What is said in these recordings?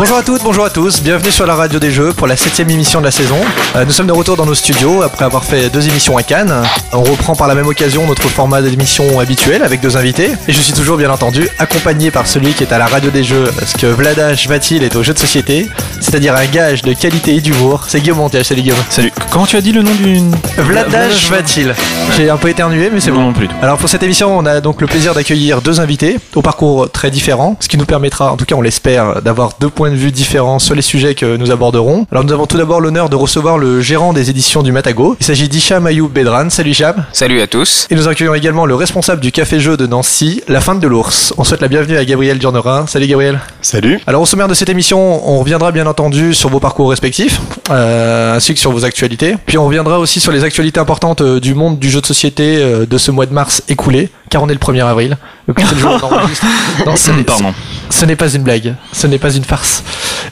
Bonjour à toutes, bonjour à tous, bienvenue sur la radio des jeux pour la septième émission de la saison. Euh, nous sommes de retour dans nos studios après avoir fait deux émissions à Cannes. On reprend par la même occasion notre format d'émission habituel avec deux invités. Et je suis toujours bien entendu accompagné par celui qui est à la radio des jeux, parce que Vlada Vatil est au jeu de société, c'est-à-dire un gage de qualité et d'humour. C'est Guillaume Montiel, salut Guillaume. Salut. Comment tu as dit le nom d'une Vlada Vatil. J'ai un peu éternué, mais c'est bon. non plus. Alors pour cette émission, on a donc le plaisir d'accueillir deux invités au parcours très différent, ce qui nous permettra, en tout cas on l'espère, d'avoir deux points de vue différents sur les sujets que nous aborderons. Alors nous avons tout d'abord l'honneur de recevoir le gérant des éditions du Matago. Il s'agit d'Hicham Ayoub Bedran. Salut Hicham. Salut à tous. Et nous accueillons également le responsable du café jeu de Nancy, la fin de l'ours. On souhaite la bienvenue à Gabriel Durnerin. Salut Gabriel. Salut. Alors au sommaire de cette émission, on reviendra bien entendu sur vos parcours respectifs, euh, ainsi que sur vos actualités. Puis on reviendra aussi sur les actualités importantes euh, du monde du jeu de société euh, de ce mois de mars écoulé, car on est le 1er avril. Donc c'est le jour où on enregistre. Non, ce n'est pas une blague, ce n'est pas une farce.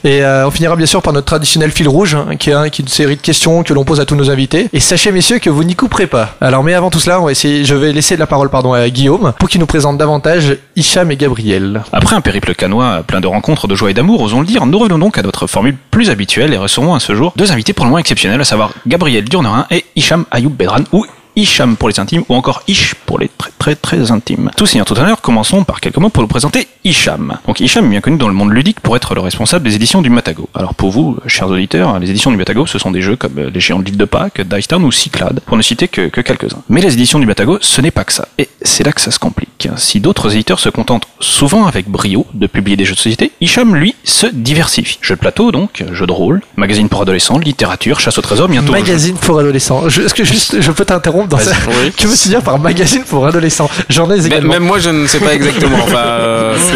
Et euh, on finira bien sûr par notre traditionnel fil rouge, hein, qui est, une série de questions que l'on pose à tous nos invités. Et sachez messieurs que vous n'y couperez pas. Alors mais avant tout cela, on va essayer, je vais laisser la parole pardon à Guillaume pour qu'il nous présente davantage Hicham et Gabriel. Après un périple canois plein de rencontres, de joie et d'amour, osons le dire, nous revenons donc à notre formule plus habituelle et recevons à ce jour deux invités pour le moins exceptionnels, à savoir Gabriel Durnerin et Hicham Ayoub Bedran, ou Hicham pour les intimes, ou encore Ish pour les très très très intimes. Tout seigneur tout honneur, commençons par quelques mots pour nous présenter Hicham. Donc Hicham est bien connu dans le monde ludique pour être le responsable des éditions du Matago. Alors pour vous, chers auditeurs, les éditions du Matago, ce sont des jeux comme les géants de l'île de Pâques, Dice Town ou Cyclade, pour ne citer que, que quelques-uns. Mais les éditions du Matago, ce n'est pas que ça. Et c'est là que ça se complique. Si d'autres éditeurs se contentent souvent avec brio de publier des jeux de société, Hicham, lui, se diversifie. Jeux de plateau, donc, jeux de rôle, magazine pour adolescents, littérature, chasse au trésor, bientôt. Magazine pour adolescents. Je- Est-ce que juste je peux t'interrompre dans ça Oui. Que veux-tu dire par magazine pour adolescents J'en ai également. Même moi, je ne sais pas exactement. Enfin, euh,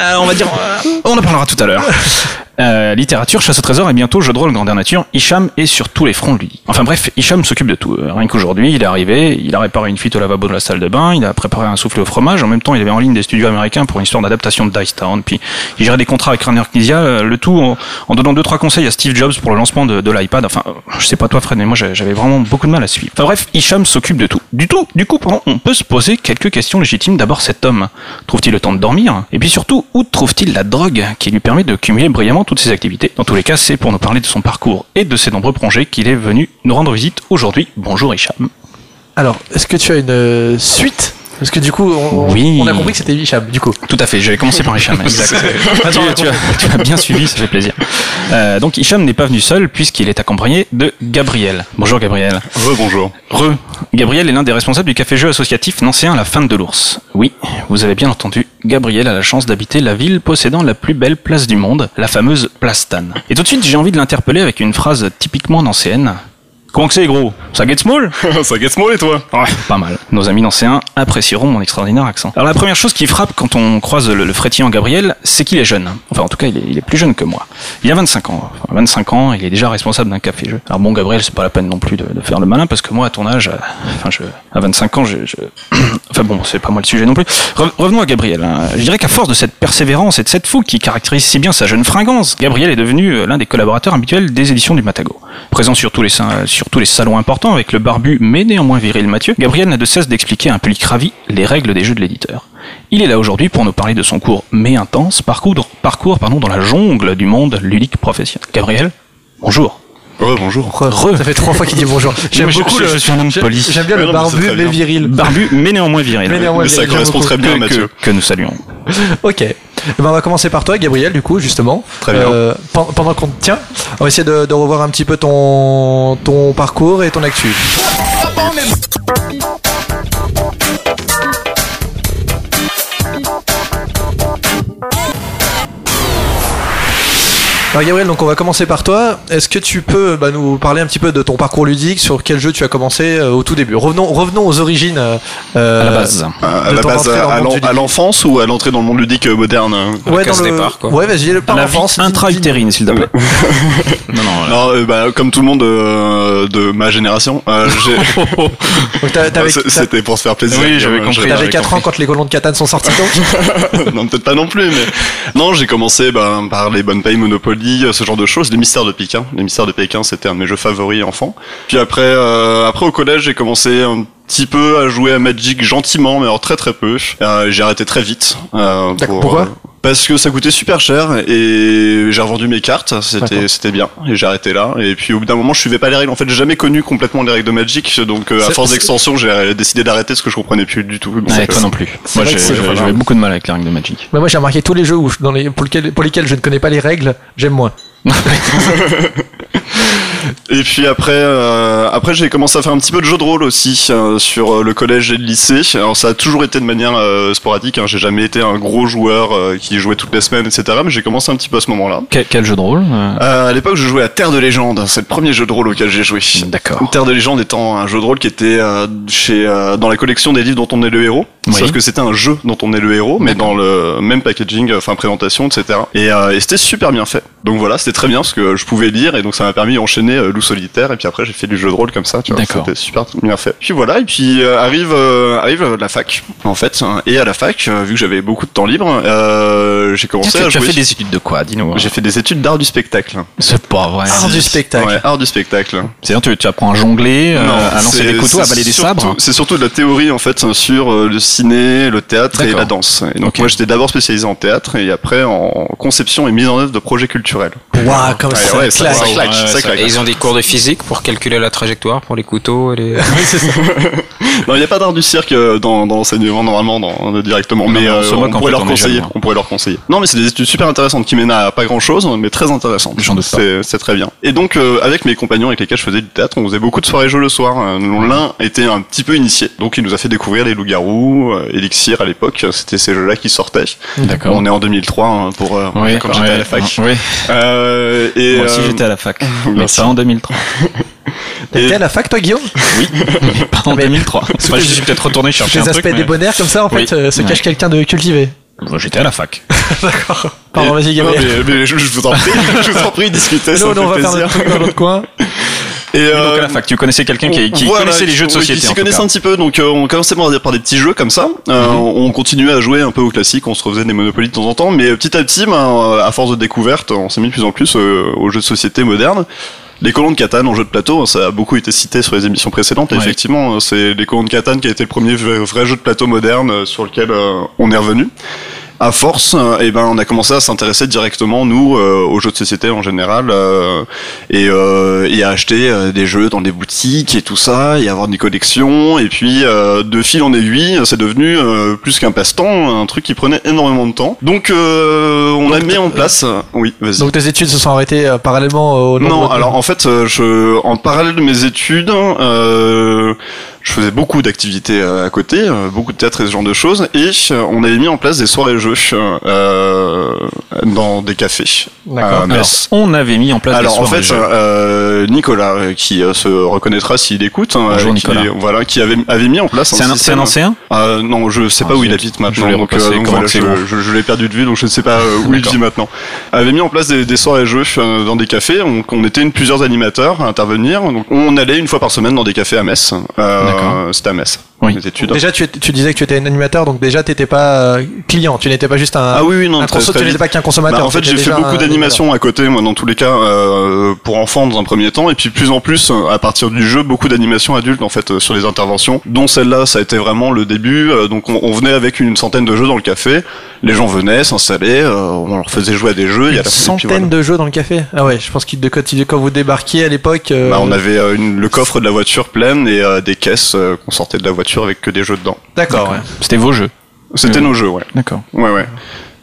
Euh, on va dire, euh, on en parlera tout à l'heure. Euh, littérature, chasse au trésor et bientôt jeu de rôle grandeur nature, Hicham est sur tous les fronts ludiques. Enfin bref, Hicham s'occupe de tout. Euh, Rien qu'aujourd'hui, il est arrivé, il a réparé une fuite au lavabo de la salle de bain, il a préparé un soufflé au fromage, en même temps il avait en ligne des studios américains pour une histoire d'adaptation de Dice Town, puis il gérait des contrats avec Rainer Knizia, euh, le tout en, donnant deux trois conseils à Steve Jobs pour le lancement de, l'iPad. Enfin, je sais pas toi Fred, mais moi j'avais vraiment beaucoup de mal à suivre. Enfin bref, Hicham s'occupe de tout. Du tout, du coup, on peut se poser quelques questions légitimes. D'abord, cet homme trouve-t-il le temps de dormir? Et puis surtout, où trouve-t-il la drogue qui lui permet de cumuler brillamment toutes ses activités Dans tous les cas, c'est pour nous parler de son parcours et de ses nombreux projets qu'il est venu nous rendre visite aujourd'hui. Bonjour Hicham. Alors, est-ce que tu as une euh, suite Parce que du coup, on, Oui. on a compris que c'était Hicham, du coup. Tout à fait, j'avais commencé par Hicham. exact. tu, tu as, tu as bien suivi, ça fait plaisir. Euh, donc Hicham n'est pas venu seul puisqu'il est accompagné de Gabriel. Bonjour Gabriel. Rebonjour. Re. Gabriel est l'un des responsables du café-jeu associatif nancéen La Fin de l'Ours. Oui, vous avez bien entendu, Gabriel a la chance d'habiter la ville possédant la plus belle place du monde, la fameuse Place Stan. Et tout de suite, j'ai envie de l'interpeller avec une phrase typiquement nancéenne. Comment que c'est, gros? Ça get small Ça get small et toi? Ouais, pas mal. Nos amis nancéens apprécieront mon extraordinaire accent. Alors la première chose qui frappe quand on croise le, le frétillant Gabriel, c'est qu'il est jeune. Enfin en tout cas, il est, il est plus jeune que moi. Il a 25 ans. Enfin, 25 ans, il est déjà responsable d'un café-jeu. Alors bon, Gabriel, c'est pas la peine non plus de, de faire le malin parce que moi, à ton âge, euh, enfin je, à 25 ans, je, je... enfin bon, c'est pas moi le sujet non plus. Re- revenons à Gabriel. hein. Je dirais qu'à force de cette persévérance et de cette fougue qui caractérise si bien sa jeune fringance, Gabriel est devenu euh, l'un des collaborateurs habituels des éditions du Matago. Présent sur tous les, sur tous les salons importants avec le barbu mais néanmoins viril Mathieu, Gabriel n'a de cesse d'expliquer à un public ravi les règles des jeux de l'éditeur. Il est là aujourd'hui pour nous parler de son court mais intense parcours, parcours pardon, dans la jungle du monde ludique professionnel. Gabriel, bonjour. Rebonjour. Re. Ça fait trois fois qu'il dit bonjour. J'aime beaucoup je- le. je suis un homme j'aime- poli. J'aime bien le barbu mais viril. Barbu mais néanmoins viril. Mais néanmoins Mais ça viril, correspond très bien à que, Mathieu. que- que nous saluons. Ok. Eh ben, on va commencer par toi, Gabriel, du coup, justement. Très bien. Euh, pen- pendant qu'on te tient, on va essayer de, de revoir un petit peu ton, ton parcours et ton actu. Alors Gabriel, donc on va commencer par toi. Est-ce que tu peux bah, nous parler un petit peu de ton parcours ludique, sur quel jeu tu as commencé euh, au tout début? Revenons, revenons aux origines. euh, À la base. À, à la base, à l'enfance ou à l'entrée dans le monde ludique euh, moderne Ouais, dans le... départ, quoi. Ouais, vas-y, le par l'enfance. intra-utérine, s'il te plaît. non, non. Non, euh, bah, comme tout le monde euh, de ma génération, euh, t'as- t'avais- C'est- t'as- c'était pour se faire plaisir. Oui, j'avais Euh, compris. T'avais j'avais 4 ans quand les colons de Catane sont sortis donc non, peut-être pas non plus, mais non, j'ai commencé ben, par les bonnes payes Monopoly, euh, ce genre de choses, les mystères de Pékin. Les mystères de Pékin, c'était un de mes jeux favoris enfant. Puis après, euh, après au collège, j'ai commencé un petit peu à jouer à Magic gentiment, mais alors très très peu. Euh, j'ai arrêté très vite. Euh, pour, pourquoi? Parce que ça coûtait super cher et j'ai revendu mes cartes, c'était c'était bien et j'ai arrêté là. Et puis au bout d'un moment, je suivais pas les règles. En fait, j'ai jamais connu complètement les règles de Magic, donc euh, à force d'extension, j'ai décidé d'arrêter ce que je comprenais plus du tout. Ouais, euh, toi non plus. Moi, j'avais beaucoup de mal avec les règles de Magic. Bah, moi j'ai remarqué tous les jeux où je- dans les, pour, lesquels, pour lesquels je ne connais pas les règles, j'aime moins. Et puis après, euh, après j'ai commencé à faire un petit peu de jeu de rôle aussi euh, sur euh, le collège et le lycée. Alors ça a toujours été de manière euh, sporadique. Hein. J'ai jamais été un gros joueur euh, qui jouait toutes les semaines, etc. Mais j'ai commencé un petit peu à ce moment-là. Quel, quel jeu de rôle euh, à l'époque, je jouais à Terre de Légende. C'est le premier jeu de rôle auquel j'ai joué. D'accord. Terre de Légende étant un jeu de rôle qui était euh, chez euh, dans la collection des livres dont on est le héros. Oui. Sauf que c'était un jeu dont on est le héros, mais dans le même packaging, enfin présentation, etc. Et, euh, et c'était super bien fait. Donc voilà, c'était très bien parce que je pouvais lire et donc ça m'a permis d'enchaîner euh, loup solitaire et puis après j'ai fait du jeu de rôle comme ça. Tu vois, c'était super bien fait. Puis voilà, et puis euh, arrive euh, arrive la fac en fait. hein. Et à la fac, euh, vu que j'avais beaucoup de temps libre, euh, j'ai commencé à tu as jouer. fait des études de quoi Dis-nous. J'ai fait des études d'art du spectacle. C'est pas vrai. Art du spectacle. Ouais, art du spectacle. C'est-à-dire tu, tu apprends à jongler, euh, Non, à lancer des couteaux, à balayer des surtout- sabres. C'est surtout de la théorie en fait sur le ciné, le théâtre et la danse. Et donc moi j'étais d'abord spécialisé en théâtre et après en conception et mise en œuvre de projets culturels. Waouh, comme Ouais, ça ouais, ça, claque. ça claque, Ça ça- ont des cours de physique pour calculer la trajectoire pour les couteaux et les... Non, il n'y a pas d'art du cirque euh, dans, dans l'enseignement normalement dans, euh, directement, Non, mais mais on euh, on en pourrait fait, leur on conseiller. hein. On pourrait leur conseiller. Non, mais c'est des études super intéressantes qui mènent à pas grand chose, mais très intéressantes. J'en doute pas. C'est c'est très bien. Et donc euh, avec mes compagnons avec lesquels je faisais du théâtre, on faisait beaucoup de soirées jeux le soir. Dont L'un était un petit peu initié, donc il nous a fait découvrir les loups-garous, euh, Elixir à l'époque. C'était ces jeux-là qui sortaient. D'accord. On est en 2003 hein, pour euh, Oui, quand j'étais ouais, à la fac. Oui. Euh, et Moi aussi euh, j'étais à la fac. Merci. En 2003. T'étais à la fac toi Guillaume? Pas en 2003. Enfin, je suis peut-être retourné chercher les un aspects truc. mais- débonnaires comme ça en Oui. fait euh, se Ouais. cache quelqu'un de cultivé. Moi, J'étais à la fac. D'accord. Pardon, vas-y non, Gabriel. mais, mais je, je vous en prie, je vous en prie, discutez, me nous, on va faire notre truc dans l'autre coin. Et, Donc euh, à la fac, tu connaissais quelqu'un qui, qui Voilà, connaissait les jeux de oui, société. Qui s'y connaissait un petit peu, donc euh, on commençait par, par des petits jeux comme ça. Euh, Mhm. On continuait à jouer un peu au classique, on se refaisait des Monopoly de temps en temps, mais petit à petit, ben, euh, à force de découverte, on s'est mis de plus en plus euh, aux jeux de société modernes. Les colons de Catane en jeu de plateau, hein, ça a beaucoup été cité sur les émissions précédentes. et Ouais. Effectivement, euh, c'est les colons de Catane qui a été le premier vrai, vrai jeu de plateau moderne euh, sur lequel euh, on est revenu. À force, euh, eh ben, on a commencé à s'intéresser directement nous euh, aux jeux de société en général euh, et, euh, et à acheter des jeux dans des boutiques et tout ça, et avoir des collections. Et puis euh, de fil en aiguille, c'est devenu euh, plus qu'un passe-temps, un truc qui prenait énormément de temps. Donc euh, on a mis en place. oui, vas-y. Donc tes études se sont arrêtées parallèlement au Non, alors en fait, je, en parallèle de mes études, euh, je faisais beaucoup d'activités euh, à côté, euh, beaucoup de théâtre et ce genre de choses, et euh, on avait mis en place des soirées jeux euh, dans des cafés D'accord. on avait mis en place Alors des en fait, jeux. euh, Nicolas, qui se reconnaîtra s'il écoute, hein, Bonjour, qui, Nicolas. voilà, qui avait, avait mis en place C'est un, un système- ancien? Euh, non, je sais Ah, pas où il habite Je maintenant. l'ai donc, voilà, je, je, je l'ai perdu de vue, donc je ne sais pas où il vit maintenant. Avait mis en place des, des soirées jeux dans des cafés. On était une, plusieurs animateurs à intervenir. Donc on allait une fois par semaine dans des cafés à Metz. Euh, D'accord. C'était à. Oui. Études. Déjà, tu, tu disais que tu étais un animateur, donc déjà, t'étais pas euh, client, tu n'étais pas juste un. Ah oui, oui, non, un très- conso- très tu n'étais pas qu'un consommateur. Bah, en fait, j'ai fait beaucoup d'animations à côté, moi, dans tous les cas, euh, pour enfants dans un premier temps, et puis plus en plus, euh, à partir du jeu, beaucoup d'animations adultes, en fait, euh, sur les interventions, dont celle-là, ça a été vraiment le début. euh, donc, on, on venait avec une centaine de jeux dans le café, les gens venaient, s'installaient, euh, on leur faisait jouer à des jeux. il y a Une centaine voilà. de jeux dans le café? Ah ouais, je pense que de quand, quand vous débarquiez à l'époque. euh, Bah, on avait euh, une- le coffre de la voiture pleine et euh, des caisses euh, qu'on sortait de la voiture avec que des jeux dedans. D'accord, ouais. C'était vos jeux. C'était nos jeux, ouais. D'accord. Ouais, ouais.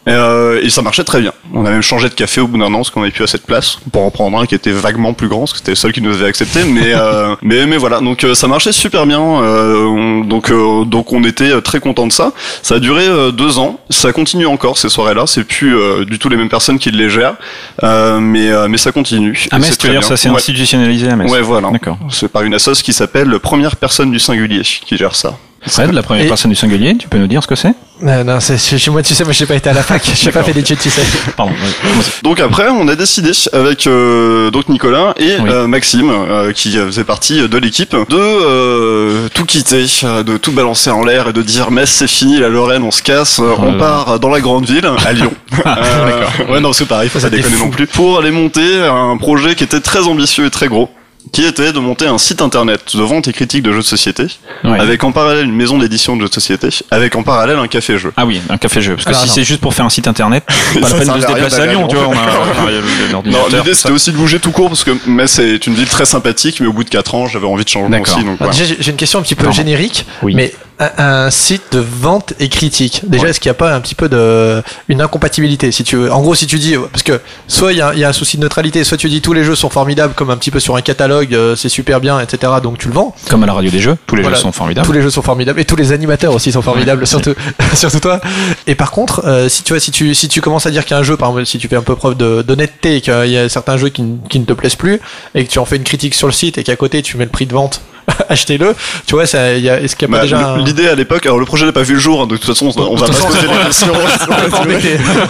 Et, euh, et ça marchait très bien. On a même changé de café au bout d'un an parce qu'on avait plus assez de place pour en prendre un qui était vaguement plus grand parce que c'était le seul qui nous avait accepté. Mais euh, mais mais voilà. Donc euh, ça marchait super bien. Euh, on- donc euh, donc on était très content de ça. Ça a duré deux ans. Ça continue encore ces soirées-là. C'est plus euh, du tout les mêmes personnes qui les gèrent. Euh, mais euh, mais ça continue. À Et Metz, dire ça Ouais. institutionnalisé à Metz. Ouais, voilà. D'accord. C'est par une assoce qui s'appelle Première Personne du Singulier qui gère ça. Fred, la première Et- personne du singulier, tu peux nous dire ce que c'est? Non, non, c'est chez moi, tu sais, moi, j'ai pas été à la fac, j'ai pas fait d'études, tu sais. Pardon. ouais, Donc après, on a décidé avec euh, donc Nicolas et Oui. euh, Maxime, euh, qui faisait partie de l'équipe, de euh, tout quitter, euh, de tout balancer en l'air et de dire Metz c'est fini, la Lorraine on se casse, euh, Oh on là. part dans la grande ville, à Lyon. Euh, ouais non c'est pareil, faut Ça, pas c'était déconner fou. non plus. Pour aller monter un projet qui était très ambitieux et très gros. Qui était de monter un site internet de vente et critique de jeux de société, Ouais. avec en parallèle une maison d'édition de jeux de société, avec en parallèle un café-jeu. Ah oui, un café jeu. Parce que Alors, si c'est juste pour faire un site internet, pas Ça la peine de se déplacer à Lyon, tu vois. Le- Non, l'idée c'était aussi de bouger tout court parce que Metz est une ville très sympathique, mais au bout de 4 ans, j'avais envie de D'accord. aussi. Donc, Ah, j'ai une question un petit peu générique, Oui. mais un, site de vente et critique. Déjà, Ouais. est-ce qu'il n'y a pas un petit peu de une incompatibilité si tu veux? En gros, si tu dis parce que soit il y, y a un souci de neutralité, soit tu dis tous les jeux sont formidables comme un petit peu sur un catalogue, euh, c'est super bien, etc. Donc tu le vends. Comme à la radio des jeux, tous les Voilà. jeux sont formidables. Tous les jeux sont formidables et tous les animateurs aussi sont formidables, surtout, surtout toi. Et par contre, euh, si tu vois, si tu si tu commences à dire qu'un jeu, par exemple, si tu fais un peu preuve de- d'honnêteté, et qu'il y a certains jeux qui, qui ne te plaisent plus et que tu en fais une critique sur le site et qu'à côté tu mets le prix de vente, achetez-le. Tu vois, ça, il y a, est-ce qu'il n'y a Bah, pas déjà un- L'idée à l'époque, alors le projet n'a pas vu le jour, hein, de toute façon, on va toute pas se poser les questions.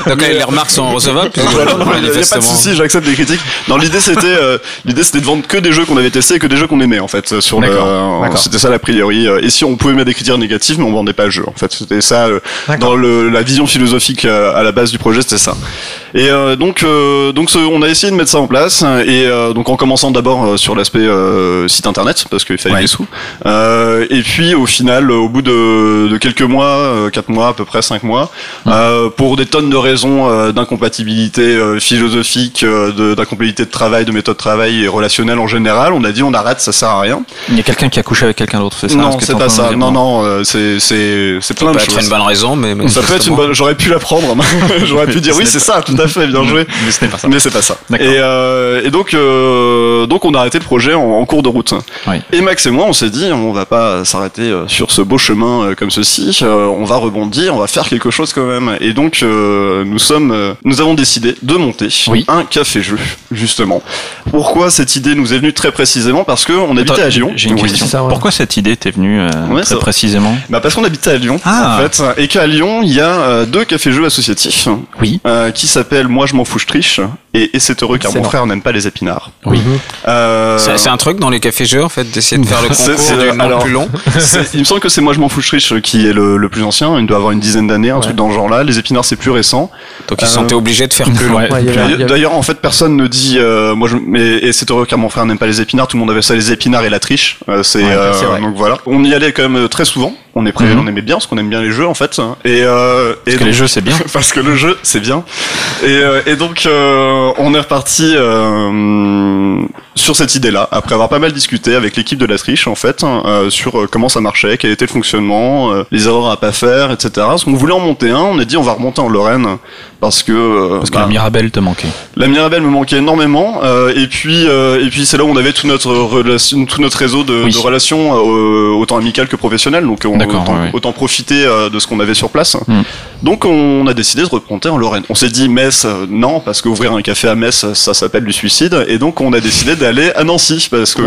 Donc là, les remarques sont recevables, il n'y a pas de souci, j'accepte les critiques. Non, l'idée c'était, euh, l'idée c'était de vendre que des jeux qu'on avait testés et que des jeux qu'on aimait en fait. Sur le, euh, c'était ça l'a priori. Euh, Et si on pouvait mettre des critiques négatives, mais on vendait pas le jeu. En fait, c'était ça euh, dans le, la vision philosophique euh, à la base du projet, c'était ça. Et euh, donc, euh, donc ce- on a essayé de mettre ça en place. Et euh, donc en commençant d'abord sur l'aspect euh, site internet parce qu'il fallait Ouais. des sous. Euh, et puis au final, au bout de, de quelques mois, euh, quatre mois à peu près, cinq mois, euh, pour des tonnes de raisons euh, d'incompatibilité euh, philosophique, euh, de- d'incompatibilité de travail, de méthode de travail et relationnelle en général, on a dit on arrête, ça sert à rien. Il y a quelqu'un qui a couché avec quelqu'un d'autre, c'est ça non, c'est pas de ça. Non, non, euh, c'est c'est c'est plein Ça de peut être choses. une bonne raison, mais Ça peut être une bonne. J'aurais pu la prendre. J'aurais pu dire oui, c'est ça, tout à fait, bien joué. Mais ce n'est pas ça. Mais c'est pas ça. Et, euh, et donc, euh, donc on a arrêté le projet en, en cours de route. Oui. Et Max et moi, on s'est dit, on va pas s'arrêter euh, sur ce beau chemin comme ceci. on va rebondir, on va faire quelque chose quand même. Et donc, euh, nous sommes, nous avons décidé de monter Oui. un café-jeu, justement. Pourquoi cette idée nous est venue très précisément? Parce que on habitait à Lyon. J'ai une question. c'est ça, ouais. Pourquoi cette idée t'est venue euh, Ouais, très ça- précisément? Bah parce qu'on habitait à Lyon, Ah. en fait, et qu'à Lyon, il y a deux cafés-jeux associatifs Oui. euh, qui s'appellent Moi je m'en fous, je triche et, et c'est heureux car mon frère n'aime pas les épinards. Oui. Euh, C'est un truc dans les cafés-jeux, en fait, d'essayer de faire le concours c'est- du nom alors- le plus long. il me semble que c'est Moi je m'en fous, je triche qui est le, le plus ancien. Il doit avoir une dizaine d'années, un truc dans ce genre-là. Les épinards c'est plus récent. Donc ils Euh, se sentaient obligés de faire plus long. Ouais. D'ailleurs, en fait, personne ne dit. euh, moi, je, mais et c'est heureux car mon frère n'aime pas les épinards. Tout le monde avait ça, les épinards et la triche. Euh, c'est Ouais, euh, donc voilà. On y allait quand même euh, très souvent. On est prêt, Mhm. on aimait bien parce qu'on aime bien les jeux en fait. Et, euh, et Parce que donc- les jeux c'est bien. parce que le jeu c'est bien et, euh, et donc euh, on est reparti euh, sur cette idée là après avoir pas mal discuté avec l'équipe de la triche en fait hein, euh, sur euh, comment ça marchait quel était le fonctionnement les erreurs à pas faire etc parce qu'on voulait en monter un on a dit on va remonter en Lorraine parce que euh, Parce que bah, la Mirabelle te manquait. la Mirabelle me manquait énormément euh, et puis euh, et puis c'est là où on avait tout notre relation tout notre réseau de, Oui. de relations euh, autant amicales que professionnelles donc on, autant, ouais, autant profiter euh, de ce qu'on avait sur place Mm. donc on a décidé de remonter en Lorraine on s'est dit Metz non parce qu'ouvrir un café à Metz ça s'appelle du suicide et donc on a décidé d'aller à Nancy parce que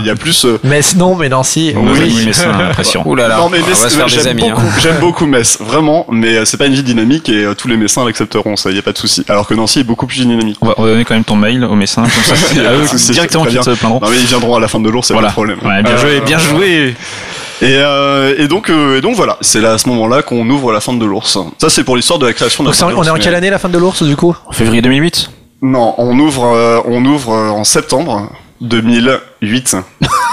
il y a plus euh, Mais non, mais Nancy. Oui. Oui, mais c'est impressionnant. Ouh là là, non mais on Metz, va se faire des j'aime amis. hein. beaucoup, j'aime beaucoup Metz, vraiment, mais c'est pas une ville dynamique et euh, tous les Messins ça y a pas de souci. Alors que Nancy est beaucoup plus dynamique. On va, on va donner quand même ton mail au médecin, comme ça c'est à eux C'est directement très qui bien. se plaindront. Non mais ils viendront à la fin de jour, c'est Voilà. pas de problème. Ouais, bien Euh, joué, bien joué. Et, euh, et donc euh, et donc voilà, c'est là à ce moment-là qu'on ouvre la fin de l'ours. Ça c'est pour l'histoire de la création de la fin de on est en l'ours, quelle année la fin de l'ours du coup? En février 2008 Non, on ouvre euh, on ouvre euh, en septembre 2008.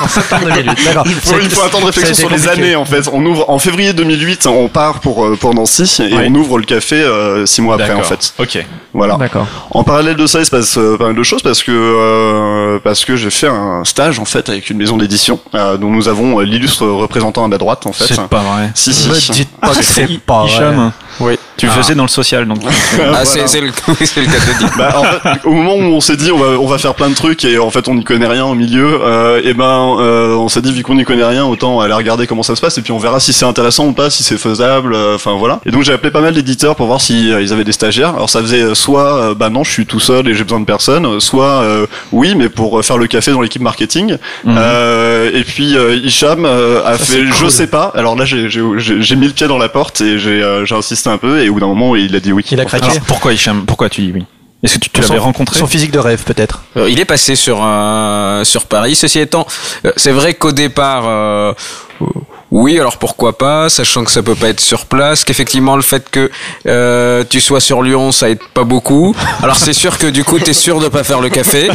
En septembre 2008. D'accord. Il faut, il de réflexion sur les années en fait. On ouvre en février 2008, on part pour euh, pour Nancy et Ouais. on ouvre le café euh, six mois après en fait. Ok. Voilà. D'accord. En parallèle de ça, il se passe euh, pas mal de choses parce que euh, parce que j'ai fait un stage en fait avec une maison d'édition euh, dont nous avons euh, l'illustre représentant à ma droite en fait. C'est pas vrai. Si si. Me dites pas que c'est pas vrai. Hicham, Oui. tu le Ah. faisais dans le social, donc. Ah, Voilà. c'est c'est le, le cas de dire. Bah, en fait, au moment où on s'est dit on va on va faire plein de trucs et en fait on n'y connaît rien au milieu, euh, et ben euh, on s'est dit vu qu'on n'y connaît rien autant aller regarder comment ça se passe et puis on verra si c'est intéressant ou pas, si c'est faisable, euh, enfin voilà. Et donc j'ai appelé pas mal d'éditeurs pour voir si euh, ils avaient des stagiaires. Alors ça faisait euh, soit euh, bah non je suis tout seul et j'ai besoin de personne, soit euh, oui mais pour faire le café dans l'équipe marketing. Mhm. Euh, et puis euh, Hicham euh, a Ça, fait je cool. sais pas. Alors là j'ai j'ai j'ai- j'ai mis le pied dans la porte et j'ai euh, j'ai insisté un peu et au bout d'un moment il a dit oui. Il a craqué. Alors, pourquoi Hicham? Pourquoi tu dis oui? Est-ce que tu, l'avais rencontré Son physique de rêve peut-être. Euh, il est passé sur euh, sur Paris. Ceci étant, euh, c'est vrai qu'au départ, euh, Oui, alors pourquoi pas, sachant que ça peut pas être sur place, qu'effectivement le fait que euh, tu sois sur Lyon, ça aide pas beaucoup. Alors c'est sûr que du coup t'es sûr de pas faire le café,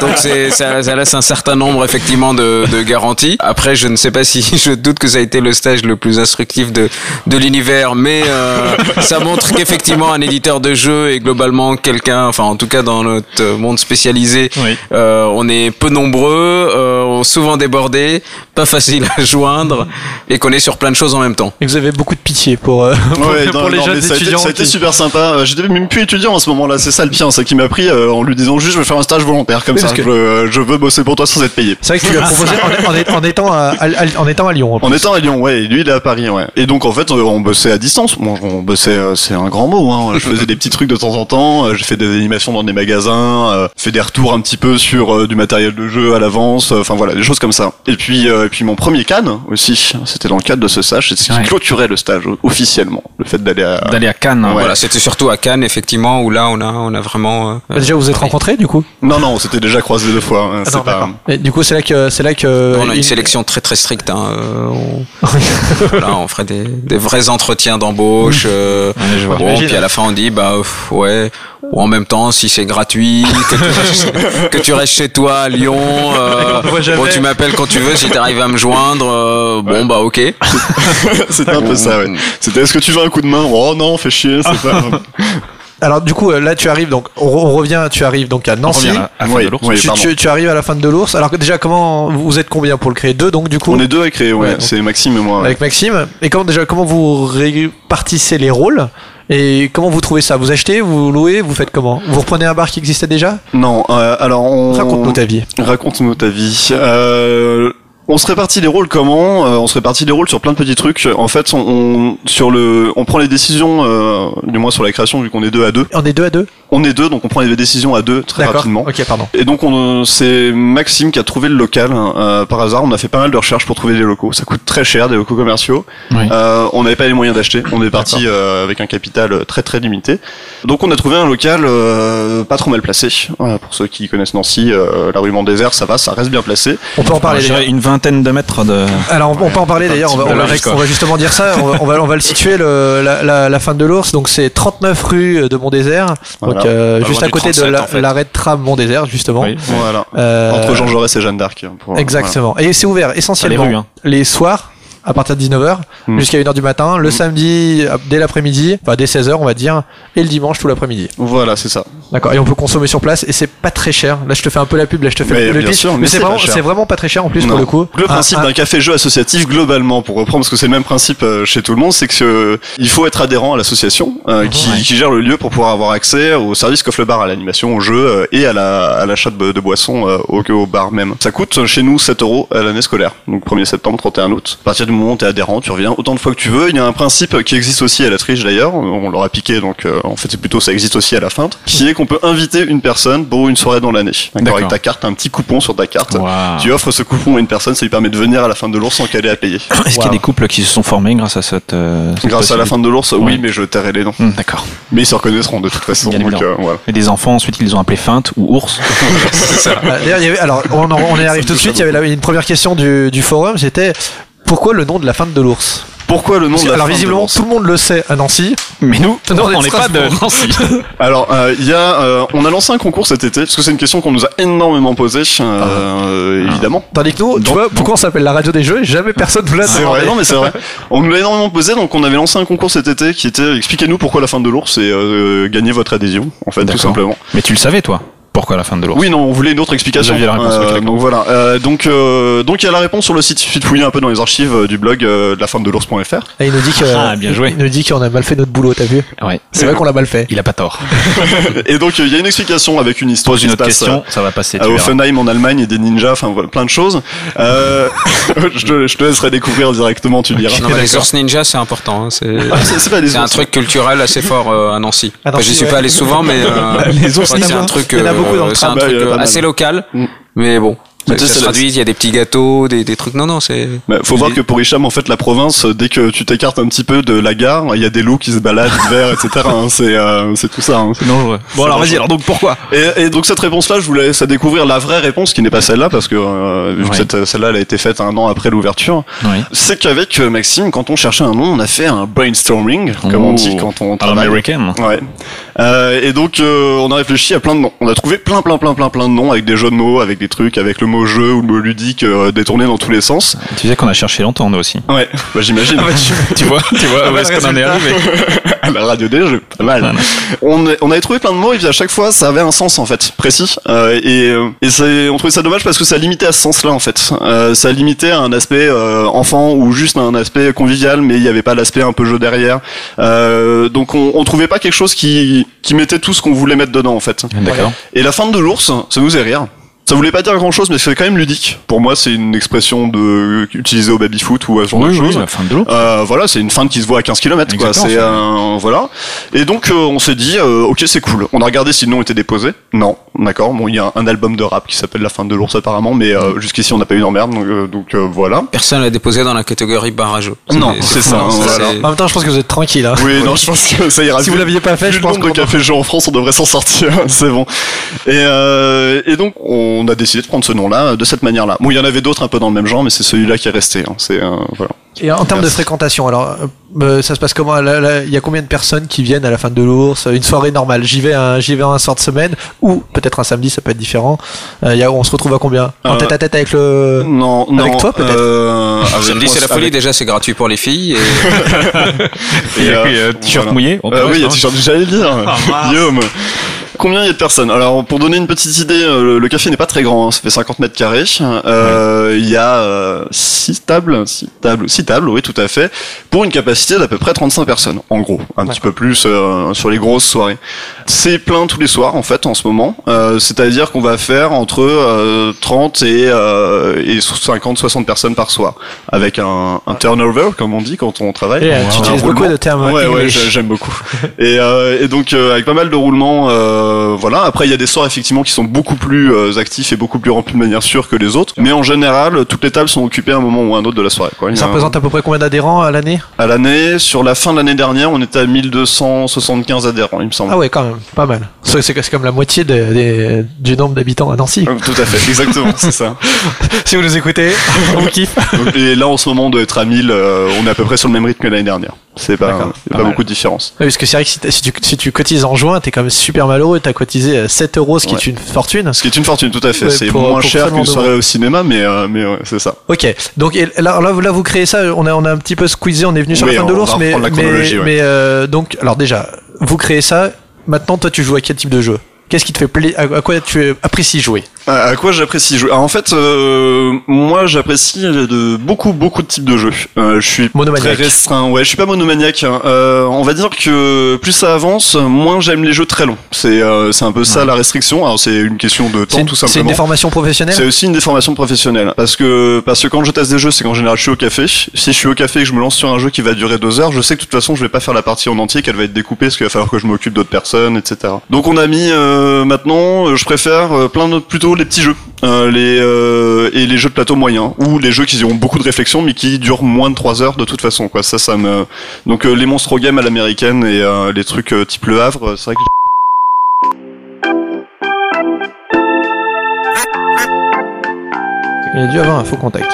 donc c'est ça, ça laisse un certain nombre effectivement de, de garanties. Après, je ne sais pas si je doute que ça a été le stage le plus instructif de de l'univers, mais euh, ça montre qu'effectivement un éditeur de jeu est globalement quelqu'un, enfin en tout cas dans notre monde spécialisé, Oui. euh, on est peu nombreux, euh, souvent débordés, pas facile à joindre et qu'on est sur plein de choses en même temps. Et vous avez beaucoup de pitié pour, euh, pour, Ouais, pour non, les non, jeunes a été, étudiants. ça a été qui- super sympa. Euh, J'étais même plus étudiant à ce moment-là. C'est ça le pire, c'est qu'il m'a pris euh, en lui disant juste je vais faire un stage volontaire comme Oui, ça. parce que- Je, veux- je veux bosser pour toi sans être payé. C'est vrai que tu lui as proposé en, en- en étant, à, à- en étant à Lyon. en étant à Lyon, ouais, et lui il est à Paris, ouais. Et donc en fait, euh, on bossait à distance. Bon, on bossait, euh, c'est un grand mot. Hein. Je faisais des petits trucs de temps en temps. euh, J'ai fait des animations dans des magasins, euh, fait des retours un petit peu sur euh, du matériel de jeu à l'avance. euh, Enfin voilà, des choses comme ça. Et puis, euh, et puis mon premier Cannes aussi, c'était dans le cadre de ce stage, c'est ce qui Ouais. clôturait le stage officiellement. Le fait d'aller à D'aller à Cannes. Ouais. Voilà, c'était surtout à Cannes effectivement où là on a on a vraiment. euh, Bah, Déjà, vous êtes rencontrés du coup? Non, non, on s'était déjà croisé deux fois. hein, Ah non, pas... Et du coup, c'est là que c'est là que on a une il- sélection très très stricte. Hein. euh, on, voilà, on ferait des, des vrais entretiens d'embauche. euh, Ouais, je vois. bon, puis à la fin on dit bah pff, ouais. Ou en même temps, si c'est gratuit, que tu, restes, que tu restes chez toi à Lyon, euh, bon, tu m'appelles quand tu veux, si t'arrives à me joindre, euh, bon bah ok. C'était un peu ça, ouais. C'était est-ce que tu veux un coup de main? Oh non, fais chier, c'est pas. Alors du coup, euh, là, tu arrives donc on, on revient. Tu arrives donc à On Nancy. revient à, à Fin Oui, de l'Ours. oui. tu, tu- tu arrives à la fin de l'ours. Alors déjà, comment vous êtes combien pour le créer? Deux donc du coup? On est deux à créer, ouais. C'est Maxime et moi. ouais. avec Maxime. Et comment déjà comment vous répartissez les rôles? Et comment vous trouvez ça? Vous achetez, vous louez, vous faites comment? Vous reprenez un bar qui existait déjà? Non, euh, alors on. Raconte-nous ta vie. Raconte-nous ta vie. Euh, on se répartit les rôles comment Euh, On se répartit les rôles sur plein de petits trucs. En fait, on, on- sur le, on prend les décisions, euh, du moins sur la création, vu qu'on est deux à deux. On est deux à deux? On est deux, donc on prend les décisions à deux très D'accord. rapidement. Ok, pardon. Et donc on, c'est Maxime qui a trouvé le local euh, par hasard. On a fait pas mal de recherches pour trouver des locaux. Ça coûte très cher des locaux commerciaux. Oui. Euh, on n'avait pas les moyens d'acheter. On est parti euh, avec un capital très très limité. Donc on a trouvé un local euh, pas trop mal placé. Voilà, pour ceux qui connaissent Nancy, euh, la rue Mont Désert, ça va, ça reste bien placé. On peut en parler. une vingtaine de mètres de. Alors on, on peut en parler d'ailleurs. On va, on, on justement dire ça. On va, on va, on va le situer le, la, la, la fin de l'ours. Donc c'est 39 rue de Mont-Désert. Donc euh, juste à côté de 37, la- en fait. l'arrêt de tram Mont-Désert justement. Oui. Voilà. Euh, Entre Jean Jaurès et Jeanne d'Arc. pour- Exactement. Et c'est ouvert essentiellement les rues, hein. les soirs à partir de 19h Mm. jusqu'à 1h du matin, le samedi euh, dès l'après-midi, enfin dès 16h on va dire, et le dimanche tout l'après-midi. Voilà, c'est ça. D'accord. Et on peut consommer sur place et c'est pas très cher. Là je te fais un peu la pub, là je te fais Mais le bien pitch. sûr, mais mais c'est vraiment, pas très cher en plus Non. pour le coup. Le principe un- d'un café-jeu associatif, globalement, pour reprendre, parce que c'est le même principe euh, chez tout le monde, c'est que euh, il faut être adhérent à l'association euh, qui, Ouais. qui gère le lieu pour pouvoir avoir accès au service qu'offre le bar, à l'animation, au jeu euh, et à la à l'achat de, de boissons au, au bar même. Ça coûte chez nous 7 euros à l'année scolaire, donc 1er septembre, 31 août. À partir du moment où t'es adhérent, tu reviens autant de fois que tu veux. Il y a un principe qui existe aussi à la triche d'ailleurs, on leur a piqué, donc euh, en fait c'est plutôt ça existe aussi à la feinte, qui est qu'on peut inviter une personne pour une soirée dans l'année. D'accord, avec ta carte, un petit coupon sur ta carte. Tu offres ce coupon à une personne, ça lui permet de venir à la fin de l'ours sans qu'elle ait à payer. Est-ce qu'il y a des couples qui se sont formés grâce à cette. euh, cette Grâce à la fin de l'ours, oui, mais je tairai les noms. Hum, D'accord. Mais ils se reconnaîtront de toute façon. Donc, euh, voilà. Et des enfants ensuite ils les ont appelés feinte ou ours. D'ailleurs, il y avait- alors on, en- on y arrive tout de suite. Il y avait la- une première question du, du forum, c'était pourquoi le nom de la fin de l'ours Pourquoi le nom Parce de la Alors fin de visiblement l'ours tout le monde le sait à Nancy. Mais nous, Non, on est on de n'est pas de. Nancy. Alors, euh, il y a, euh, on a lancé un concours cet été parce que c'est une question qu'on nous a énormément posée, euh, évidemment. Tandis que nous, tu vois, pourquoi on s'appelle la radio des jeux et jamais personne nous l'a C'est vrai, non mais c'est vrai. On nous l'a énormément posé, donc on avait lancé un concours cet été qui était expliquez-nous pourquoi la fin de l'ours et euh, gagnez votre adhésion, en fait, tout simplement. Mais tu le savais toi Pourquoi la fin de l'ours Oui, non, on voulait une autre explication. La réponse, d'accord. donc voilà. Euh, donc, euh, donc il y a la réponse sur le site. Il suffit de fouiller un peu dans les archives euh, du blog euh, de la fin de l'ours.fr. Et il nous dit que, Ah, bien joué. Il nous dit qu'on a mal fait notre boulot, t'as vu Ouais. C'est vrai qu'on l'a mal fait. Il a pas tort. Et donc euh, il y a une explication avec une histoire Pose une autre question, ça va passer. euh, verras. Funheim en Allemagne et des ninjas, enfin voilà, plein de choses. Euh, je, te, je te laisserai découvrir directement, tu diras. Non, mais les ours ninja, c'est important. hein, C'est Ah, c'est c'est pas des c'est un truc culturel assez fort euh, à Nancy. À Nancy, J'y suis ouais. pas allé souvent, mais euh, Les je ours c'est un truc, Euh, beaucoup dans le c'est un truc euh, pas assez local. Mm. Mais bon, Ça, ça traduit, il y a des petits gâteaux, des, des trucs. Non, non, c'est. Mais faut voir que pour Hicham, en fait, la province, dès que tu t'écartes un petit peu de la gare, il y a des loups qui se baladent l'hiver, etc. hein. c'est euh, c'est tout ça. hein. C'est dangereux. Bon, alors vas-y, alors donc pourquoi Et, et donc cette réponse-là, je vous laisse à découvrir la vraie réponse, qui n'est pas celle-là, parce que euh, vu que Ouais. cette- celle-là, elle a été faite un an après l'ouverture. Oui. C'est qu'avec euh, Maxime, quand on cherchait un nom, on a fait un brainstorming, comme on dit quand on À l'américaine. Ouais. Euh, et donc euh, on a réfléchi à plein de noms. On a trouvé plein plein plein plein plein de noms avec des jeux de mots, avec des trucs, avec le mot jeu ou le mot ludique euh, détourné dans tous les sens. Tu sais qu'on a cherché longtemps, nous aussi. Ouais, bah j'imagine. tu vois, tu vois où Ouais, est-ce qu'on en est arrivé la radio des jeux, pas mal. Voilà. On, a- on avait trouvé plein de mots et puis à chaque fois ça avait un sens en fait précis Euh, et, euh, et c'est- on trouvait ça dommage parce que ça limitait à ce sens-là en fait. Euh, ça limitait à un aspect euh, enfant ou juste à un aspect convivial mais il n'y avait pas l'aspect un peu jeu derrière. Euh, donc on, on trouvait pas quelque chose qui qui mettait tout ce qu'on voulait mettre dedans en fait. D'accord. Et la fin de l'ours, ça nous faisait rire. Ça voulait pas dire grand chose, mais c'est quand même ludique. Pour moi, c'est une expression de utilisée au baby foot ou à ce genre de Oui, oui, choses. la fin de l'eau. Euh, voilà, c'est une feinte qui se voit à 15 km quoi. C'est un voilà. Et donc euh, on s'est dit euh, OK, c'est cool. On a regardé si le nom était déposé. Non, d'accord. Bon, il y a un album de rap qui s'appelle La fin de l'ours apparemment, mais euh, jusqu'ici on n'a pas eu d'emmerde donc, euh, donc euh, voilà. Personne l'a déposé dans la catégorie barrageux. Non, c'est ça, hein, voilà. c'est- En même temps, je pense que vous êtes tranquille. Hein. Oui, non, je pense que ça ira. Si vous l'aviez pas fait, je le pense nombre de cafés en France, on devrait s'en sortir. c'est bon. Et, euh, et donc, on a décidé de prendre ce nom-là de cette manière-là. Bon, il y en avait d'autres un peu dans le même genre, mais c'est celui-là qui est resté. hein. C'est euh, voilà. Et en termes de fréquentation, alors euh, ça se passe comment? Il y a combien de personnes qui viennent à la fin de l'ours? Une soirée normale. J'y vais, un, j'y vais un soir de semaine ou peut-être un samedi, ça peut être différent. Euh, il y a, on se retrouve à combien? En Euh, tête à tête avec le. Non, non. Avec toi, peut-être? euh, avec Samedi, c'est la folie. avec- Déjà, c'est gratuit pour les filles. Et... Et, euh, Et, euh, t-shirt voilà. mouillé, Euh, oui, il y a hein. t-shirt, j'allais le dire. Ah, Guillaume. Combien il y a de personnes? Alors, pour donner une petite idée, le, le café n'est pas très grand, hein, ça fait 50 mètres carrés. Il y a 6 tables, 6 tables, six tables, oui, tout à fait, pour une capacité d'à peu près 35 personnes, en gros. Un petit peu plus euh, sur les grosses soirées. C'est plein tous les soirs, en fait, en ce moment. Euh, C'est-à-dire qu'on va faire entre euh, 30 et, euh, et 50-60 personnes par soir, avec un, un turnover, comme on dit quand on travaille. Et, tu utilises beaucoup de termes Ouais, ouais, j'aime beaucoup. et, euh, et donc euh, avec pas mal de roulements, euh, voilà. Après, il y a des soirs effectivement qui sont beaucoup plus euh, actifs et beaucoup plus remplis de manière sûre que les autres. Mais en général, toutes les tables sont occupées à un moment ou à un autre de la soirée. Quoi. Ça un- représente à peu près combien d'adhérents à l'année? À l'année, sur la fin de l'année dernière, on était à 1275 adhérents, il me semble. Ah ouais, quand même, pas mal. C'est comme la moitié de- du nombre d'habitants à Nancy. Euh, Tout à fait, exactement, c'est ça. si vous nous écoutez, on vous kiffe. Et là, en ce moment, on doit être à 1000, euh, on est à peu près sur le même rythme que l'année dernière. C'est pas, D'accord. il y a Pas mal. beaucoup de différence. Ouais, parce que c'est vrai que si, t'as- si tu, si tu cotises en juin, t'es quand même super malheureux. T'as cotisé euh, 7 euros, ce qui Ouais. est une fortune. Ce qui est une fortune, tout à fait. Ouais, c'est pour- moins pour cher seulement qu'une deux soirée au cinéma, mais, euh, mais ouais, c'est ça. Ok, donc et là, là, vous- là vous créez ça, on a, on a un petit peu squeezé, on est venu sur Oui, la fin de on l'ours, va mais, reprendre la mais, chronologie, ouais. mais, euh, donc, alors déjà, vous créez ça, maintenant toi tu joues à quel type de jeu? Qu'est-ce qui te fait plaisir à, quoi tu apprécies jouer? À quoi j'apprécie jouer? En fait, euh, moi j'apprécie de beaucoup beaucoup de types de jeux. Euh, je suis Monomaniaque. très restreint. Ouais, je suis pas monomaniaque. hein. Euh, on va dire que plus ça avance, moins j'aime les jeux très longs. C'est c'est un peu ça la restriction. Alors c'est une question de temps tout c'est une simplement. déformation professionnelle? C'est aussi une déformation professionnelle parce que parce que quand je teste des jeux, c'est qu'en général je suis au café. Si je suis au café et que je me lance sur un jeu qui va durer deux heures, je sais que de toute façon je vais pas faire la partie en entier, qu'elle va être découpée, parce qu'il va falloir que je m'occupe d'autres personnes, etc. Donc on a mis euh, maintenant, euh, je préfère euh, plein plutôt les petits jeux, euh, euh, et les jeux de plateau moyens ou les jeux qui ont beaucoup de réflexion mais qui durent moins de trois heures de toute façon. Quoi, ça, ça me donc euh, les monstres games à l'américaine et euh, les trucs euh, type Le Havre, euh, c'est vrai que Il a dû avoir un faux contact.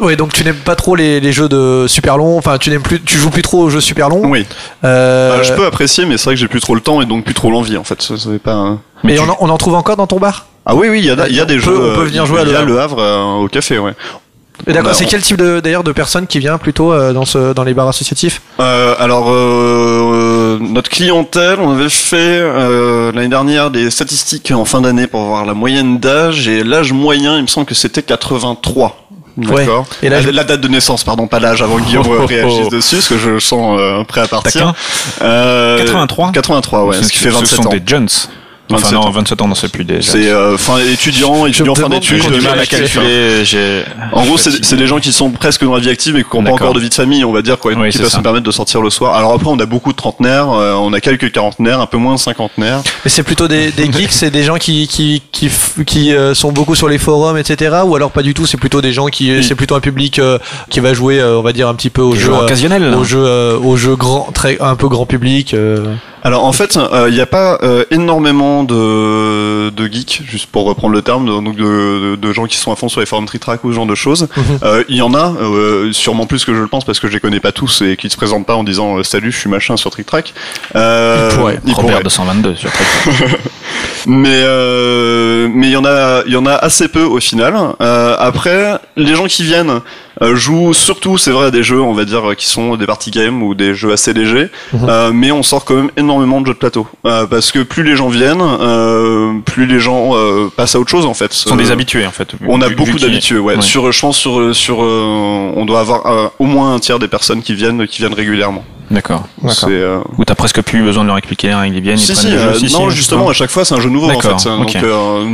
Ouais, donc tu n'aimes pas trop les, les jeux de super longs. Enfin, tu n'aimes plus, tu joues plus trop aux jeux super longs. oui. Euh, Euh, je peux apprécier, mais c'est vrai que j'ai plus trop le temps et donc plus trop l'envie en fait. Ça, pas. un- Et on en, on en trouve encore dans ton bar? Ah oui, oui, il y a, y a des peut- jeux. on peut euh, venir jouer à Le Havre. le Havre euh, au café, ouais. Et D'accord. Bah, c'est quel type d'ailleurs de personnes qui vient plutôt euh, dans ce dans les bars associatifs? Euh, alors, euh, notre clientèle, on avait fait euh, l'année dernière des statistiques en fin d'année pour voir la moyenne d'âge et l'âge moyen, il me semble que c'était 83. D'accord. Et l'âge- la, la date de naissance, pardon, pas l'âge avant que Guillaume Oh, oh, oh. réagisse dessus, parce que je le sens euh, prêt à partir. Euh, 83 83, ouais, ce qui fait Ce 27 sont ans. des Jones. Enfin 27 non, ans. 27 ans, non, c'est plus des. C'est euh, fin étudiant, étudiant fin d'études. J'ai du mal à calculer. j'ai- En gros, c'est des gens qui sont presque dans la vie active et qui n'ont pas encore de vie de famille, on va dire, quoi, Oui, qui peuvent se permettre de sortir le soir. Alors après, on a beaucoup de trentenaires, euh, on a quelques quarantenaires, un peu moins de cinquantenaires. Mais c'est plutôt des, des geeks, c'est des gens qui qui qui, qui euh, sont beaucoup sur les forums, etc. Ou alors pas du tout, c'est plutôt des gens qui, c'est plutôt un public euh, qui va jouer, euh, on va dire un petit peu jeux, joueurs euh, occasionnels. aux jeux, euh, aux jeux grand, très un peu grand public. euh. Alors en fait, il n'y a pas euh, énormément de, de geeks, juste pour reprendre le terme, de, donc de, de, de gens qui sont à fond sur les forums Tritrack ou ce genre de choses. Mhm. Euh, Il y en a, euh, sûrement plus que je le pense parce que je les connais pas tous et qui se présentent pas en disant euh, salut, je suis machin sur TrickTrack. Euh, Il pourrait. il Robert pourrait. 222 sur Twitter. Mais mais il y en a il y en a assez peu au final. Après, les gens qui viennent euh, jouent surtout, c'est vrai, à des jeux, on va dire, qui sont des party games ou des jeux assez légers. Mhm. Euh, mais on sort quand même énormément de jeux de plateau Euh, parce que plus les gens viennent, euh, plus les gens euh, passent à autre chose en fait. Ce sont des habitués en fait. On a Vu- beaucoup d'habitués, ouais. Ouais. Sur, je pense sur sur, euh, on doit avoir euh, au moins un tiers des personnes qui viennent qui viennent régulièrement. D'accord. C'est euh, Où t'as presque plus besoin de leur expliquer les règles, ils viennent, ils si, prennent si, euh, si, non, si, justement, à chaque fois, c'est un jeu nouveau en fait. Donc, ok. euh,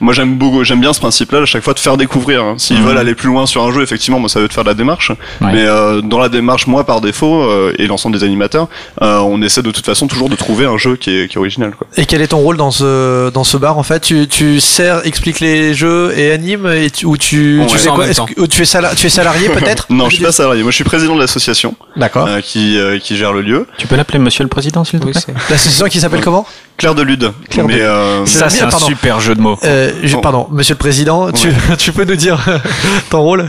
moi j'aime beaucoup, j'aime bien ce principe-là, à chaque fois de faire découvrir. hein. S'ils Mhm. veulent aller plus loin sur un jeu, effectivement, moi ça veut de faire de la démarche. Ouais. Mais euh, dans la démarche, moi par défaut euh, et l'ensemble des animateurs, euh, on essaie de toute façon toujours de trouver un jeu qui est, qui est original. Quoi. Et quel est ton rôle dans ce dans ce bar en fait? Tu tu sers, expliques les jeux et animes et tu, ou tu tu fais quoi que- ou tu es sala- tu es salarié peut-être? Non, je suis pas salarié. Moi, je suis président de l'association D'accord. euh, qui euh, qui gère le lieu. Tu peux l'appeler Monsieur le Président, s'il te plaît? L'association qui s'appelle comment? Claire de Lude. Claire de Mais euh, C'est Ça, c'est un pardon. super jeu de mots. euh, je- Bon. Pardon, Monsieur le Président, tu, tu peux nous dire ton rôle?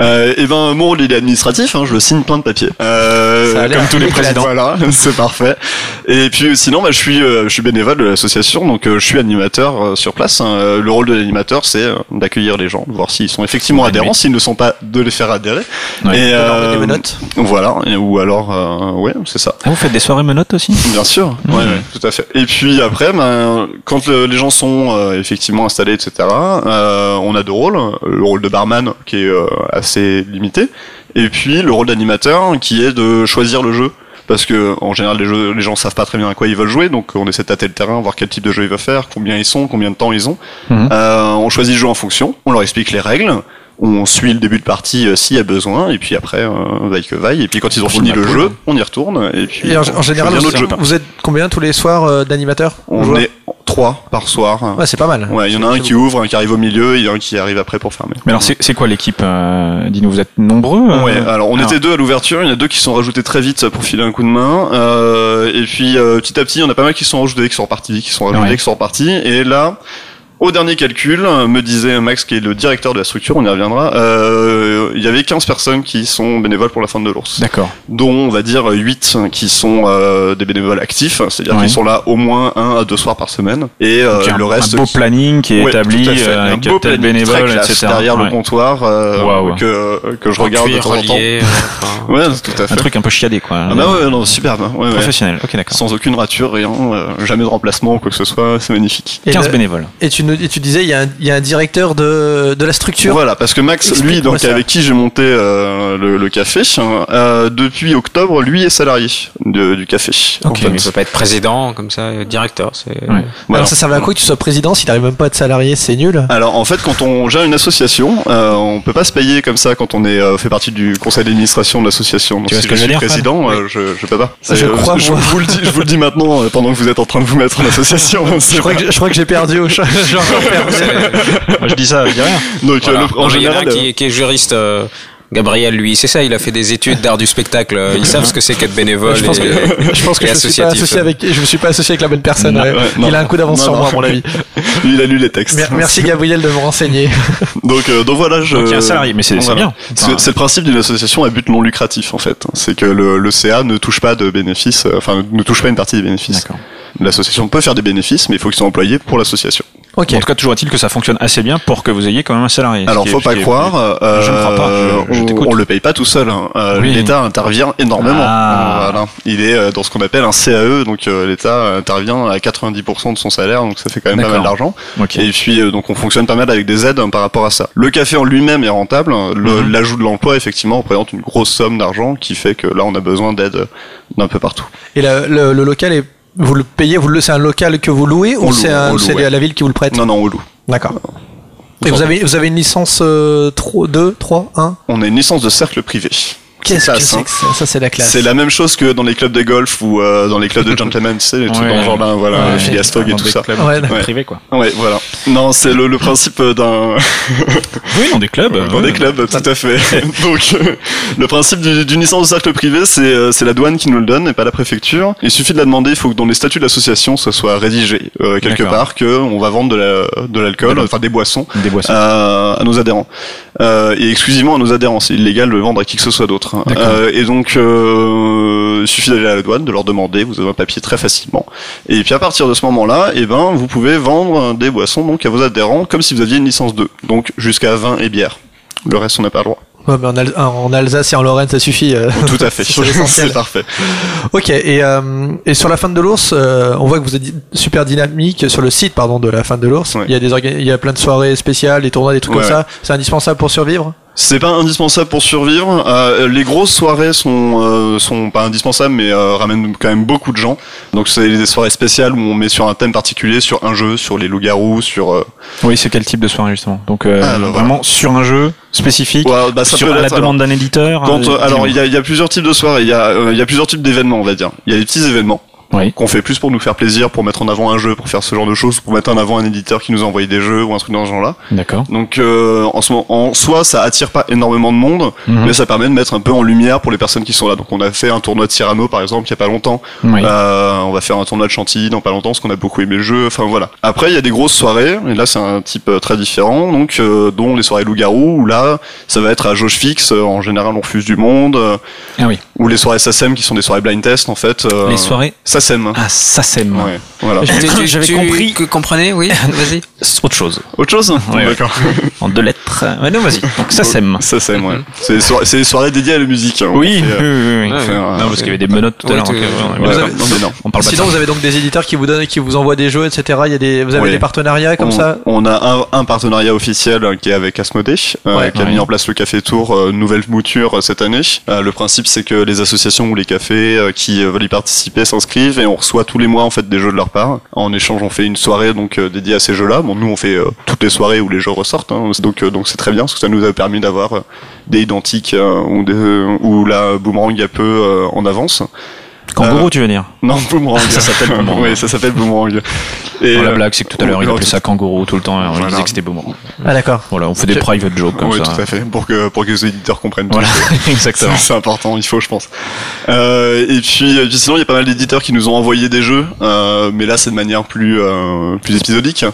Euh, et ben mon rôle il est administratif, hein, je signe plein de papiers. Euh, comme tous les présidents. Voilà, c'est parfait. Et puis sinon, bah, je suis euh, je suis bénévole de l'association, donc euh, je suis animateur euh, sur place. hein. Euh, Le rôle de l'animateur, c'est euh, d'accueillir les gens, de voir s'ils sont effectivement adhérents, s'ils ne sont pas, de les faire adhérer. Ouais. Et euh, menottes. Voilà, et- ou alors euh, ouais, c'est ça. Ah, vous faites des soirées menottes aussi? Bien sûr, ouais, ouais, tout à fait. Et puis après, ben, quand le- les gens sont euh, effectivement installés, etc., euh, on a deux rôles. Le rôle de barman qui est euh, assez limité, et puis le rôle d'animateur qui est de choisir le jeu. Parce que en général, les, jeux, les gens savent pas très bien à quoi ils veulent jouer, donc on essaie de tâter le terrain, voir quel type de jeu ils veulent faire, combien ils sont, combien de temps ils ont. Mhm. Euh, on choisit le jeu en fonction, on leur explique les règles, on suit le début de partie euh, s'il y a besoin, et puis après, euh, vaille que vaille. Et puis quand ils ont fini le jeu, on y retourne. Et puis Et en, on en général, vous, jeu. vous êtes combien tous les soirs euh, d'animateurs? On joueurs? est trois par soir. Ouais, c'est pas mal. Ouais, il y en a un qui ouvre, un qui arrive au milieu, et il y en a un qui arrive après pour fermer. Mais alors, c'est c'est quoi l'équipe euh, Dis-nous, vous êtes nombreux euh Ouais, alors on était deux à l'ouverture, il y en a deux qui sont rajoutés très vite pour filer un coup de main, euh, et puis euh, petit à petit, il y en a pas mal qui sont rajoutés, qui sont repartis, qui sont rajoutés, Ouais. qui sont repartis, et là, au dernier calcul, me disait Max, qui est le directeur de la structure, on y reviendra, euh, il y avait 15 personnes qui sont bénévoles pour la fin de l'ours, D'accord. dont on va dire 8 qui sont euh, des bénévoles actifs, c'est-à-dire Ouais. qu'ils sont là au moins un à deux soirs par semaine, et euh, Donc, il y a un- le reste un beau qui- planning qui est Ouais, établi tout à fait. euh, un avec beau planning bénévole, très classe etc. derrière Ouais. le comptoir euh, que que je En regarde de temps en temps. relié, enfin, Ouais, tout à fait. Un truc un peu chiadé, quoi. Ah bah ouais, non, superbe. Ouais, ouais. Professionnel. Ok, d'accord. Sans aucune rature, rien, euh, jamais de remplacement ou quoi que ce soit, c'est magnifique. Et, 15 le- bénévoles. et tu, nous- et tu disais, il y, a un- il y a un directeur de, de la structure. Voilà, parce que Max, lui, donc ça. avec qui j'ai monté euh, le, le café, euh, depuis octobre, lui est salarié de- du café. Ok. En fait. mais il peut pas être président comme ça, euh, directeur. C'est Ouais. Voilà. Alors ça servait à quoi que tu sois président si t'arrives même pas à être salarié C'est nul. Alors en fait, quand on gère une association, euh, on peut pas se payer comme ça quand on est euh, fait partie du conseil d'administration de l'association. Donc, Tu vois si ce que je je veux suis dire, président, euh, je, je peux pas. Je euh, crois je, vous le dis, je vous le dis maintenant euh, pendant que vous êtes en train de vous mettre en association. Je crois que, je crois que j'ai perdu au chat. Moi, je dis ça, je dis rien. Donc Voilà. le- en Non, il y en a un qui, est- qui est juriste. euh, Gabriel, lui, c'est ça, il a fait des études d'art du spectacle. euh, Ils savent ce que c'est qu'être bénévole. Je pense et- que, je pense que et je me suis pas associé avec, je me suis pas associé avec la bonne personne. Non, ouais. ouais, non. Il a un coup d'avance sur moi, à mon avis. il a lu les textes. Mer- Merci Gabriel de me renseigner. Donc, euh, donc voilà, je. Donc, il y a un salarié, mais c'est bien. C'est Enfin, c'est le principe d'une association à but non lucratif en fait. C'est que le, le CA ne touche pas de bénéfices, enfin ne touche pas une partie des bénéfices. L'association peut faire des bénéfices, mais il faut qu'ils soient employés pour l'association. Ok. En tout cas, toujours est-il que ça fonctionne assez bien pour que vous ayez quand même un salarié. Alors faut est- pas est- croire, euh, Je ne crois pas, je- je on- on, le paye pas tout seul. hein. Euh, Oui. L'État intervient énormément. Ah. Voilà. Il est euh, dans ce qu'on appelle un CAE, donc euh, l'État intervient à 90% de son salaire, donc ça fait quand même pas mal d'argent. Ok. Et puis euh, donc on fonctionne pas mal avec des aides hein, par rapport à ça. Le café en lui-même est rentable. Le- Mhm. L'ajout de l'emploi effectivement représente une grosse somme d'argent qui fait que là on a besoin d'aide d'un peu partout. Et la- le, le local est vous le payez, vous le c'est un local que vous louez On ou loue, c'est un- loue, c'est ouais. la ville qui vous le prête Non, non, on loue. D'accord. Et vous avez, vous avez une licence euh, 3, 2, 3, 1 On a une licence de cercle privé. Qu'est-ce que c'est hein. que ça? Ça, c'est la classe. C'est la même chose que dans les clubs de golf ou euh, dans les clubs de gentlemen, tu sais, les trucs Ouais. dans le là, voilà, Ouais, Gastog et tout des ça. clubs Ouais, Ouais. privés, quoi. Ouais, voilà. Non, c'est le, le principe d'un Oui, dans des clubs. dans ouais. des clubs, tout à fait. Donc, euh, le principe du- d'une licence de cercle privé, c'est euh, c'est la douane qui nous le donne et pas la préfecture. Il suffit de la demander. Il faut que dans les statuts de l'association, ça soit rédigé euh, quelque D'accord. part que on va vendre de la de l'alcool, enfin des boissons. Des boissons. à nos adhérents euh, et exclusivement à nos adhérents. C'est illégal de le vendre à qui que ce soit d'autre. D'accord. Euh, et donc, euh, il suffit d'aller à la douane, de leur demander. Vous avez un papier très facilement. Et puis à partir de ce moment-là, eh ben, vous pouvez vendre des boissons donc à vos adhérents comme si vous aviez une licence 2. Donc jusqu'à vin et bière. Le reste, on n'a pas le droit. Ouais, mais en, Al- en Alsace et en Lorraine, ça suffit. euh. Tout à fait. C'est parfait. Ok, et, euh, et sur la fin de l'ours, euh, on voit que vous êtes super dynamique sur le site pardon de la fin de l'ours. Ouais. Il y a des il y a plein de soirées spéciales, des tournois, des trucs Ouais, comme ça. C'est indispensable pour survivre? C'est pas indispensable pour survivre. Euh, les grosses soirées sont euh, sont pas indispensables, mais euh, ramènent quand même beaucoup de gens. Donc c'est des soirées spéciales où on met sur un thème particulier, sur un jeu, sur les loups-garous, sur. euh, Oui, c'est quel type de soirée justement? Donc euh, Ah, bah, vraiment sur un jeu spécifique, Ouais, bah, ça sur peut la demande d'un éditeur. Quand, euh, alors il y a, y a plusieurs types de soirées, il y a euh, il y a plusieurs types d'événements on va dire. Il y a des petits événements Oui. qu'on fait plus pour nous faire plaisir, pour mettre en avant un jeu, pour faire ce genre de choses, pour mettre en avant un éditeur qui nous a envoyé des jeux ou un truc dans ce genre-là. D'accord. Donc euh, en, ce moment, en soi ça attire pas énormément de monde, Mhm. mais ça permet de mettre un peu en lumière pour les personnes qui sont là. Donc on a fait un tournoi de Cyrano par exemple il y a pas longtemps. Oui. Euh, on va faire un tournoi de Chantilly dans pas longtemps parce qu'on a beaucoup aimé le jeu. Enfin voilà. Après il y a des grosses soirées et là c'est un type euh, très différent donc euh, dont les soirées loup-garou où là ça va être à jauge fixe. Euh, En général on refuse du monde Ah oui. ou les soirées SACEM qui sont des soirées blind test en fait. euh, Les soirées. SACEM. Ah, ça c'est Ouais. Voilà. J'avais compris. Que comprenez, oui. Vas-y. Autre chose. Autre chose Ouais, D'accord. En deux lettres. Ouais, non, vas-y. Donc ça s'aime. SACEM ouais. C'est des soirées, c'est des soirées dédiées à la musique. hein. Oui, oui, fait, euh, oui, oui. Un- Non, parce qu'il y avait des menottes tout à l'heure. euh, Sinon, vous avez donc des éditeurs qui vous donnent, qui vous envoient des jeux, etc. Il y a des, vous avez Oui. des partenariats comme on, ça. on a un, un partenariat officiel euh, qui est avec Asmodée, euh, qui a mis en place le Café Tour, euh, nouvelle mouture euh, cette année. Euh, le principe, c'est que les associations ou les cafés euh, qui euh, veulent y participer s'inscrivent et on reçoit tous les mois en fait des jeux de leur part. En échange, on fait une soirée donc euh, dédiée à ces jeux-là. Bon, nous, on fait euh, toutes les soirées où les jeux ressortent, hein. donc euh, donc c'est très bien parce que ça nous a permis d'avoir des identiques ou, des, ou la boomerang un peu en avance. Kangourou, Euh, tu veux dire? Non, boomerang. Ça s'appelle Boomerang. oui, ça s'appelle boomerang. Et Non, La euh, blague, c'est que tout à l'heure, il appelait tout- ça kangourou tout le temps. et On Voilà. disait que c'était beau. Ah d'accord. Voilà, on fait des private jokes comme oui, ça. tout à fait, pour que pour que les éditeurs comprennent. tout. Voilà, exactement. C'est important, il faut, je pense. Euh, et puis, et puis sinon, il y a pas mal d'éditeurs qui nous ont envoyé des jeux, euh, mais là, c'est de manière plus euh, plus épisodique.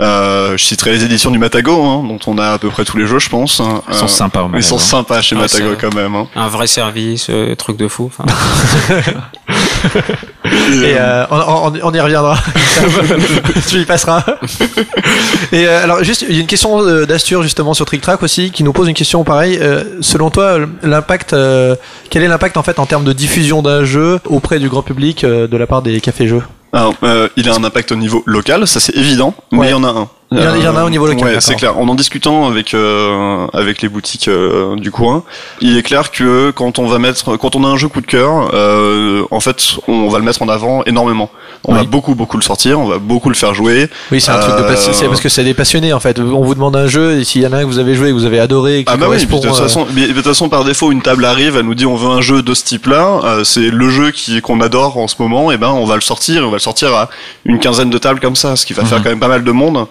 Euh, je citerai les éditions du Matago, hein, dont on a à peu près tous les jeux, je pense. hein. Ils sont Euh, sympas, au Ils sont sympas chez Ah, Matago quand même. Hein. Un vrai service, euh, truc de fou. Et euh, on, on- on y reviendra. tu y passeras. Et euh, alors juste, il y a une question euh, d'Astur justement sur Trick Track aussi qui nous pose une question pareille. Euh, selon toi, l'impact, euh, quel est l'impact en fait en termes de diffusion d'un jeu auprès du grand public euh, de la part des cafés jeux Alors, euh, il a un impact au niveau local, ça c'est évident, mais Ouais. il y en a un. Il y en a- il y en a un au niveau local, Ouais, c'est clair. En en discutant avec euh, avec les boutiques euh, du coin, il est clair que quand on va mettre, quand on a un jeu coup de cœur, euh, en fait, on va le mettre en avant énormément. On va beaucoup beaucoup le sortir, on va beaucoup le faire jouer. Oui, c'est un truc de Euh, passion. C'est parce que c'est des passionnés en fait. On vous demande un jeu et s'il y en a un que vous avez joué, et que vous avez adoré, Ah bah oui, de toute euh, façon, mais de toute façon par défaut une table arrive, elle nous dit on veut un jeu de ce type-là, euh, c'est le jeu qui qu'on adore en ce moment, et ben on va le sortir, on va le sortir à une quinzaine de tables comme ça, ce qui va faire quand même pas mal de monde.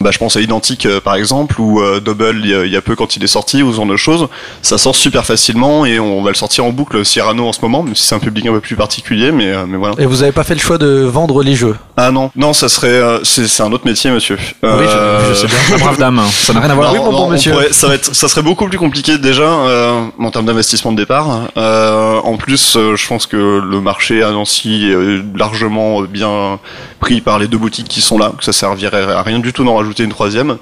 Bah, je pense à Identique euh, par exemple ou euh, Double il y, a, il y a peu quand il est sorti ou ce genre de choses. Ça sort super facilement et on va le sortir en boucle Cyrano en ce moment, même si c'est un public un peu plus particulier, mais euh, mais voilà. Et vous avez pas fait le choix de vendre les jeux? Ah non, non, ça serait c'est un autre métier, monsieur. Oui, je- je sais bien. La brave dame, ça n'a rien à voir. Oui, mon bon on monsieur. pourrait- ça, va être, ça serait beaucoup plus compliqué déjà en termes d'investissement de départ. En plus, je pense que le marché à Nancy est largement bien pris par les deux boutiques qui sont là, que ça servirait à rien du tout d'en rajouter une troisième.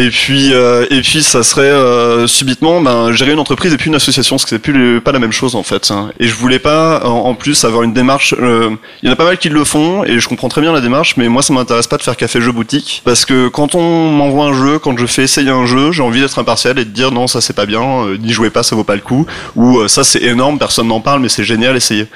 Et puis, euh, et puis, ça serait euh, subitement ben, gérer une entreprise et puis une association, ce qui c'est plus pas la même chose en fait. hein. Et je voulais pas, en, plus, avoir une démarche. euh, Il y en a pas mal qui le font et je comprends très bien la démarche, mais moi, ça m'intéresse pas de faire café jeu boutique parce que quand on m'envoie un jeu, quand je fais essayer un jeu, j'ai envie d'être impartial et de dire non, ça c'est pas bien, n'y jouez pas, ça vaut pas le coup, ou ça c'est énorme, personne n'en parle, mais c'est génial, essayez.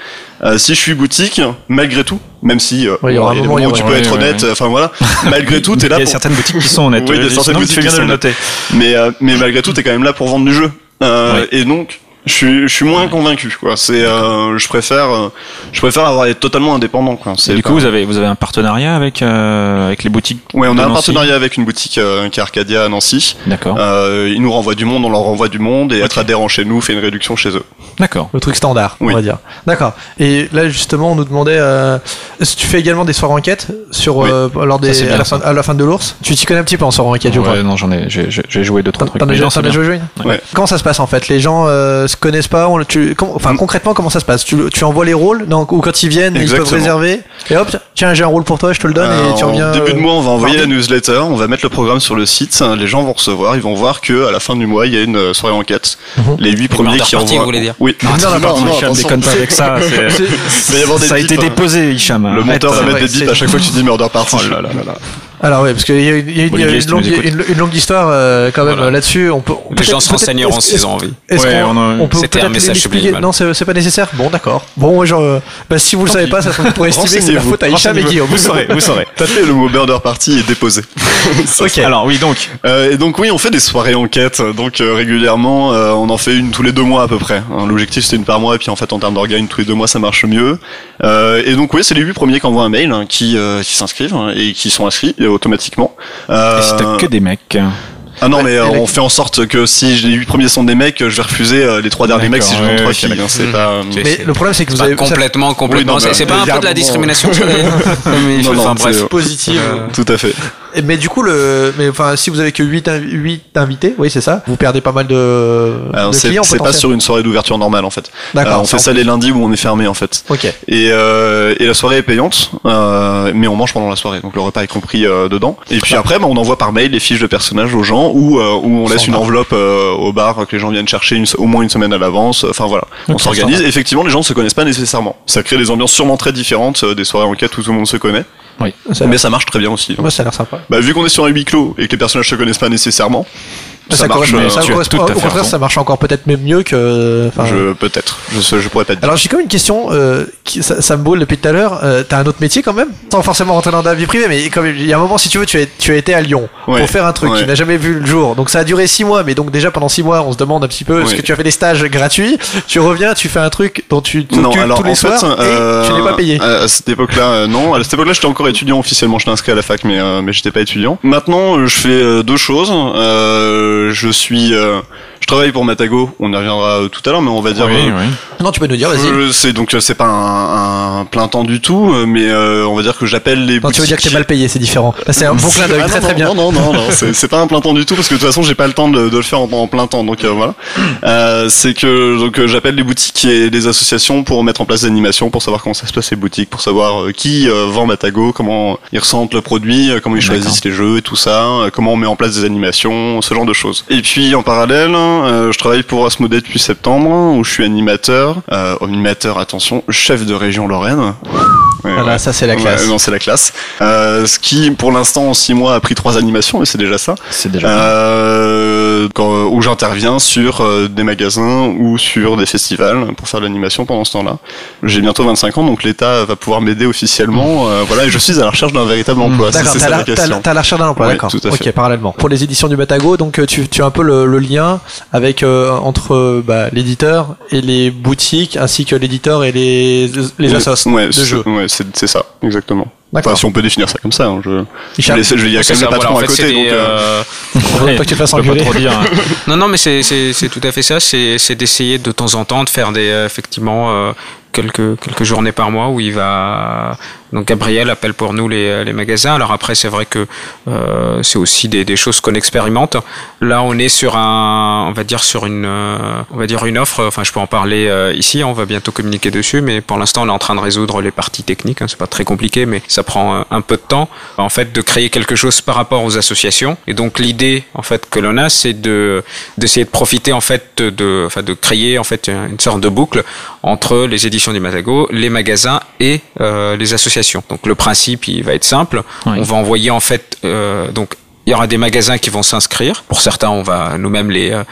Euh, si je suis boutique, malgré tout, même si euh, Oui, il y aura un moment, où tu peux être honnête, enfin voilà, malgré tout, t'es là Il y a pour certaines boutiques qui sont honnêtes. Oui, il y a certaines boutiques qui sont noter. mais euh, mais malgré tout t'es quand même là pour vendre du jeu. Euh, et donc je suis je suis moins convaincu quoi c'est euh, je préfère euh, je préfère avoir être totalement indépendant quoi c'est du pas- coup, vous avez, vous avez un partenariat avec, euh, avec les boutiques ouais on a un Nancy partenariat avec une boutique euh, qui est Arcadia à Nancy D'accord. euh, ils nous renvoient du monde on leur renvoie du monde et être adhérent chez nous fait une réduction chez eux D'accord. Le truc standard, Oui. on va dire. D'accord. Et là, justement, on nous demandait, euh, est-ce que tu fais également des soirées enquêtes sur, Oui. euh, lors des, Ça, c'est bien, à, la fin, à la fin de l'ours? Tu t'y connais un petit peu en soirée enquête, je crois. Ouais, non, j'en ai, j'ai, joué deux, trois trucs. t'en as déjà joué une Ouais. Comment ça se passe en fait? Les gens se connaissent pas on, tu, Enfin, Mm. concrètement, comment ça se passe? Tu, tu envoies les rôles donc, ou quand ils viennent, ils peuvent réserver et hop, tiens, j'ai un rôle pour toi, je te le donne Euh, et tu en reviens. début de euh, mois, on va envoyer la newsletter, on va mettre le programme sur le site, les gens vont recevoir, ils vont voir que à la fin du mois, il y a une euh, soirée enquête. Mhm. Les huit premiers murder qui envoient. vous voulez dire Oui. Non, non, non, non, déconne pas avec ça. Ça a été hein. déposé, Hicham. Le monteur va mettre des bips à chaque fois que tu dis murder party. Alors ouais, parce qu'il y a une, y a longue, nous écoutes. une, une longue histoire euh, quand même Voilà. là-dessus. On peut, Les peut-être- gens se renseigneront s'ils ont envie. Est-ce Ouais, qu'on on a- on peut C'était un peut-être message subliminal. Non, c'est c'est pas nécessaire. Bon, d'accord. Bon, moi, genre, euh, bah, si vous le savez pas, ça se pourrait estimer que c'est la faute à Hicham et Guillaume. Vous saurez, vous saurez. Tapez le mot murder party et déposé. Ok. Alors oui, donc. Euh, et donc oui, on fait des soirées enquêtes, donc euh, régulièrement, euh, on en fait une tous les deux mois à peu près. Hein, L'objectif c'était une par mois, et puis en fait en termes d'organes, tous les deux mois ça marche mieux. Euh, et donc oui, c'est les huit premiers qui envoient un mail, hein, qui, qui s'inscrivent hein, et qui sont inscrits automatiquement. Euh, Et si t'as que des mecs. Ah non, Ouais, mais euh, on fait en sorte que si les huit premiers sont des mecs, je vais refuser euh, les trois derniers mecs si je ouais, trois filles. c'est Mhm. pas. euh, Mais le problème, c'est que vous avez complètement, complètement. Oui, c'est pas un peu de la discrimination, Mais, Non, non, enfin, bref. c'est- positive. Euh, Tout à fait. Mais du coup, le, mais enfin, si vous avez que 8, 8 invités, oui, c'est ça, vous perdez pas mal de, Alors, de clients c'est pas sur une soirée d'ouverture normale en fait. D'accord. Euh, on fait ça les lundis où on est fermé en fait. Ok. Et, euh, et la soirée est payante, euh, mais on mange pendant la soirée, donc le repas est compris euh, dedans. Et puis après, bah, on envoie par mail les fiches de personnages aux gens, ou euh, où on laisse une enveloppe euh, au bar que les gens viennent chercher une au moins une semaine à l'avance. Enfin voilà, on s'organise. Effectivement, les gens ne se connaissent pas nécessairement. Ça crée des ambiances sûrement très différentes des soirées enquête où tout le monde se connaît, Ça, mais ça marche très bien aussi. moi, ça a l'air sympa. Bah, vu qu'on est sur un huis clos et que les personnages se connaissent pas nécessairement, Ça, ça, marche. correspond, euh, ça correspond- tout à au contraire, raison. ça marche encore peut-être même mieux que. enfin, je peut-être, je, je pourrais pas te dire. Alors j'ai quand même une question, euh, qui, ça, ça me brûle depuis tout à l'heure. Euh, T'as un autre métier quand même, sans forcément rentrer dans ta vie privée, mais quand même, il y a un moment, si tu veux, tu as, tu as été à Lyon Ouais, pour faire un truc ouais. qui n'a jamais vu le jour. Donc ça a duré six mois, mais donc déjà pendant six mois, on se demande un petit peu, est-ce que tu as fait des stages gratuits? Tu reviens, tu fais un truc dont tu Non, alors tous les en fait, soirs euh, et tu n'es pas payé. À, cette époque-là, euh, non. À cette époque-là, j'étais encore étudiant officiellement. J'étais inscrit à la fac, mais euh, mais j'étais pas étudiant. Maintenant, euh, je fais euh, deux choses. Euh, je suis, euh, travaille pour Matago. On y reviendra euh, tout à l'heure, mais on va dire. Oui, euh, oui. Non, tu peux nous dire, vas-y. euh, c'est donc c'est pas un, un plein temps du tout, mais euh, on va dire que j'appelle les. Non, tu veux dire que t'es boutiques- mal payé, c'est différent. Là, c'est un bon clin d'œil, Ah, très non, très non, bien. Non, non, non, non, c'est pas un plein temps du tout parce que de toute façon j'ai pas le temps de, de le faire en, en plein temps. Donc euh, voilà, euh, c'est que donc j'appelle les boutiques et les associations pour mettre en place des animations, pour savoir comment ça se passe les boutiques, pour savoir euh, qui euh, vend Matago, comment ils ressentent le produit, euh, comment ils choisissent les jeux et tout ça, euh, comment on met en place des animations, ce genre de choses. Et puis en parallèle, euh, je travaille pour Asmodée depuis septembre où je suis animateur, euh, animateur attention, chef de région Lorraine. Ouais, Voilà, ouais. ça c'est la Ouais, classe. non, c'est la classe. Euh, ce qui, pour l'instant, en six mois, a pris trois animations, mais c'est déjà ça. C'est déjà. Euh, quand, où j'interviens sur euh, des magasins ou sur des festivals pour faire de l'animation pendant ce temps-là. J'ai bientôt 25 ans, donc l'État va pouvoir m'aider officiellement. euh, voilà, et je suis à la recherche d'un véritable emploi. C'est D'accord, c'est t'as la, la recherche d'un emploi, Ouais, d'accord. tout à Ok, fait. parallèlement. Pour les éditions du Batago, donc tu, tu as un peu le, le lien avec euh, entre bah, l'éditeur et les boutiques, ainsi que l'éditeur et les les assos Ouais, de jeux. Ouais, c'est ça, exactement. Enfin, si on peut définir ça comme ça. hein, je, je laisse- quand même le patron voilà, en à côté. donc, euh, euh, pas que tu fasses trop dire. hein. Non, non, mais c'est tout à fait ça. C'est d'essayer de temps en temps de faire des euh, effectivement euh, quelques quelques journées par mois où il va donc Gabriel appelle pour nous les les magasins. Alors après c'est vrai que euh, c'est aussi des des choses qu'on expérimente. Là on est sur un on va dire sur une euh, on va dire une offre. Enfin je peux en parler euh, ici. On va bientôt communiquer dessus, mais pour l'instant on est en train de résoudre les parties techniques. Hein. C'est pas très compliqué, mais ça prend euh, un peu de temps. En fait de créer quelque chose par rapport aux associations. Et donc l'idée en fait que l'on a c'est de d'essayer de profiter en fait de enfin de créer en fait une sorte de boucle entre les éditions du Matago, les magasins et euh, les associations. Donc le principe il va être simple. Oui. On va envoyer en fait euh, donc il y aura des magasins qui vont s'inscrire. Pour certains, on va nous-mêmes les, euh,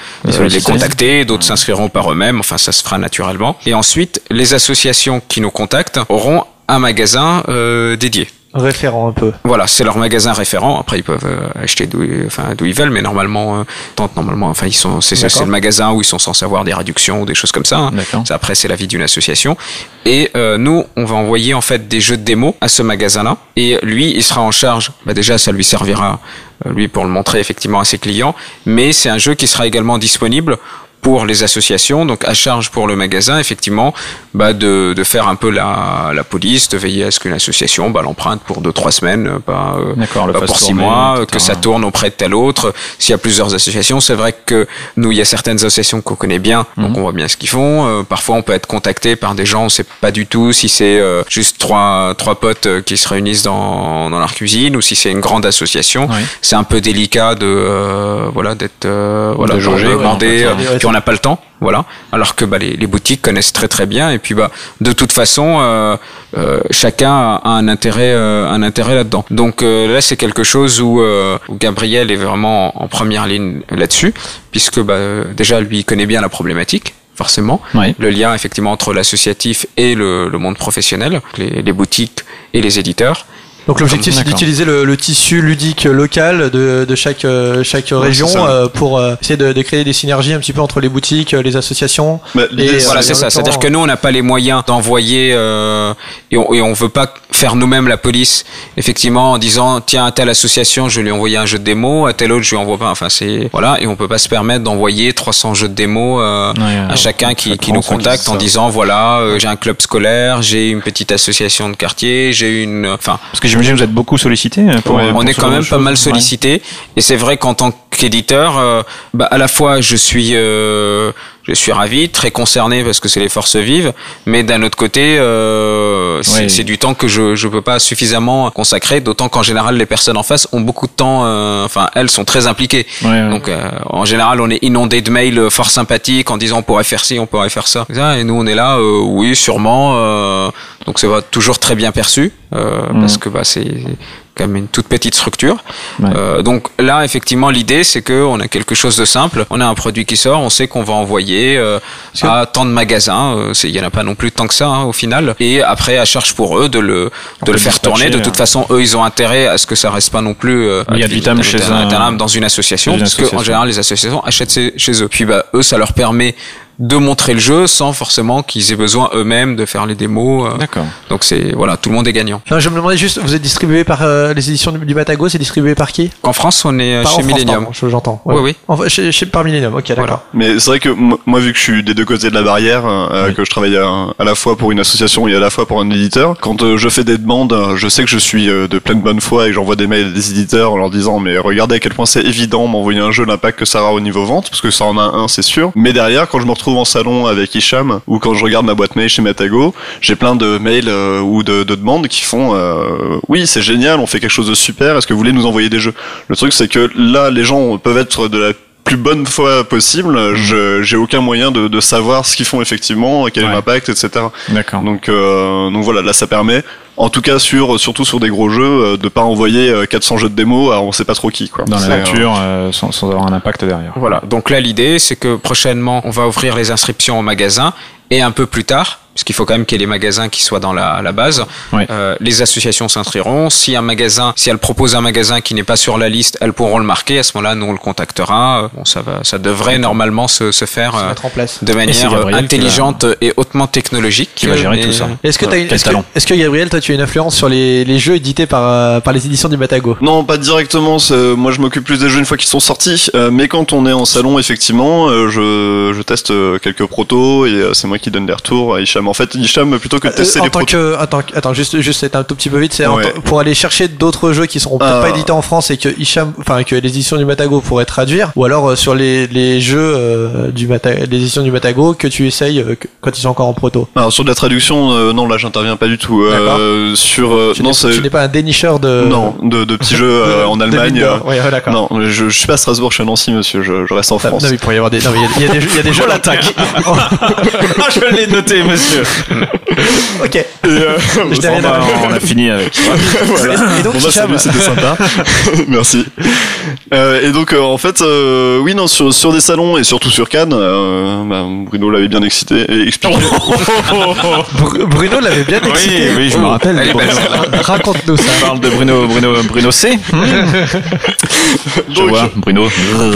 Les contacter, d'autres s'inscriront par eux-mêmes. Enfin, ça se fera naturellement. Et ensuite, les associations qui nous contactent auront un magasin euh, dédié. Référent un peu. Voilà, c'est leur magasin référent. Après, ils peuvent euh, acheter d'où, enfin, ils veulent, mais normalement, euh, tant- normalement, enfin, ils sont, c'est, le magasin où ils sont censés avoir des réductions ou des choses comme ça. hein. Après, c'est l'avis d'une association. Et euh, nous, on va envoyer en fait des jeux de démo à ce magasin-là. Et lui, il sera en charge. Bah, déjà, ça lui servira lui pour le montrer effectivement à ses clients. Mais c'est un jeu qui sera également disponible pour les associations, donc à charge pour le magasin, effectivement, bah de, de faire un peu la, la police, de veiller à ce qu'une association bah, l'emprunte pour deux trois semaines, euh, pas, euh, pas fasse pour six tourner, mois, etc. que ça tourne auprès de tel autre. S'il y a plusieurs associations, c'est vrai que nous, il y a certaines associations qu'on connaît bien, Mhm. donc on voit bien ce qu'ils font. Euh, parfois, on peut être contacté par des gens, on sait pas du tout si c'est euh, juste trois trois potes euh, qui se réunissent dans dans leur cuisine ou si c'est une grande association. Oui. C'est un peu délicat de euh, voilà d'être euh, voilà De jauger, de ouais, demander, on n'a pas le temps. Voilà. Alors que bah, les, les boutiques connaissent très très bien et puis bah de toute façon euh, euh, chacun a un intérêt euh, un intérêt là-dedans. Donc euh, là c'est quelque chose où, euh, où Gabriel est vraiment en, en première ligne là-dessus puisque bah, déjà lui il connaît bien la problématique forcément Oui. le lien effectivement entre l'associatif et le, le monde professionnel, les, les boutiques et les éditeurs. Donc l'objectif c'est d'utiliser le, le tissu ludique local de, de chaque euh, chaque région euh, pour euh, essayer de, de créer des synergies un petit peu entre les boutiques, euh, les associations. Bah, Et, c'est- Voilà, euh, c'est ça. C'est-à-dire que nous, on n'a pas les moyens d'envoyer euh, et, on, et on veut pas faire nous-mêmes la police. Effectivement, en disant tiens à telle association, je lui ai envoyé un jeu de démo, à telle autre, je lui envoie pas. Enfin, c'est voilà, et on peut pas se permettre d'envoyer 300 jeux de démo euh, Ouais, à chacun qui, qui nous contacte en disant voilà, euh, j'ai un club scolaire, j'ai une petite association de quartier, j'ai une, enfin, Parce que j'imagine que vous êtes beaucoup sollicité euh, pour, Ouais, pour on est quand même pas mal Ouais. sollicité et c'est vrai qu'en tant qu'éditeur euh, bah, à la fois je suis euh, je suis ravi très concerné parce que c'est les forces vives mais d'un autre côté euh, c'est du temps que je je peux pas suffisamment consacrer d'autant qu'en général les personnes en face ont beaucoup de temps euh, enfin elles sont très impliquées. Donc euh, en général on est inondé de mails euh, fort sympathiques en disant on pourrait faire ci on pourrait faire ça. Et nous on est là euh, oui sûrement euh, donc c'est toujours très bien perçu euh, Mhm. parce que bah c'est même une toute petite structure Ouais. euh, donc là, effectivement, l'idée, c'est que on a quelque chose de simple. On a un produit qui sort, on sait qu'on va envoyer euh, à tant de magasins. euh, Il y en a pas non plus tant que ça hein, au final. Et après, à charge pour eux de le de le faire tourner. De toute euh. façon, eux, ils ont intérêt à ce que ça reste pas non plus euh, Il y a vitam chez un- dans une association, une parce que en association. général, les associations achètent chez- chez eux. Puis bah, eux, ça leur permet de montrer le jeu sans forcément qu'ils aient besoin eux-mêmes de faire les démos. euh. D'accord. Donc c'est voilà, tout le monde est gagnant. Non, je me demandais juste, vous êtes distribué par euh, les éditions du, Batago, c'est distribué par qui? En France, on est euh, chez Millennium. j'entends. Oui, oui. Enfin, chez, chez- par Millennium, ok, d'accord. Voilà. Mais c'est vrai que moi, vu que je suis des deux côtés de la barrière, euh, Oui. que je travaille à, à la fois pour une association et à la fois pour un éditeur, quand euh, je fais des demandes, je sais que je suis euh, de pleine bonne foi et j'envoie des mails à des éditeurs en leur disant mais regardez à quel point c'est évident m'envoyer un jeu, l'impact que ça aura au niveau vente, parce que ça en a un, c'est sûr. Mais derrière, quand je me retrouve en salon avec Hicham ou quand je regarde ma boîte mail chez Matago, j'ai plein de mails euh, ou de, de demandes qui font euh, oui c'est génial, on fait quelque chose de super, est-ce que vous voulez nous envoyer des jeux? Le truc c'est que là les gens peuvent être de la plus bonne foi possible, je j'ai aucun moyen de, de savoir ce qu'ils font effectivement, quel est l'impact, etc. D'accord. Donc euh, donc voilà, là ça permet, en tout cas sur surtout sur des gros jeux, euh, de pas envoyer euh, 400 jeux de démo à on sait pas trop qui quoi. Dans la euh, nature, euh, sans, sans avoir un impact derrière. Voilà. Donc là, l'idée, c'est que prochainement, on va ouvrir les inscriptions au magasin et un peu plus tard, puisqu'il faut quand même qu'il y ait les magasins qui soient dans la, la base, euh, les associations s'inscriront. Si un magasin, si elles proposent un magasin qui n'est pas sur la liste, elles pourront le marquer. À ce moment-là, nous on le contactera. Euh, Bon, ça va, ça devrait normalement se, se faire Se euh, mettre en place. de manière intelligente et hautement technologique. qui va gérer tout ça. Est-ce que, t'as une- Quel est-ce que, est-ce que Gabriel, toi, tu as une influence sur les, les jeux édités par, euh, par les éditions du Batago Non, pas directement. c'est- Moi, je m'occupe plus des jeux une fois qu'ils sont sortis. Euh, mais quand on est en salon, effectivement, euh, je, je teste euh, quelques protos et euh, c'est moi qui donne des retours à Hicham. En fait, Hicham, plutôt que de tester Euh, en les tant protos. que, attends, attends, juste, juste, c'est un tout petit peu vite, c'est Ouais. pour aller chercher d'autres jeux qui seront peut-être Ah. pas édités en France et que Hicham, enfin, que les éditions du Batago pourraient traduire, ou alors euh, sur les, les jeux euh, du Bata- les éditions du Batago que tu essayes euh, quand ils sont encore en proto. Alors sur de la traduction, euh, non, là, j'interviens pas du tout. Euh, sur euh, Tu non, n'es- c'est tu n'es pas un dénicheur de. non de, de petits jeux euh, en Allemagne. Euh, Ouais, non, je, je suis pas à Strasbourg, je suis à Nancy, monsieur. Je, je reste en Ah, France. Non, mais il pourrait y avoir des, non, il y a- y, a des y a des jeux. l'attaque. Ah, je l'ai noté, monsieur. Ok. Et, euh, Je Bon, bah, on a fini avec. Et donc, Bon, bah, salut, c'était sympa. Merci. Et donc, en fait, oui, non, sur, sur des salons et surtout sur Cannes, bah, Bruno l'avait bien excité et expliqué. Bru- Bruno l'avait bien Oui, excité. oui, je me rappelle. Belle, Raconte-nous ça. On parle de Bruno, Bruno, Bruno C. Je Donc, vois, Bruno.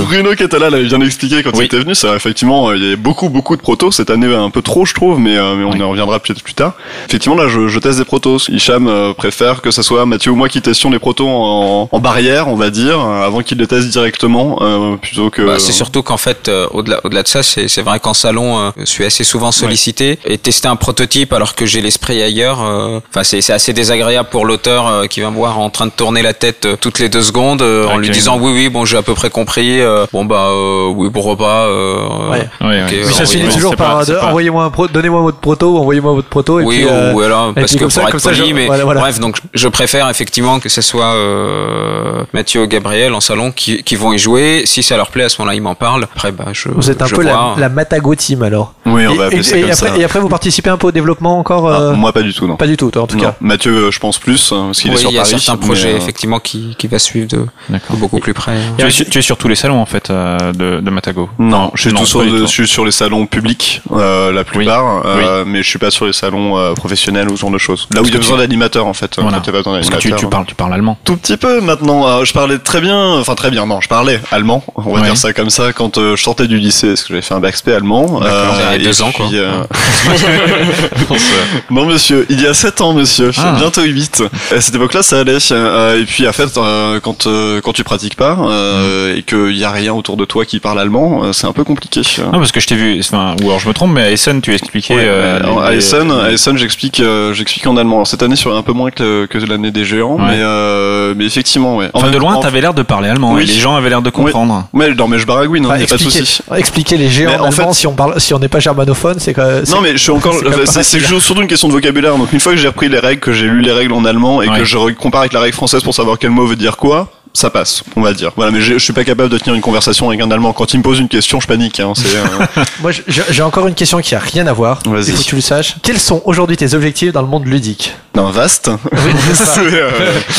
Bruno Catala l'avait bien expliqué quand il Oui. était venu. C'est effectivement, euh, il y avait beaucoup, beaucoup de protos cette année, un peu trop, je trouve, mais, euh, mais on y reviendra peut-être plus tard. Effectivement, là, je, je teste des protos. Hicham euh, préfère que ça soit Mathieu ou moi qui testions les protos en, en barrière, on va dire, avant qu'il les teste directement, euh, plutôt que. Bah, c'est surtout qu'en fait, euh, au-delà, au-delà de ça, c'est, vrai qu'en salon, euh, je suis assez souvent sollicité et tester un prototype alors que j'ai l'esprit ailleurs. euh, Enfin, c'est, assez désagréable pour l'auteur euh, qui va me voir en train de tourner la tête euh, toutes les deux secondes euh, en lui disant oui, oui, bon, j'ai à peu près compris. euh, bon bah euh, oui, pourquoi pas. Euh, Ouais. Ouais, Mais ça finit toujours par pas- envoyez-moi un pro, donnez-moi votre proto ou envoyez-moi votre proto et oui, puis, euh, ou alors et parce puis que comme ça- pour comme être ça, je- poli, mais voilà, voilà. bref, donc je préfère effectivement que ce soit euh, Mathieu ou Gabriel en salon qui, qui vont y jouer. Si ça leur plaît, à ce moment-là, ils m'en parlent. Après, bah, je, Vous êtes un peu la, la Matago team alors. Oui, on et, va appeler et- ça et comme après, ça. et après vous participez un peu au développement encore Ah, moi, pas du tout, non. Pas du tout toi en tout. Cas. Mathieu, euh, je pense plus, hein, parce qu'il Oui, est sur il y a Paris. certains projets euh, effectivement qui, qui va suivre de, beaucoup plus près. Tu es, sur- tu es sur tous les salons en fait euh, de, de Matago. Non, je suis, non, tout sur, je suis les salons publics, euh, la plupart, euh, mais je suis pas sur les salons euh, professionnels ou ce genre de choses. Là où il y a besoin d'animateurs, en fait. Voilà. Quand il y a pas besoin Parce que tu, hein. parles, tu parles allemand. Tout petit peu maintenant. Euh, je parlais très bien, enfin très bien. Non, je parlais allemand. On va dire ça comme ça. Quand je sortais du lycée, parce que j'avais fait un bac allemand. Il y a deux ans, quoi. non, monsieur, il y a 7 ans, monsieur. Ah. Bientôt 8. À cette époque-là, ça allait. Euh, et puis, en fait, euh, quand euh, quand tu pratiques pas euh, et qu'il y a rien autour de toi qui parle allemand, c'est un peu compliqué. Non, parce que je t'ai vu, enfin, ou alors je me trompe, mais à Essen, tu expliquais. Ouais, euh, à les- Essen, à Essen, j'explique, j'explique en allemand. Alors, cette année, sur un peu moins que, que l'année des géants, Ouais. mais, euh, mais effectivement, ouais. En Enfin, de loin, en- t'avais l'air de parler allemand. Oui. et les gens avaient l'air de comprendre. Ouais, non, mais je baragouine, hein, Enfin, y a pas de expliquer, souci. expliquer les géants Mais en allemands fait- si on parle si on n'est pas germanophone c'est quoi Non, mais je suis encore, c'est quand surtout une question de vocabulaire. Donc, une fois que j'ai repris les règles, que j'ai lu les règles en allemand et Ouais. que je re- compare avec la règle française pour savoir quel mot veut dire quoi, ça passe, on va dire. Voilà, mais je suis pas capable de tenir une conversation avec un allemand. Quand il me pose une question, je panique, hein, euh, Moi, j'ai encore une question qui a rien à voir. Vas-y. Il faut que tu le saches. Quels sont aujourd'hui tes objectifs dans le monde ludique? Non, vaste. C'est, euh,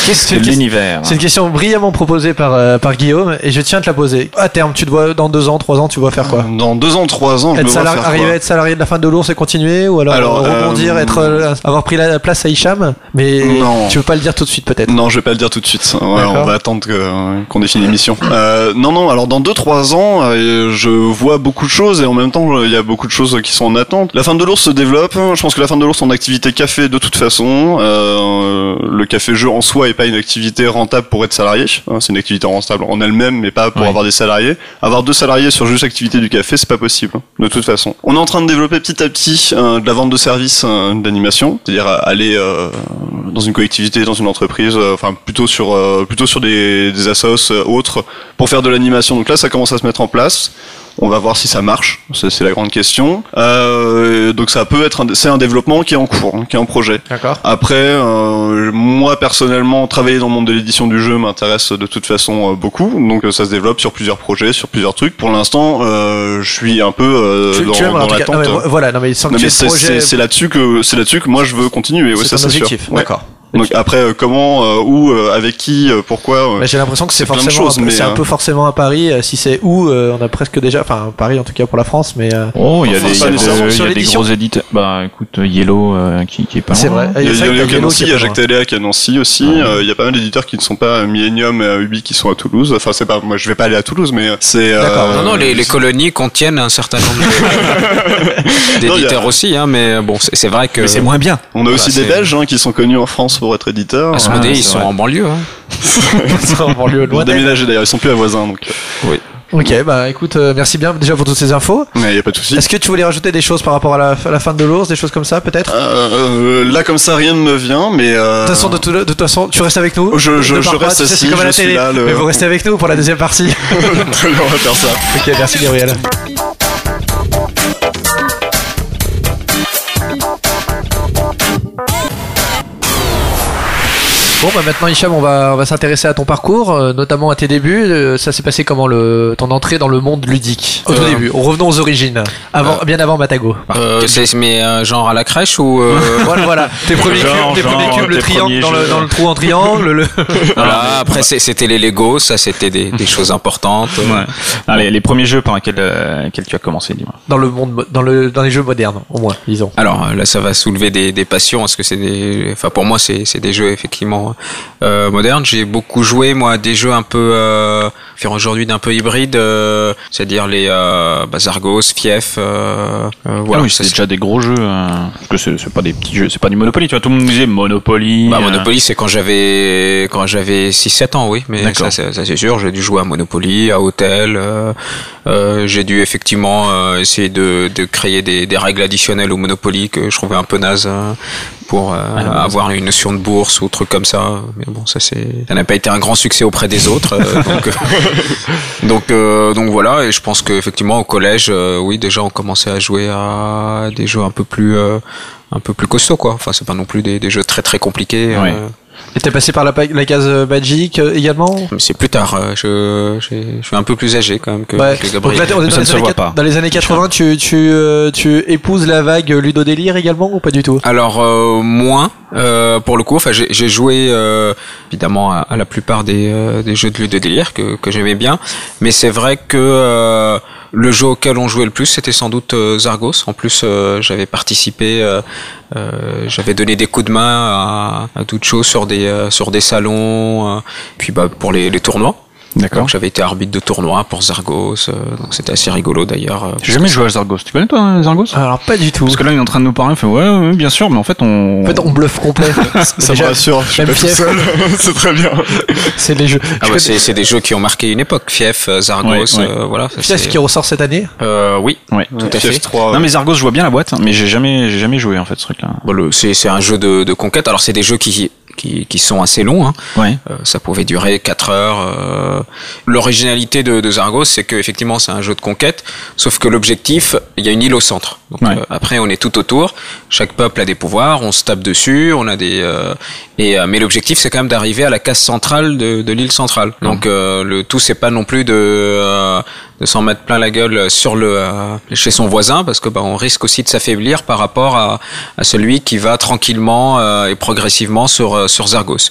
Qu'est-ce C'est une l'univers C'est une question brillamment proposée par, euh, par Guillaume et je tiens à te la poser. À terme, tu te vois dans deux ans, trois ans, tu vois faire quoi? Dans deux ans, trois ans, je être me vois salari- faire arriver quoi à être salarié de la fin de l'ours et continuer ou alors, Alors, euh, rebondir, euh, être euh, avoir pris la place à Hicham? Mais Non. tu veux pas le dire tout de suite peut-être? Non, je vais pas le dire tout de suite. Ouais, on va attendre euh, qu'on fini l'émission. Euh, non, non. Alors dans 2-3 ans, euh, je vois beaucoup de choses et en même temps, il y a beaucoup de choses qui sont en attente. La fin de l'ours se développe. Je pense que la fin de l'ours en activité café de toute façon. Euh, le café jeu en soi est pas une activité rentable pour être salarié. Hein, C'est une activité rentable en elle-même, mais pas pour avoir des salariés. Avoir deux salariés sur juste l'activité du café, c'est pas possible. hein, De toute façon. On est en train de développer petit à petit de la vente de services d'animation, c'est-à-dire aller dans une collectivité, dans une entreprise, enfin plutôt sur plutôt sur des, des assos euh, autres pour faire de l'animation. Donc là, ça commence à se mettre en place. On va voir si ça marche, c'est la grande question. Euh, donc ça peut être, c'est un développement qui est en cours, hein, qui est en projet. Après, euh, moi personnellement, travailler dans le monde de l'édition du jeu m'intéresse de toute façon euh, beaucoup, donc ça se développe sur plusieurs projets, sur plusieurs trucs. Pour l'instant, je suis un peu Tu, dans, tu dans l'attente. mais voilà, non mais mais c'est là-dessus que c'est là-dessus que moi je veux continuer. Ouais, ça c'est objectif. Ouais. D'accord. Donc après, euh, comment, euh, où, euh, avec qui, euh, pourquoi. euh, j'ai l'impression que c'est forcément, choses, mais, c'est un peu forcément à Paris. euh, Si c'est où, euh, on a presque déjà, enfin Paris en tout cas pour la France, mais euh, Oh, il y a des, y a y a gros éditeurs. Bah, écoute, Yellow, euh, qui, qui est pas c'est loin. vrai. Il y a Yellow qui est à Yellow Nancy, qui est il y a Jacques Téléac à Nancy aussi. Euh, Il y a pas mal d'éditeurs qui ne sont pas Millennium et Ubi qui sont à Toulouse. Enfin, c'est pas, moi je vais pas aller à Toulouse, mais c'est. euh, D'accord. Non, non, les, les colonies contiennent un certain nombre d'éditeurs aussi, hein, mais bon, c'est vrai que c'est moins bien. On a aussi des Belges hein, qui sont connus en France pour être. Asmodée, Ah, ils sont vrai. en banlieue. Hein. C'est en banlieue Ils ont déménagé d'ailleurs, ils sont plus à voisins donc. euh, Ok, bah écoute, euh, merci bien déjà pour toutes ces infos. Mais y a pas de souci. Est-ce que tu voulais rajouter des choses par rapport à la, à la fin de l'ours, des choses comme ça peut-être? Euh, euh, là comme ça rien ne me vient, mais. Euh... De toute façon, de, tout- de toute façon, tu restes avec nous? Je- je- Ne je pars pas, reste assis, c'est comme à la je suis télé. là, le- Mais vous restez avec nous pour la deuxième partie. On va faire ça. ok, merci Gabriel. Bon, bah maintenant, Hicham, on va, on va s'intéresser à ton parcours, euh, notamment à tes débuts. Euh, ça s'est passé comment le, ton entrée dans le monde ludique? Au tout Euh, début, revenons aux origines, avant, bien avant Matago. Euh, c'est mais euh, genre à la crèche ou euh, voilà, voilà. Tes premiers Genre, cubes, tes genre, premiers cubes, le tes triangle, premiers dans le, jeux. dans le trou en triangle, le... voilà. Après c'est- c'était les Lego, ça c'était des, des choses importantes. Ouais. Allez, les premiers jeux par lesquels, euh, lesquels tu as commencé, dis-moi. dans le monde, mo- dans le, dans les jeux modernes, au moins, disons. Alors euh, là, ça va soulever des, des passions parce que c'est des, enfin pour moi c'est c'est des jeux effectivement euh, modernes. J'ai beaucoup joué moi des jeux un peu, euh, faire aujourd'hui d'un peu hybride, euh, c'est-à-dire les euh, bah, Zargos, Fief, euh, euh, voilà. ah oui, c'est déjà des gros jeux. euh, parce que c'est pas des petits jeux, c'est pas du Monopoly. Tu vois, tout le monde disait Monopoly. Bah, euh, Monopoly, c'est quand j'avais quand j'avais 6-7 ans, oui. Mais D'accord. ça, c'est- ça, c'est sûr. J'ai dû jouer à Monopoly, à Hotel. euh, euh, j'ai dû effectivement euh, essayer de, de créer des, des règles additionnelles au Monopoly que je trouvais un peu naze pour euh, Ah, avoir une notion de bourse ou truc comme ça. Mais bon, ça c'est ça n'a pas été un grand succès auprès des autres. euh, donc donc euh, donc voilà. Et je pense qu'effectivement au collège, euh, oui, déjà on commençait à jouer à des jeux un peu plus euh, un peu plus costauds quoi. Enfin, c'est pas non plus des, jeux très très compliqués. Et t'es passé par la, la case euh, Magic euh, également mais c'est plus tard. euh, Je, j'ai- je suis un peu plus âgé quand même que, Ouais. que Donc Gabriel. là, on est Ça dans, ne les se années, voit quat- pas. dans les années 80, tu, tu, euh, tu épouses la vague ludodélire également ou pas du tout? Alors euh, moins euh, pour le coup. Enfin, j'ai, j'ai joué euh, évidemment à, à la plupart des, euh, des jeux de de délire que, que j'aimais bien, mais c'est vrai que euh, le jeu auquel on jouait le plus, c'était sans doute euh, Zargos. En plus, euh, j'avais participé, euh, j'avais donné des coups de main à, à choses sur des sur des salons, puis bah pour les, les tournois. D'accord. Donc j'avais été arbitre de tournoi pour Zargos, euh, donc c'était assez rigolo d'ailleurs. euh, J'ai jamais joué à Zargos. Tu connais toi hein, Zargos? Alors pas du tout. Parce que là, il est en train de nous parler. Il fait ouais, ouais, bien sûr, mais en fait, on. En fait, on bluffe complet. Ça me rassure, je suis même pas tout fief. seul. c'est très bien. C'est les jeux. Ah bah, connais- c'est, c'est des jeux qui ont marqué une époque. Fief, euh, Zargos, Ouais, ouais. euh, voilà. Fief qui ressort cette année? Euh, oui, Ouais. tout à fait. TF3. Non mais Zargos, je vois bien la boîte, mais j'ai jamais, j'ai jamais joué en fait ce truc-là. Bon, le- c'est, c'est un jeu de, de conquête. Alors c'est des jeux qui qui, qui sont assez longs. Hein. Ouais. Euh, ça pouvait durer 4 heures. euh. L'originalité de, de Zargos, c'est que effectivement c'est un jeu de conquête, sauf que l'objectif, il y a une île au centre. Donc Ouais. euh, après on est tout autour. Chaque peuple a des pouvoirs, on se tape dessus, on a des euh, et euh, mais l'objectif c'est quand même d'arriver à la case centrale de, de l'île centrale. Donc euh, le tout c'est pas non plus de euh, de s'en mettre plein la gueule sur le euh, chez son voisin parce que bah, on risque aussi de s'affaiblir par rapport à, celui qui va tranquillement euh, et progressivement sur euh, sur Zargos.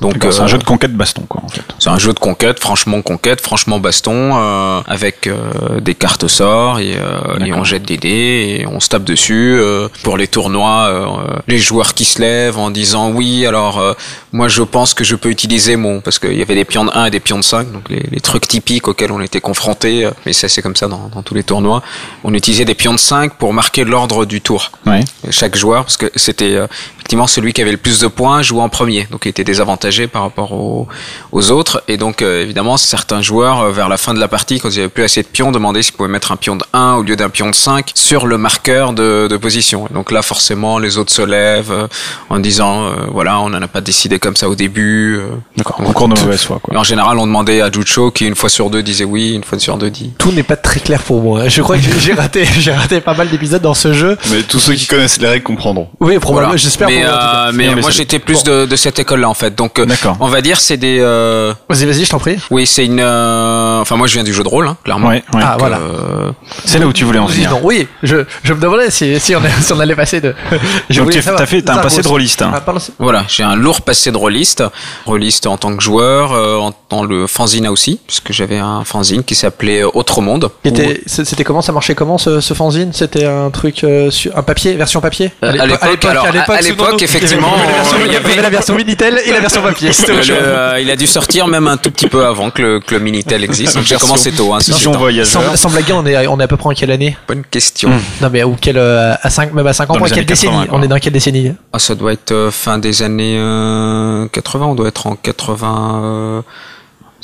Donc C'est euh, un jeu de conquête baston quoi en fait. c'est un jeu de conquête, franchement conquête, franchement baston, euh, avec euh, des cartes sorts et, euh, et D'accord. on jette des dés et on se tape dessus. euh, pour les tournois, euh, les joueurs qui se lèvent en disant oui, alors euh, moi je pense que je peux utiliser mon... Parce qu'il y avait des pions de 1 et des pions de 5, donc les, les trucs typiques auxquels on était confrontés, euh, mais ça c'est comme ça dans, dans tous les tournois. On utilisait des pions de 5 pour marquer l'ordre du tour Ouais. chaque joueur parce que c'était euh, effectivement celui qui avait le plus de points jouait en premier donc il était désavantagé par rapport aux, aux autres et donc euh, évidemment certains joueurs euh, vers la fin de la partie quand ils avaient plus assez de pions demandaient s'ils pouvaient mettre un pion de 1 au lieu d'un pion de 5 sur le marqueur de, de position et donc là forcément les autres se lèvent euh, en disant euh, voilà on n'en a pas décidé comme ça au début euh. D'accord. Concours de mauvaise foi quoi. en général on demandait à Jucho qui une fois sur deux disait oui une fois sur deux dit Tout n'est pas très clair pour moi. Je crois que j'ai- j'ai raté, j'ai raté pas mal d'épisodes dans ce jeu. Mais tous ceux qui connaissent les règles comprendront. Oui, probablement. Voilà. J'espère. Mais, pour euh, mais moi j'étais plus de, de cette école là en fait donc euh, on va dire c'est des euh, Vas-y, vas-y, je t'en prie. Oui, c'est une. euh, Enfin, moi, je viens du jeu de rôle, hein, clairement. Ouais. ouais. Ah, voilà. C'est là où tu voulais en venir. Oui, je, je me demandais si, si, on, si on allait passer de. Je Donc voulais tu savoir. as fait, t'as un passé de rôliste. hein. Ah, voilà, j'ai un lourd passé de rôliste, rôliste en tant que joueur, en dans le fanzine aussi, puisque j'avais un fanzine qui s'appelait Autre Monde. C'était comment Ça marchait comment ce, ce fanzine? C'était un truc un papier, version papier? À l'époque, à- sous l'époque, effectivement, il y avait la version- il y avait- la version Minitel et la version papier. Le- euh, il a dû sortir même un tout petit peu avant que le, que le Minitel existe. Donc j'ai commencé tôt. Hein. Sans, sans blaguer, on est, on est à peu près en quelle année? Bonne question. Hmm. Non mais ou quelle euh, à 5 même à 5 ans, les quelle années 80, décennie. On est dans quelle décennie? Ah, ça doit être euh, fin des années euh, 80. On doit être en 80.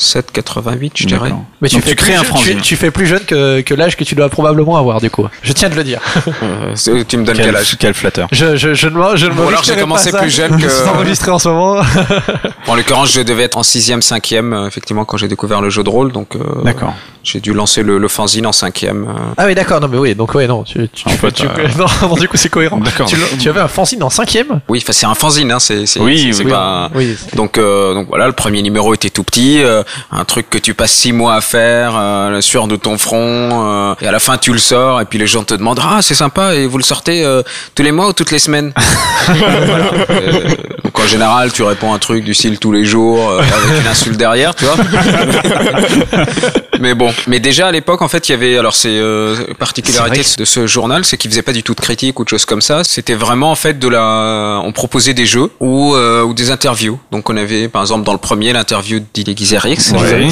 Euh, 7, 88, je dirais. Mais tu Donc fais tu crées plus un jeune- fanzine. Tu, tu fais plus jeune que, que l'âge que tu dois probablement avoir, du coup. Je tiens de le dire. Euh, tu me donnes quel, Quel, âge? quel flatteur. Je, je, je ne m'en- je ne Ou alors j'ai commencé plus jeune que- C'est enregistré en ce moment. En l'occurrence, je devais être en 6e, 5e, euh, effectivement, quand j'ai découvert le jeu de rôle. Donc, euh, D'accord. j'ai dû lancer le, le fanzine en 5e. euh. Ah oui, d'accord. Non, mais oui. Donc, ouais, non. Tu, tu, En tu- fait, tu- euh, non, du coup, c'est cohérent. D'accord. Tu, avais un fanzine en cinquième? Oui, enfin, c'est un fanzine, hein, c'est c'est- Oui, c'est- c'est oui. pas. Oui. Donc, euh, donc voilà, le premier numéro était tout petit, euh, un truc que tu passes six mois à faire, euh, la sueur de ton front, euh, et à la fin tu le sors, et puis les gens te demandent ah c'est sympa et vous le sortez euh, tous les mois ou toutes les semaines. Voilà. Euh, donc en général tu réponds un truc du style tous les jours euh, avec une insulte derrière, tu vois. mais bon, mais déjà à l'époque en fait il y avait alors c'est euh, particularité de ce journal, c'est qu'il faisait pas du tout de critique ou de choses comme ça. C'était vraiment en fait de la, on proposait des jeux ou euh, ou des interviews. Donc on avait par exemple dans le premier l'interview d'Ile Ouais.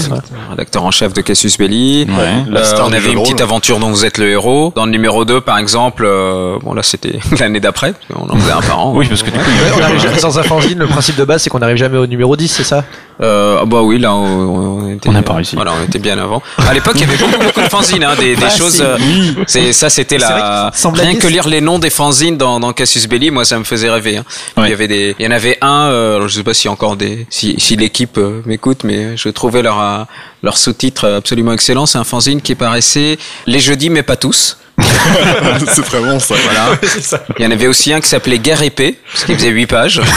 rédacteur en chef de Cassius Belli. Ouais. Euh, star on avait une petite aventure dont vous êtes le héros. Dans le numéro 2 par exemple, euh, bon là c'était l'année d'après, on en faisait un par an. Oui, parce que du coup, Ouais, on arrive jamais dans un fanzine. Le principe de base, c'est qu'on n'arrive jamais au numéro 10, c'est ça? Euh, ah bah oui, là, on, on était, On n'a pas réussi. Voilà, on était bien avant. À l'époque, il y avait beaucoup, beaucoup de fanzines, hein, des, des Ah, choses. si. euh, c'est ça, c'était C'est vrai la. Rien que lire les noms des fanzines dans, dans Cassius Belli, moi, ça me faisait rêver. hein. Ouais. Il y avait des, il y en avait un. Euh, alors, je sais pas si encore des, si, si l'équipe euh, m'écoute, mais je trouvais leur euh, leur sous-titre absolument excellent. C'est un fanzine qui paraissait les jeudis, mais pas tous. c'est vraiment ça. Voilà. Il y en avait aussi un qui s'appelait Guerre épée, parce qu'il faisait 8 pages.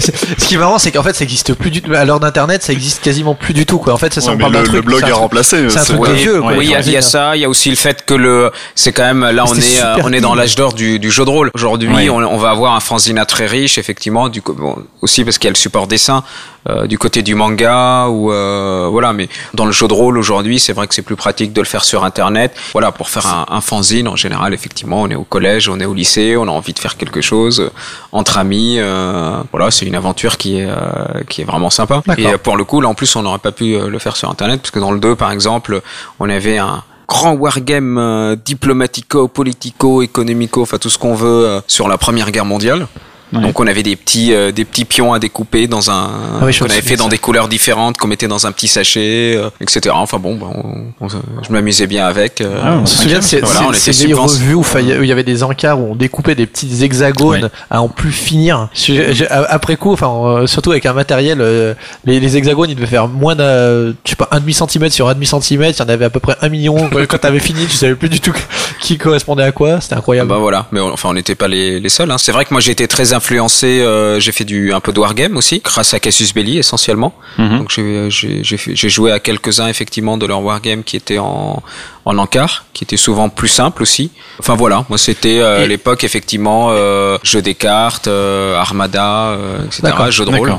Ce qui est marrant, c'est qu'en fait, ça existe plus du tout. À l'heure d'Internet, ça existe quasiment plus du tout, quoi. En fait, ça, Ouais, mais le, truc. le blog a remplacé. c'est un truc ouais. de vieux, quoi. Oui, il y, a- y ça. Il y a aussi le fait que le, c'est quand même là on est, euh, on est dans l'âge d'or du, du jeu de rôle. Aujourd'hui, on, on va avoir un fanzina très riche, effectivement, du bon, aussi parce qu'il y a le support dessin euh, du côté du manga ou euh, voilà. Mais dans le jeu de rôle aujourd'hui, c'est vrai que c'est plus pratique de le faire sur Internet. Voilà, pour faire un, un fanzine en général, effectivement, on est au collège, on est au lycée, on a envie de faire quelque chose euh, entre amis. euh, voilà, c'est une aventure qui est euh, qui est vraiment sympa. Et euh, pour le coup, là en plus, on n'aurait pas pu euh, le faire sur Internet parce que dans le 2, par exemple, on avait un grand wargame euh, diplomatico, politico, économico, enfin tout ce qu'on veut euh, sur la Première Guerre mondiale. Ouais. Donc on avait des petits euh, des petits pions à découper dans un Ah oui, qu'on avait fait dans ça. des couleurs différentes qu'on mettait dans un petit sachet euh, etc. Enfin bon, bah, on- je m'amusais bien avec. euh, Ah, On se souvient de ces, Voilà, vieilles revues où il y avait des encarts où on découpait des petits hexagones Ouais. à en plus finir. Je- je- après coup, enfin, euh, surtout avec un matériel, euh, les, les hexagones, ils devaient faire moins d'un, je sais pas, un demi centimètre sur un demi centimètre. Il y en avait à peu près un million. Quand t'avais fini, tu savais plus du tout qui correspondait à quoi. C'était Ah incroyable. bah voilà, mais on- enfin on n'était pas les, les seuls. Hein. C'est vrai que moi j'ai été très influencé. euh, j'ai fait du un peu de wargame aussi, grâce à Cassius Belli essentiellement. Mhm. Donc j'ai joué à quelques uns effectivement de leur wargame qui étaient en en encart, qui étaient souvent plus simples aussi. Enfin voilà, moi c'était euh, l'époque effectivement euh, jeu des cartes, euh, Armada, euh, etc. Jeu de rôle.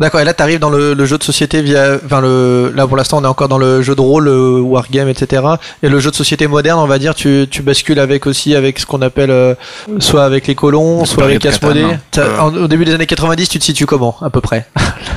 D'accord. Et là, t'arrives dans le, le jeu de société via, enfin le, là pour l'instant, on est encore dans le jeu de rôle, le wargame, etc. Et le jeu de société moderne, on va dire, tu, tu bascules avec aussi avec ce qu'on appelle, euh, soit avec les colons, soit avec Asmodée. En- Au début des années 90, tu te situes comment, à peu près?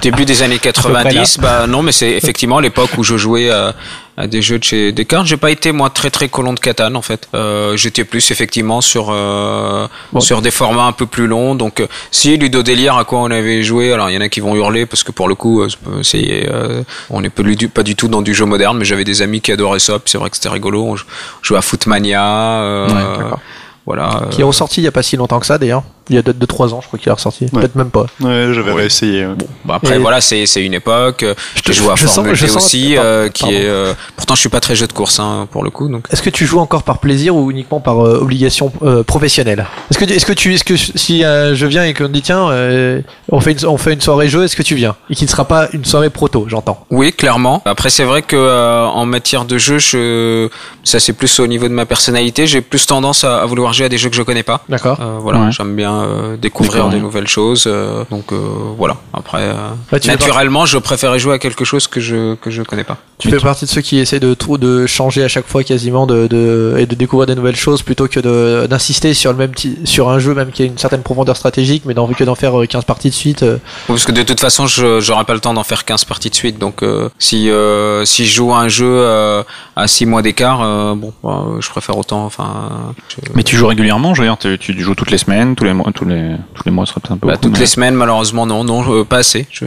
Début des années près 90, bah non, mais c'est effectivement l'époque où je jouais à, à des jeux de chez Descartes. J'ai pas été moi très très colon de Catane en fait. Euh, J'étais plus effectivement sur euh, Bon. sur des formats un peu plus longs. Donc euh, si Ludo Délire à quoi on avait joué, alors il y en a qui vont hurler parce que pour le coup euh, c'est euh, on n'est pas du, pas du tout dans du jeu moderne, mais j'avais des amis qui adoraient ça. puis C'est vrai que c'était rigolo. On jou- jouait à Footmania. Euh, Ouais. Voilà. Qui est ressorti il y a pas si longtemps que ça, d'ailleurs. Il y a 2-3 ans, je crois qu'il est ressorti. Ouais. Peut-être même pas. Ouais, j'avais réessayé. ouais. Bah après Et- voilà c'est c'est une époque euh, Je te- joué à je sens- Formule je sens- aussi euh, qui pardon. est euh, pourtant je suis pas très jeu de course hein, pour le coup donc Est-ce que tu joues encore par plaisir ou uniquement par euh, obligation euh, professionnelle? Est-ce que, est-ce que tu, est-ce que si euh, je viens et qu'on dit tiens, euh, on fait une, on fait une soirée jeu, est-ce que tu viens? Et qui ne sera pas une soirée proto, j'entends. oui clairement après c'est vrai que euh, en matière de jeu je ça c'est plus au niveau de ma personnalité j'ai plus tendance à, à vouloir jouer à des jeux que je connais pas D'accord. Euh, voilà Ouais. j'aime bien euh, découvrir des nouvelles choses euh, donc euh, voilà après euh, fais naturellement je préférais jouer à quelque chose que je que je connais pas Tu fais partie de ceux qui essaient de tout, de changer à chaque fois quasiment de, de, et de découvrir des nouvelles choses plutôt que de, d'insister sur le même sur un jeu même qui a une certaine profondeur stratégique mais d'en, que d'en faire euh, 15 parties de suite. euh. Parce que de toute façon, je j'aurai pas le temps d'en faire 15 parties de suite. Donc, euh, si euh, si je joue à un jeu euh, à 6 mois d'écart, euh, bon, bah, je préfère autant. Enfin, je- Mais tu joues joues régulièrement, je veux dire, tu, tu joues toutes les semaines, tous les mois, tous les, tous les mois, ce serait peut-être un peu Bah, beaucoup, toutes mais- les semaines, malheureusement, non, non, euh, pas assez. Je...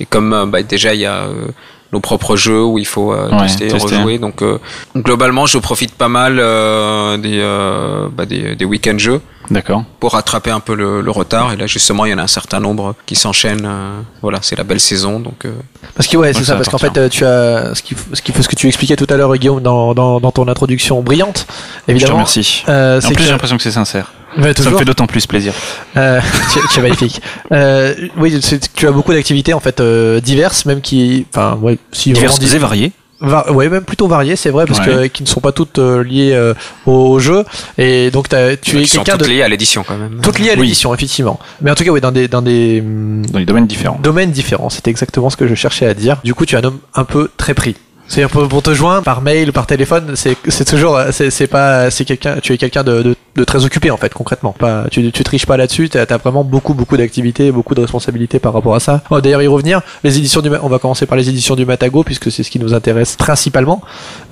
Et comme euh, bah, déjà il y a euh, nos propres jeux où il faut euh, Ouais, tester, tester. rejouer, donc euh, globalement, je profite pas mal euh, des, euh, bah, des, des week-ends jeux D'accord. pour rattraper un peu le, le retard. Et là, justement, il y en a un certain nombre qui s'enchaînent. euh, voilà, c'est la belle saison, donc. euh, Parce que ouais, c'est ça, ça parce qu'en fait, euh, tu as ce qu'il faut, ce qu'il faut- ce que tu expliquais tout à l'heure, Guillaume, dans, dans, dans ton introduction brillante, Je te évidemment. remercie. Euh, En plus, que- j'ai l'impression que c'est sincère. Ouais, Ça me fait d'autant plus plaisir. Euh, tu, tu es magnifique. Euh, oui, tu as beaucoup d'activités en fait euh, diverses, même qui, enfin, ouais, si Diverses et variées. Va- ouais, même plutôt variées, c'est vrai, parce Ouais. que qui ne sont pas toutes euh, liées euh, au jeu. Et donc, t'as- tu es qui sont quelqu'un de toutes liées à l'édition quand même. toutes liées à Oui. l'édition, effectivement. Mais en tout cas, oui, dans des dans des Dans des domaines différents. domaines différents. C'était exactement ce que je cherchais à dire. Du coup, tu es un homme un peu très pris. C'est-à-dire pour, pour te joindre par mail, par téléphone, c'est toujours c'est pas c'est quelqu'un tu es quelqu'un de, de, de très occupé en fait concrètement. Pas tu tu triches pas là-dessus, tu as, vraiment beaucoup beaucoup d'activités, beaucoup de responsabilités par rapport à ça. Va d'ailleurs y revenir. Les éditions du on va commencer par les éditions du Matago puisque c'est ce qui nous intéresse principalement.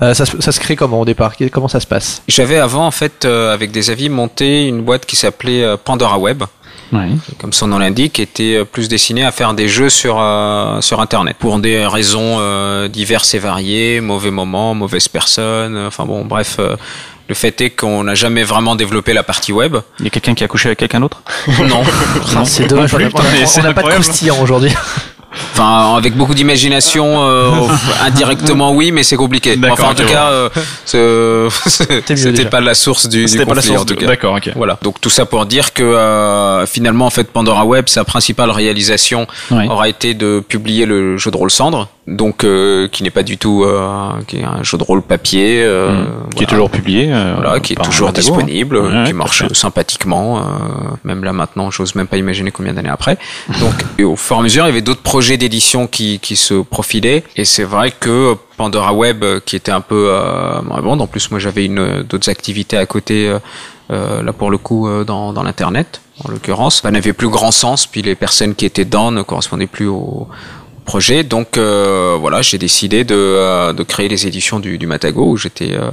Euh, ça, se- ça se crée comment au départ? Comment ça se passe? J'avais avant, en fait, euh, avec des avis, monté une boîte qui s'appelait euh, Pandora Web. Ouais. comme son nom l'indique, était euh, plus destiné à faire des jeux sur euh, sur Internet pour des raisons euh, diverses et variées, mauvais moments, mauvaises personnes. euh, Enfin bon, bref. euh, le fait est qu'on n'a jamais vraiment développé la partie web. Il y a quelqu'un qui a couché avec quelqu'un d'autre? Non. Ah, C'est dommage, on n'a pas de croustillant aujourd'hui. Enfin, avec beaucoup d'imagination, euh, indirectement oui, mais c'est compliqué. Enfin, en tout cas, euh, c'était pas la source du, du pas la source en tout de- cas. D'accord, ok. Voilà. Donc tout ça pour dire que euh, finalement, en fait, Pandora Web, sa principale réalisation Ouais. aura été de publier le jeu de rôle Cendre, donc euh, qui n'est pas du tout euh, qui est un jeu de rôle papier, euh, Mmh. Qui est toujours publié. euh, Voilà, qui est toujours hein. disponible, Ouais, qui marche à fait. sympathiquement. euh, même là maintenant, j'ose même pas imaginer combien d'années après. Donc, et au fur et à mesure, il y avait d'autres projets d'édition qui, qui se profilaient. Et c'est vrai que Pandora Web, qui était un peu euh, bon, en plus moi j'avais une d'autres activités à côté. euh, euh, là pour le coup euh, dans, dans l'internet en l'occurrence, bah, n'avait plus grand sens. Puis les personnes qui étaient dedans ne correspondaient plus au, projet. Donc euh, voilà, j'ai décidé de, euh, de créer les éditions du, du Matago où j'étais euh,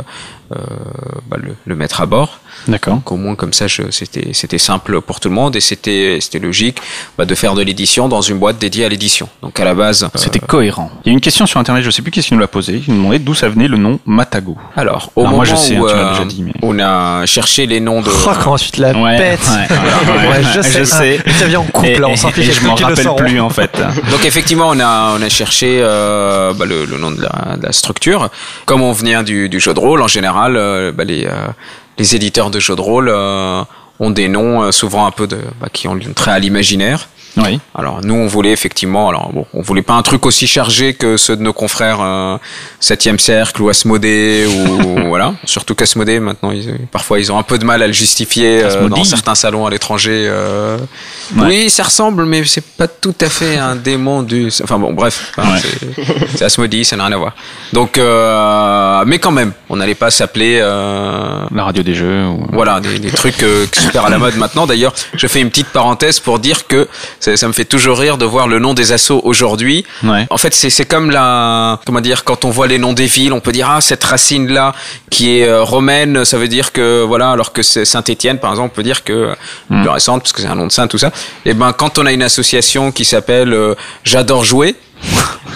bah, le, le maître à bord. D'accord. Donc au moins comme ça, c'était c'était simple pour tout le monde et c'était c'était logique bah, de faire de l'édition dans une boîte dédiée à l'édition. Donc à la base, euh, C'était cohérent. Il y a une question sur internet, je sais plus qui est-ce qui nous l'a posée. Il nous demandait d'où ça venait le nom Matago. alors au Alors, moment moi, je sais, hein, où tu euh, déjà dit, mais- on a cherché les noms de Oh, comment tu te la Ouais, pètes ouais, ouais, Ouais, ouais, je sais. je sais. Ah, ça vient en couple, Et- là, on a je m'en qui le rappelle plus en fait. Donc effectivement, on a on a cherché euh, bah, le, le nom de la, de la structure. Comme on vient du, du jeu de rôle, en général, euh, bah, les euh, les éditeurs de jeux de rôle euh, ont des noms euh, souvent un peu de bah, qui ont trait à l'imaginaire. Oui. Alors nous, on voulait effectivement, alors bon, on voulait pas un truc aussi chargé que ceux de nos confrères euh, 7e cercle ou Asmodée ou voilà. Surtout qu'Asmodée maintenant, ils, parfois ils ont un peu de mal à le justifier euh, dans certains salons à l'étranger. euh. Ouais. Oui, ça ressemble, mais c'est pas tout à fait un démon du. Enfin bon, bref, enfin, Ouais. c'est- Asmodee, ça n'a rien à voir. Donc, euh, mais quand même, on n'allait pas s'appeler. Euh, La radio des jeux. Ou... voilà, des, des trucs euh, super à la mode maintenant. D'ailleurs, je fais une petite parenthèse pour dire que ça, ça me fait toujours rire de voir le nom des assos aujourd'hui. Ouais. En fait, c'est comme la comment dire quand on voit les noms des villes, on peut dire ah cette racine là qui est euh, romaine, ça veut dire que voilà, alors que c'est Saint-Étienne par exemple, on peut dire que euh, plus récente parce que c'est un nom de saint tout ça. Et ben quand on a une association qui s'appelle euh, J'adore jouer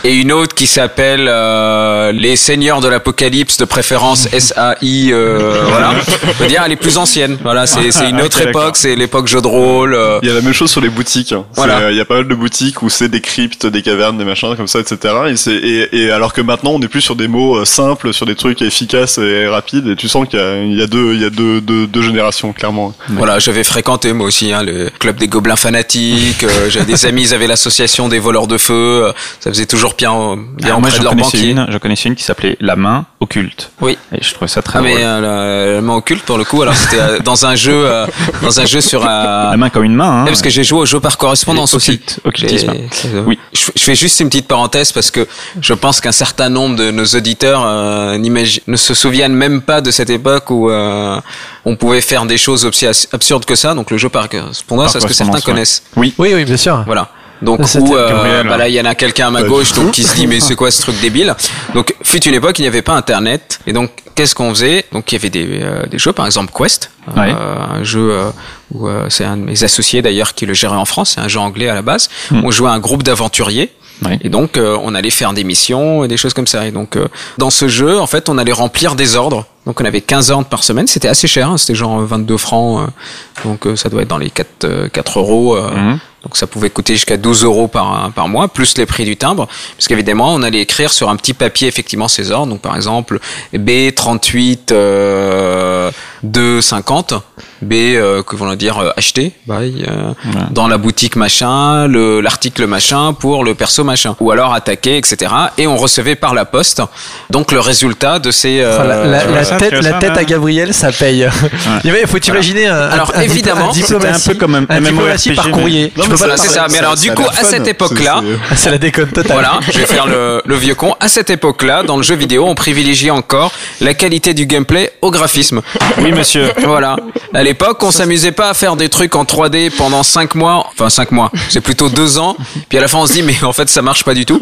et une autre qui s'appelle euh, les Seigneurs de l'Apocalypse de préférence SAI euh, voilà on peut dire elle est plus ancienne voilà c'est c'est une autre époque c'est l'époque jeu de rôle euh, Il y a la même chose sur les boutiques. hein. Voilà. euh, Il y a pas mal de boutiques où c'est des cryptes, des cavernes, des machins comme ça, etc. Et, c'est, et, et alors que maintenant on est plus sur des mots simples, sur des trucs efficaces et rapides. Et tu sens qu'il y a, il y a deux, il y a deux, deux, deux générations clairement. Voilà, j'avais fréquenté moi aussi hein, le club des gobelins fanatiques. j'avais des amis, ils avaient l'association des voleurs de feu. Euh, ça faisait toujours bien, euh, bien Alors moi, auprès je de leur connaissais banquier. une, je connaissais une qui s'appelait La Main Occulte. Oui. Et je trouvais ça très Ah mais euh, la, la main occulte pour le coup. Alors c'était euh, dans un jeu, euh, dans un jeu sur un. La main comme une main. Hein. Ouais, parce que j'ai joué au jeu par correspondance aussi. occultisme. Euh, Oui. Je, je fais juste une petite parenthèse parce que je pense qu'un certain nombre de nos auditeurs euh, ne se souviennent même pas de cette époque où euh, on pouvait faire des choses aussi absurdes que ça. Donc le jeu par correspondance, est-ce que certains ouais. connaissent? Oui. Oui, oui, bien sûr. Voilà. Donc C'était où euh, bah là il y en a quelqu'un à ma Pas gauche donc qui se dit mais c'est quoi ce truc débile? Donc fut une époque il n'y avait pas internet et donc qu'est-ce qu'on faisait? Donc il y avait des, euh, des jeux par exemple Quest, euh, Ouais. un jeu euh, où euh, c'est un de mes associés d'ailleurs qui le gérait en France, c'est un jeu anglais à la base. On jouait à un groupe d'aventuriers Ouais. et donc euh, on allait faire des missions et des choses comme ça. Et donc euh, dans ce jeu en fait on allait remplir des ordres. Donc on avait 15 ordres par semaine, c'était assez cher, hein, c'était genre 22 francs, euh, donc euh, ça doit être dans les 4, euh, 4 euros. euh, Mhm. Donc ça pouvait coûter jusqu'à 12 euros par, par mois, plus les prix du timbre. Parce qu'évidemment, on allait écrire sur un petit papier effectivement ces ordres. Donc par exemple, B38 euh, 250, B euh, que vont dire euh, acheter, euh, Ouais. dans la boutique machin, le l'article machin pour le perso machin. Ou alors attaquer, etc. Et on recevait par la poste donc le résultat de ces... euh, Enfin, la, la- tu vois la ça, tête, la ça, tête à Gabriel, ça paye. Il y avait- faut t'imaginer un, Alors, un, évidemment, c'était un peu comme un un diplomatie MMORPG, par courrier. Non, Tu mais peux pas Voilà, c'est ça. Mais alors, du a coup, à cette époque-là, c'est- C'est la déconne totale. Voilà, je vais faire le, le vieux con. À cette époque-là, dans le jeu vidéo, on privilégiait encore la qualité du gameplay au graphisme. Oui, monsieur. Voilà. À l'époque, on s'amusait pas à faire des trucs en 3D pendant 5 mois. Enfin, 5 mois. C'est plutôt 2 ans. Puis à la fin, on se dit, mais en fait, ça marche pas du tout.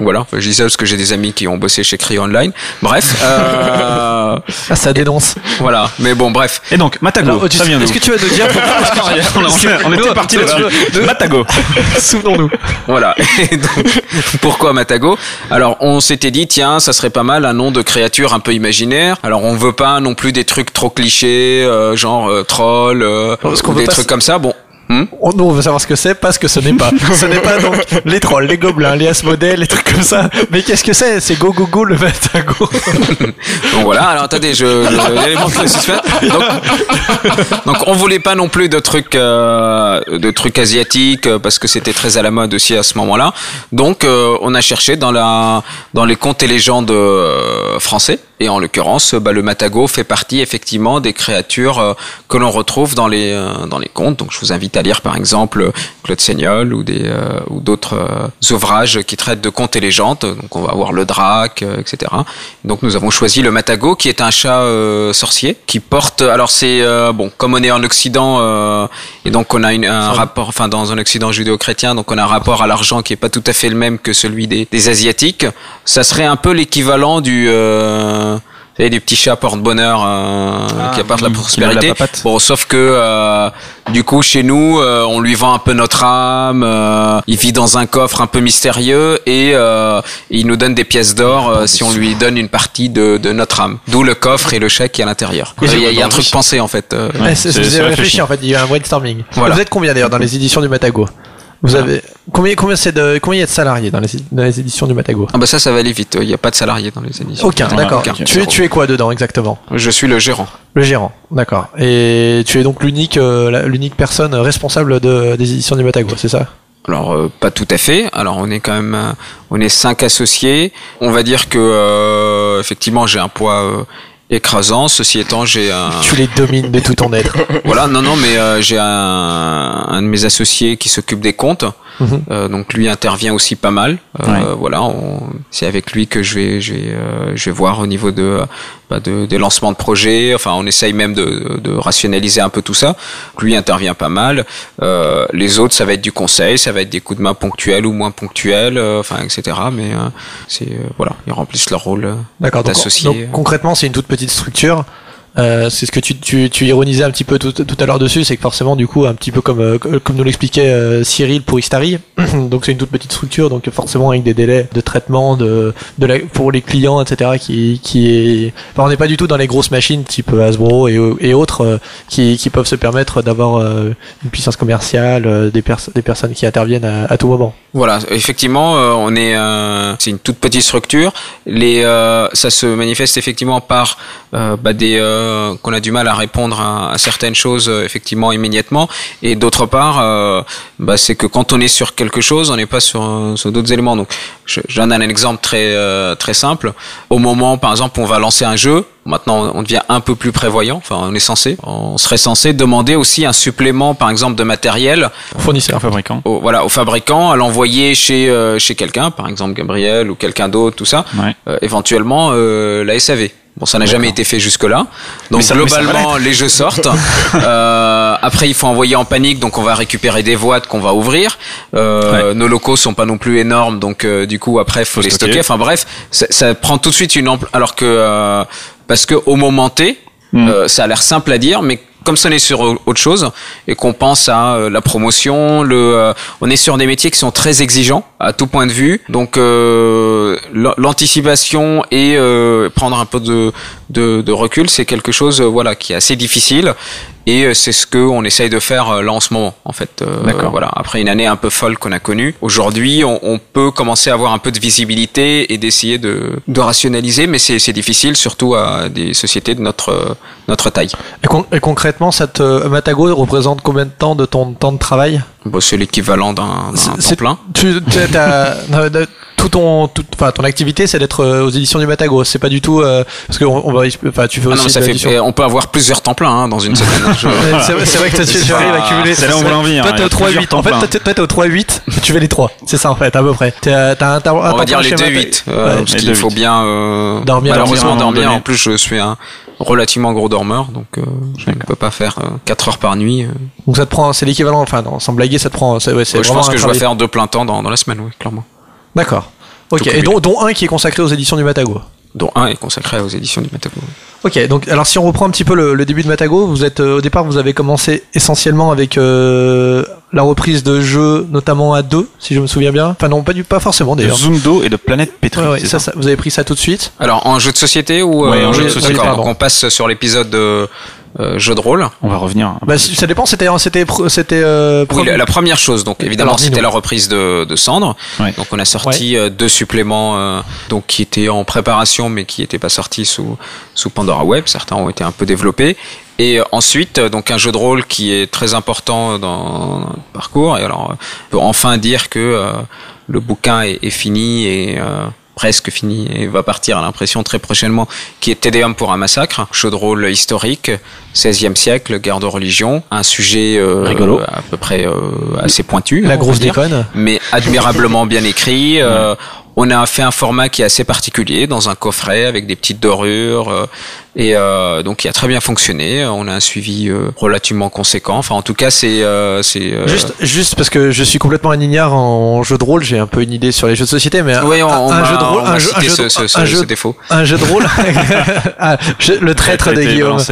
Voilà. Enfin, je dis ça parce que j'ai des amis qui ont bossé chez Cryo Online. Bref. Euh, Ah, ça dénonce. voilà. Mais bon, bref. Et donc, Matago, Alors, tu- ça vient d'où Est-ce que tu vas nous dire pourquoi on était parti là-dessus. Matago. Souvenons-nous. Voilà. Et donc, pourquoi Matago? Alors, on s'était dit, tiens, ça serait pas mal un nom de créature un peu imaginaire. Alors, on veut pas non plus des trucs trop clichés, euh, genre euh, troll, euh, ou des trucs comme ça. Bon. Hmm On, nous, on veut savoir ce que c'est, pas ce que ce n'est pas. ce n'est pas donc les trolls, les gobelins, les asmodèles, les trucs comme ça. Mais qu'est-ce que c'est? C'est go go go le Matago. donc voilà. Alors, attendez, je, l'élément de suspense. Donc, donc, on voulait pas non plus de trucs, euh, de trucs asiatiques parce que c'était très à la mode aussi à ce moment-là. Donc, euh, on a cherché dans la, dans les contes et légendes euh, français. Et en l'occurrence, bah, le Matago fait partie effectivement des créatures euh, que l'on retrouve dans les euh, dans les contes. Donc, je vous invite à lire par exemple Claude Seignol ou des euh, ou d'autres euh, ouvrages qui traitent de contes et légendes. Donc, on va avoir le Drac, euh, etc. Donc, nous avons choisi le Matago, qui est un chat euh, sorcier qui porte. Alors, c'est euh, bon, comme on est en Occident euh, et donc on a une, un rapport, enfin dans un Occident judéo-chrétien, donc on a un rapport à l'argent qui est pas tout à fait le même que celui des, des asiatiques. Ça serait un peu l'équivalent du euh, savez, du petit chat porte-bonheur euh, qui apporte la qui prospérité. la. Bon, sauf que euh, du coup, chez nous, euh, on lui vend un peu notre âme. euh, il vit dans un coffre un peu mystérieux et euh, il nous donne des pièces d'or euh, si on lui donne une partie de, de notre âme. D'où le coffre et le chèque qui est à l'intérieur. Il y a, il y a un truc pensé en fait. euh. Ouais, c'est réfléchi. en fait, il y a un brainstorming. Voilà. Vous êtes combien d'ailleurs dans les éditions du Matago? Vous avez combien combien c'est de combien il y a de salariés dans les, dans les éditions du Matago Ah bah ça, ça va aller vite. Il n'y a pas de salariés dans les éditions. Aucun, d'accord. Tu es tu es quoi dedans exactement? Je suis le gérant. Le gérant, d'accord. Et tu es donc l'unique euh, l'unique personne responsable de, des éditions du Matago, c'est ça? Alors euh, pas tout à fait. Alors on est quand même, euh, on est cinq associés. On va dire que euh, effectivement j'ai un poids euh, écrasant. Ceci étant, j'ai un, Tu les domines de tout ton être. voilà, non non, mais euh, j'ai un, un de mes associés qui s'occupe des comptes. Mhm. Euh, donc lui intervient aussi pas mal. Euh, Ouais. Voilà, c'est avec lui que je vais, je vais, euh, je vais voir au niveau de, bah, de des lancements de projets. Enfin, on essaye même de, de rationaliser un peu tout ça. Lui intervient pas mal. Les autres, ça va être du conseil, ça va être des coups de main ponctuels ou moins ponctuels, enfin, etc. Mais c'est voilà, ils remplissent leur rôle d'associé. donc, concrètement, c'est une toute petite structure. Euh, c'est ce que tu, tu, tu ironisais un petit peu tout, à l'heure dessus, c'est que forcément, du coup, un petit peu comme, euh, comme nous l'expliquait euh, Cyril pour Istari, donc c'est une toute petite structure, donc forcément avec des délais de traitement de, pour les clients, etc. qui, qui est, on n'est pas du tout dans les grosses machines type Hasbro et, et autres euh, qui, qui peuvent se permettre d'avoir euh, une puissance commerciale, euh, des, pers des personnes qui interviennent à, tout moment. Voilà, effectivement, on est, c'est une toute petite structure. Les, ça se manifeste effectivement par bah, des qu'on a du mal à répondre à, certaines choses effectivement immédiatement, et d'autre part, bah, c'est que quand on est sur quelque chose, on n'est pas sur, euh, sur d'autres éléments. Donc, je, je donne un exemple très euh, très simple. Au moment, par exemple, où on va lancer un jeu. Maintenant, on devient un peu plus prévoyant. Enfin, on est censé. On serait censé demander aussi un supplément, par exemple, de matériel Fournisseur. Fabricant. au, voilà, au fabricant, à l'envoyer chez euh, chez quelqu'un, par exemple Gabriel ou quelqu'un d'autre, tout ça. Ouais. Euh, éventuellement euh, la SAV. Bon, ça n'a jamais été fait jusque-là. Donc ça- globalement, les jeux sortent. Euh, après, il faut envoyer en panique, donc on va récupérer des boîtes qu'on va ouvrir. Euh, Nos locaux sont pas non plus énormes, donc euh, du coup après, faut, Faut les stocker. stocker. Enfin bref, ça, ça prend tout de suite une ampleur. Alors que euh, parce que au moment T, Mm. euh, ça a l'air simple à dire, mais comme ça on est sur au- autre chose et qu'on pense à euh, la promotion, euh, on est sur des métiers qui sont très exigeants à tout point de vue. Donc euh, l'an- l'anticipation et prendre un peu de, de, recul, c'est quelque chose voilà qui est assez difficile et euh, c'est ce que on essaye de faire euh, là en ce moment en fait. Euh, D'accord. Voilà après une année un peu folle qu'on a connue. Aujourd'hui, on, on peut commencer à avoir un peu de visibilité et d'essayer de, de rationaliser, mais c'est c'est difficile surtout à des sociétés de notre euh, notre taille. Et, con- et concrètement, cette euh, Matago représente combien de temps de ton temps de travail? Bon, c'est l'équivalent d'un temps plein. tu, t'as- t'as- euh, de- tout ton, tout- enfin, ton activité, c'est d'être euh, aux éditions du Matago. C'est pas du tout euh, parce que on, on va, enfin, tu fais Ah aussi non, mais ça fait, on peut avoir plusieurs temps pleins hein, dans une semaine. Je- C'est vrai, que toi, tu, tu arrives à cumuler. c'est là où on en venir, Toi, hein, t'es au a 3 plusieurs 8 En fait, toi, t'es- au 3 8 Tu fais les 3 C'est ça, en fait, à peu près. T'as t'as un, temps- un on temps va dire les chez deux Mata- 8 Ouais. parce qu'il faut bien euh, Dormir, malheureusement dormir. En plus, je suis un relativement gros dormeur, donc euh, je ne peux pas faire 4 heures par nuit. euh. Donc ça te prend, c'est l'équivalent, enfin, non, sans blaguer, ça te prend. Ouais, je pense que je travail. faire deux plein temps dans, dans la semaine, oui, clairement. D'accord. Ok. Et dont, dont un qui est consacré aux éditions du Matago. Dont un est consacré aux éditions du Matago. Ok, donc alors si on reprend un petit peu le, le début de Matago, vous êtes euh, au départ vous avez commencé essentiellement avec euh, la reprise de jeux, notamment à deux, si je me souviens bien. Enfin non, pas du, pas forcément De d'ailleurs. Zoomdo et de Planète Petri. Ouais, ça, vous avez pris ça tout de suite. Alors en jeu de société ou Ouais, en jeu de société, d'accord. Donc on passe sur l'épisode de euh, jeu de rôle. On va revenir. Bah, ça dépend. C'était c'était c'était. Euh, Oui, la, la première chose, donc évidemment, c'était la reprise de, de Cendre. Ouais. Donc on a sorti euh, deux suppléments, euh, donc qui étaient en préparation, mais qui n'étaient pas sortis sous sous Pandora Web. Certains ont été un peu développés. Et euh, ensuite, euh, donc un jeu de rôle qui est très important dans le parcours. Et alors, on peut enfin dire que euh, le bouquin est, est fini et euh, presque fini et va partir à l'impression très prochainement, qui est Tédéum pour un massacre, jeu de rôle historique, 16e siècle, guerre de religion, un sujet euh, Rigolo. à peu près euh, assez pointu. la grosse déconne. mais admirablement bien écrit. euh, on a fait un format qui est assez particulier dans un coffret avec des petites dorures euh, et euh, donc qui a très bien fonctionné. On a un suivi euh, relativement conséquent. Enfin, en tout cas, c'est euh, c'est euh, Juste, juste parce que je suis complètement un ignare en jeu de rôle, j'ai un peu une idée sur les jeux de société, mais oui, on, un, on un m'a- jeu de rôle, on un jeu, ce, de- ce, ce- un jeu- ce défaut. un jeu de rôle. Ah, je- le traître de Guillaume. ouais.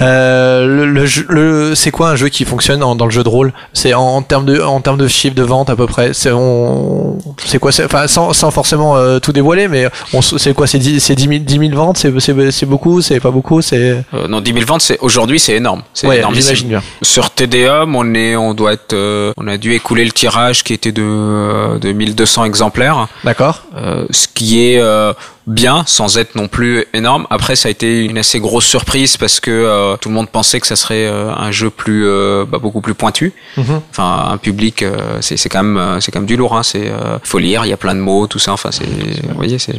Euh, le, le le- c'est quoi un jeu qui fonctionne en- dans le jeu de rôle? C'est en, en termes de en termes de chiffre de vente à peu près? C'est on, c'est quoi Enfin, sans, sans forcément euh, tout dévoiler, mais c'est quoi C'est 10, c'est 10 000, 10 000 ventes? C'est c'est c'est beaucoup? C'est pas beaucoup C'est Euh, non, 10 000 ventes, c'est aujourd'hui, c'est énorme. C'est ouais, j'imagine bien. Sur TDM, on est, on doit être, euh, on a dû écouler le tirage qui était de, euh, de 1200 exemplaires. D'accord. Ce qui est bien sans être non plus énorme. Après, ça a été une assez grosse surprise parce que euh, tout le monde pensait que ça serait euh, un jeu plus, euh, bah, beaucoup plus pointu. Mhm. Enfin, un public, euh, c'est c'est quand même, euh, c'est quand même du lourd. Hein. C'est, euh, faut lire, il y a plein de mots, tout ça. Enfin, c'est, vous voyez, c'est,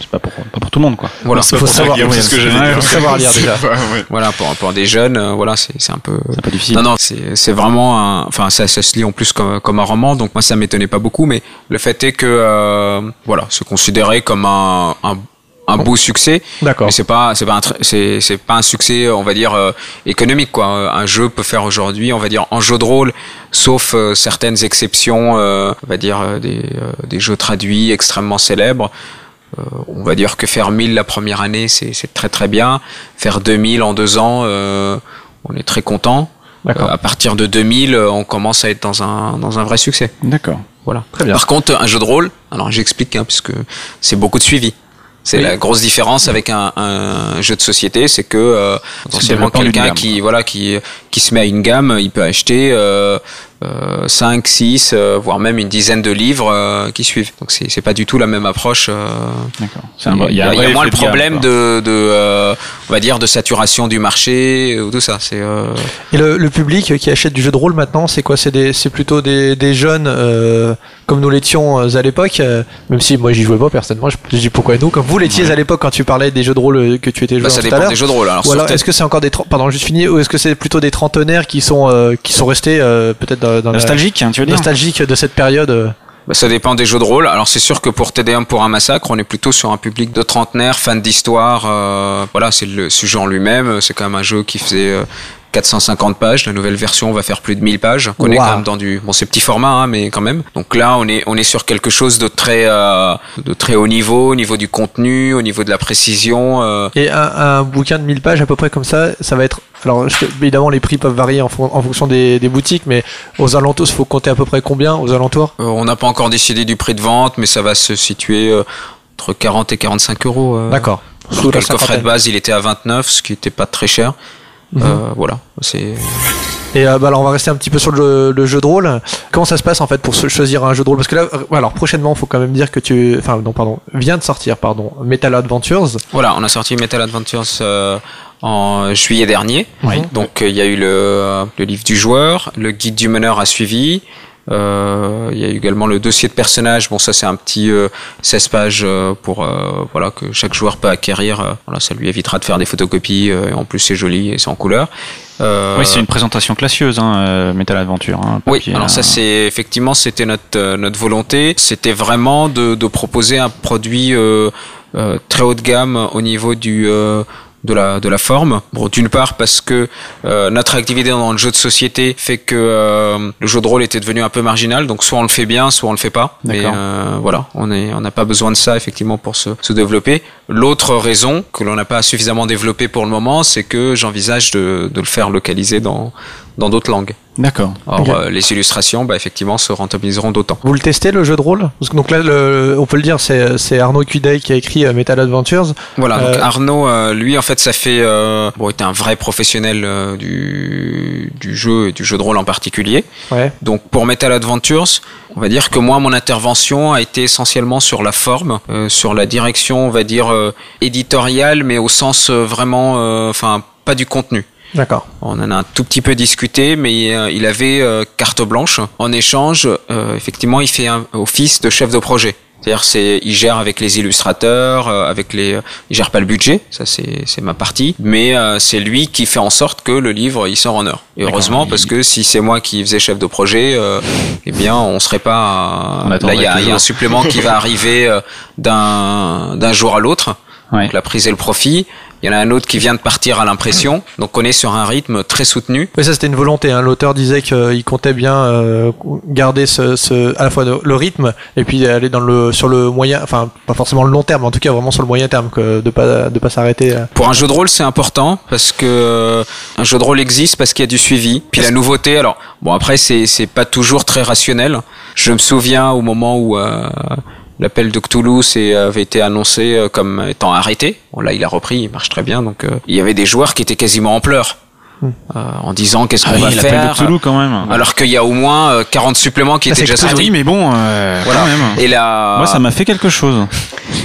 C'est pas pour, pas pour tout le monde, quoi. voilà. Faut savoir- c'est ce que j'allais faut savoir lire déjà. C'est pas- ouais. Voilà, pour, pour des jeunes, euh, voilà, c'est c'est un peu. C'est pas difficile. Non, non, c'est c'est vraiment un. Enfin, ça, ça se lit en plus comme, comme un roman, donc moi, ça m'étonnait pas beaucoup, mais le fait est que, euh, voilà, c'est considéré comme un, un, un beau succès. D'accord. Mais c'est pas, c'est pas c'est, c'est pas un succès, on va dire, euh, économique, quoi. Un jeu peut faire aujourd'hui, on va dire, en jeu de rôle, sauf euh, certaines exceptions, euh, on va dire, euh, des, euh, des jeux traduits extrêmement célèbres. Euh, on va dire que faire 1000 la première année, c'est, c'est très très bien. Faire 2000 en deux ans, euh, on est très content. D'accord. Euh, à partir de 2000, euh, on commence à être dans un, dans un vrai succès. D'accord. Voilà. Très bien. Par contre, un jeu de rôle, alors j'explique, hein, puisque c'est beaucoup de suivi. C'est Oui. la grosse différence avec un, un jeu de société, c'est que euh, potentiellement quelqu'un qui voilà qui qui se met à une gamme, il peut acheter euh, euh, 5, 6, euh, voire même une dizaine de livres euh, qui suivent. Donc c'est c'est pas du tout la même approche. euh, D'accord. C'est il y a, y a moins le problème de, de euh, on va dire de saturation du marché ou tout ça. C'est euh, Et le, le public qui achète du jeu de rôle maintenant, c'est quoi? C'est des, c'est plutôt des, des jeunes euh, comme nous l'étions euh, à l'époque. euh, même si moi j'y jouais pas personnellement, je, je dis pourquoi nous, comme vous l'étiez à l'époque quand tu parlais des jeux de rôle euh, que tu étais joué bah, ça tout à dépend des jeux de rôle. Alors, Ou alors sur est-ce que c'est encore des pardon juste fini ou est-ce que c'est plutôt des trentenaires qui sont euh, qui sont restés euh, peut-être dans, dans la- Nostalgique, hein, tu veux dire nostalgiques de cette période euh, Bah, ça dépend des jeux de rôle. Alors c'est sûr que pour TD1 pour un massacre, on est plutôt sur un public de trentenaires, fans d'histoire. euh, voilà, c'est le sujet en lui-même. C'est quand même un jeu qui faisait euh, 450 pages. La nouvelle version va faire plus de 1000 pages. On est quand même dans du bon, c'est petit format, hein, mais quand même. Donc là, on est on est sur quelque chose de très euh, de très haut niveau, au niveau du contenu, au niveau de la précision. euh, Et un, un bouquin de 1000 pages à peu près comme ça, ça va être. Alors je- évidemment les prix peuvent varier en, fon- en fonction des, des boutiques, mais aux alentours, il faut compter à peu près combien aux alentours? Euh, on n'a pas encore décidé du prix de vente, mais ça va se situer entre 40 et 45 euros. D'accord. Sous le coffret de base, il était à 29, ce qui n'était pas très cher. Mhm. Euh, voilà, c'est. Et euh, bah, alors on va rester un petit peu sur le, le jeu de rôle. Comment ça se passe en fait pour choisir un jeu de rôle? Parce que là, euh, alors prochainement, il faut quand même dire que tu, enfin non pardon, vient de sortir pardon, Metal Adventures. Voilà, on a sorti Metal Adventures euh, en juillet dernier. Donc il y a eu le, le livre du joueur, le guide du meneur a suivi. Euh, Il y a également le dossier de personnage. Bon, ça c'est un petit euh, 16 pages euh, pour euh, voilà que chaque joueur peut acquérir. Euh, voilà, ça lui évitera de faire des photocopies. euh, et en plus c'est joli et c'est en couleur. Euh, Oui, c'est une présentation classieuse, hein, Metal Adventure. Hein, Oui, alors ça c'est effectivement c'était notre notre volonté, c'était vraiment de, de proposer un produit euh, euh, très haut de gamme au niveau du euh, de la de la forme. Bon, d'une part parce que euh, notre activité dans le jeu de société fait que euh, le jeu de rôle était devenu un peu marginal, donc soit on le fait bien, soit on le fait pas. Mais euh, voilà, on est on n'a pas besoin de ça effectivement pour se se développer. L'autre raison que l'on n'a pas suffisamment développé pour le moment, c'est que j'envisage de de le faire localiser dans dans d'autres langues. D'accord. Or, euh, les illustrations, bah, effectivement, se rentabiliseront d'autant. Vous le testez le jeu de rôle? Parce que donc là, le, on peut le dire, c'est c'est Arnaud Cuday qui a écrit euh, Metal Adventures. Voilà, donc Euh, Arnaud, euh, lui, en fait, ça fait... Euh, bon, était un vrai professionnel euh, du, du jeu et du jeu de rôle en particulier. Ouais. Donc, pour Metal Adventures, on va dire que moi, mon intervention a été essentiellement sur la forme, euh, sur la direction, on va dire, euh, éditoriale, mais au sens euh, vraiment... euh, Enfin, pas du contenu. D'accord. On en a un tout petit peu discuté, mais euh, il avait euh, carte blanche. En échange, euh, effectivement, il fait un office de chef de projet. C'est-à-dire, c'est, il gère avec les illustrateurs, euh, avec les, euh, il gère pas le budget, ça c'est, c'est ma partie, mais euh, c'est lui qui fait en sorte que le livre il sort en heure. Et heureusement, il- parce que si c'est moi qui faisais chef de projet, euh, eh bien, on serait pas. à- Là, il y a, y un supplément qui va arriver euh, d'un d'un jour à l'autre. Ouais. Donc la prise et le profit. Il y en a un autre qui vient de partir à l'impression. Donc on est sur un rythme très soutenu. Oui, ça c'était une volonté. Hein. L'auteur disait qu'il comptait bien euh, garder ce, ce, à la fois le, rythme et puis aller dans le sur le moyen, enfin pas forcément le long terme, mais en tout cas vraiment sur le moyen terme, que de pas de pas s'arrêter. euh. Pour un jeu de rôle, c'est important parce que euh, un jeu de rôle existe parce qu'il y a du suivi. Puis la nouveauté, alors bon après c'est c'est pas toujours très rationnel. Je me souviens au moment où euh, l'appel de Cthulhu s'est- avait été annoncé euh, comme étant arrêté. Bon là il a repris, il marche très bien. Donc euh, il y avait des joueurs qui étaient quasiment en pleurs. Euh, en disant qu'est-ce qu'on Ah va l'appel faire. de Cthulhu quand même. Alors qu'il y a au moins euh, 40 suppléments qui Ah, étaient déjà Ah sortis. oui, mais bon, euh, Voilà. quand même. Et là, Moi, ça m'a fait quelque chose.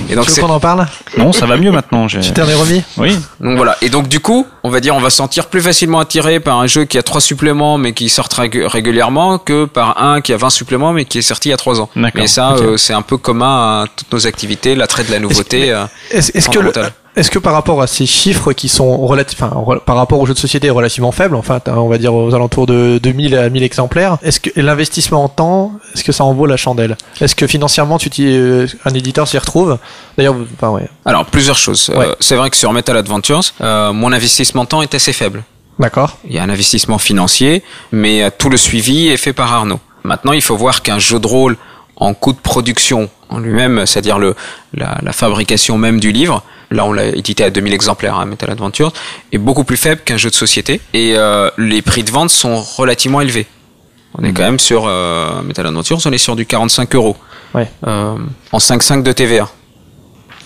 et donc tu veux qu'on en parle? Non, ça va mieux maintenant. Tu t'en es remis? Oui. Donc voilà. Et donc du coup, on va dire, on va se sentir plus facilement attiré par un jeu qui a trois suppléments mais qui sort rég- régulièrement que par un qui a 20 suppléments mais qui est sorti il y a trois ans. D'accord, Mais ça, euh, c'est un peu commun à toutes nos activités, l'attrait de la nouveauté. euh, Est-ce que le-. Est-ce que par rapport à ces chiffres qui sont relatifs, enfin par rapport aux jeux de société relativement faibles, enfin on va dire aux alentours de 2000 à 1000 exemplaires, est-ce que l'investissement en temps, est-ce que ça en vaut la chandelle? Est-ce que financièrement tu euh, un éditeur s'y retrouve? D'ailleurs, enfin ouais, Alors plusieurs choses. Euh, c'est vrai que sur Metal Adventures, euh, mon investissement temps est assez faible. d'accord. Il y a un investissement financier, mais tout le suivi est fait par Arnaud. Maintenant, il faut voir qu'un jeu de rôle en coût de production en lui-même, c'est-à-dire le la, la fabrication même du livre, là on l'a édité à 2000 exemplaires à Metal Adventures, est beaucoup plus faible qu'un jeu de société et euh, les prix de vente sont relativement élevés. On est quand même sur euh, Metal Adventures, on est sur du 45 euros Ouais. euh, en 5,5 de TVA.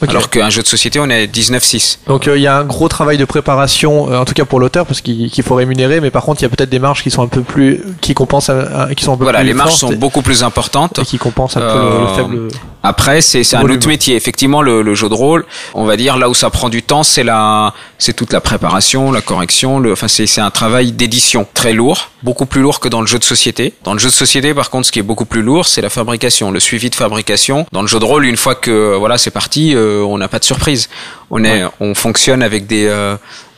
Alors qu'un jeu de société, on est à 19,6. Donc euh, il y a un gros travail de préparation, euh, en tout cas pour l'auteur, parce qu'il faut rémunérer, mais par contre il y a peut-être des marges qui sont un peu plus, qui compensent, à- à- qui sont un peu Voilà, plus les marges sont et- beaucoup plus importantes. et qui compensent un peu le- le, Euh, faible. Après, c'est un Volume. autre métier. Effectivement, le, le jeu de rôle, on va dire là où ça prend du temps, c'est la, c'est toute la préparation, la correction. Le, enfin, c'est c'est un travail d'édition très lourd, beaucoup plus lourd que dans le jeu de société. Dans le jeu de société, par contre, ce qui est beaucoup plus lourd, c'est la fabrication, le suivi de fabrication. Dans le jeu de rôle, une fois que voilà, c'est parti, euh, on n'a pas de surprise. On est, on fonctionne avec des euh,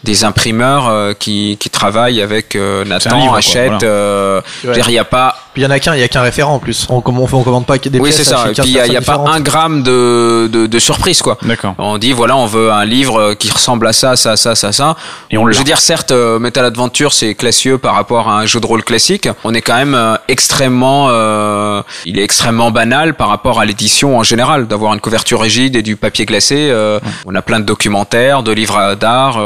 des imprimeurs euh, qui, qui travaillent avec euh, Nathan, livre, quoi, Hachette. voilà. euh, je veux dire, il n'y a pas Puis il y en a qu'un, il y a qu'un référent en plus. On, on, on commande pas des Oui, pièces c'est ça. chez Et 15 puis il y a, il y a pas un gramme de, de, de surprise, quoi. D'accord. On dit voilà, on veut un livre qui ressemble à ça, ça, ça, ça, ça. Et on. Je veux dire, certes, euh, Metal Adventure c'est classieux par rapport à un jeu de rôle classique. On est quand même euh, extrêmement, euh, il est extrêmement banal par rapport à l'édition en général, d'avoir une couverture rigide et du papier glacé. euh, On a plein de documentaires, de livres d'art.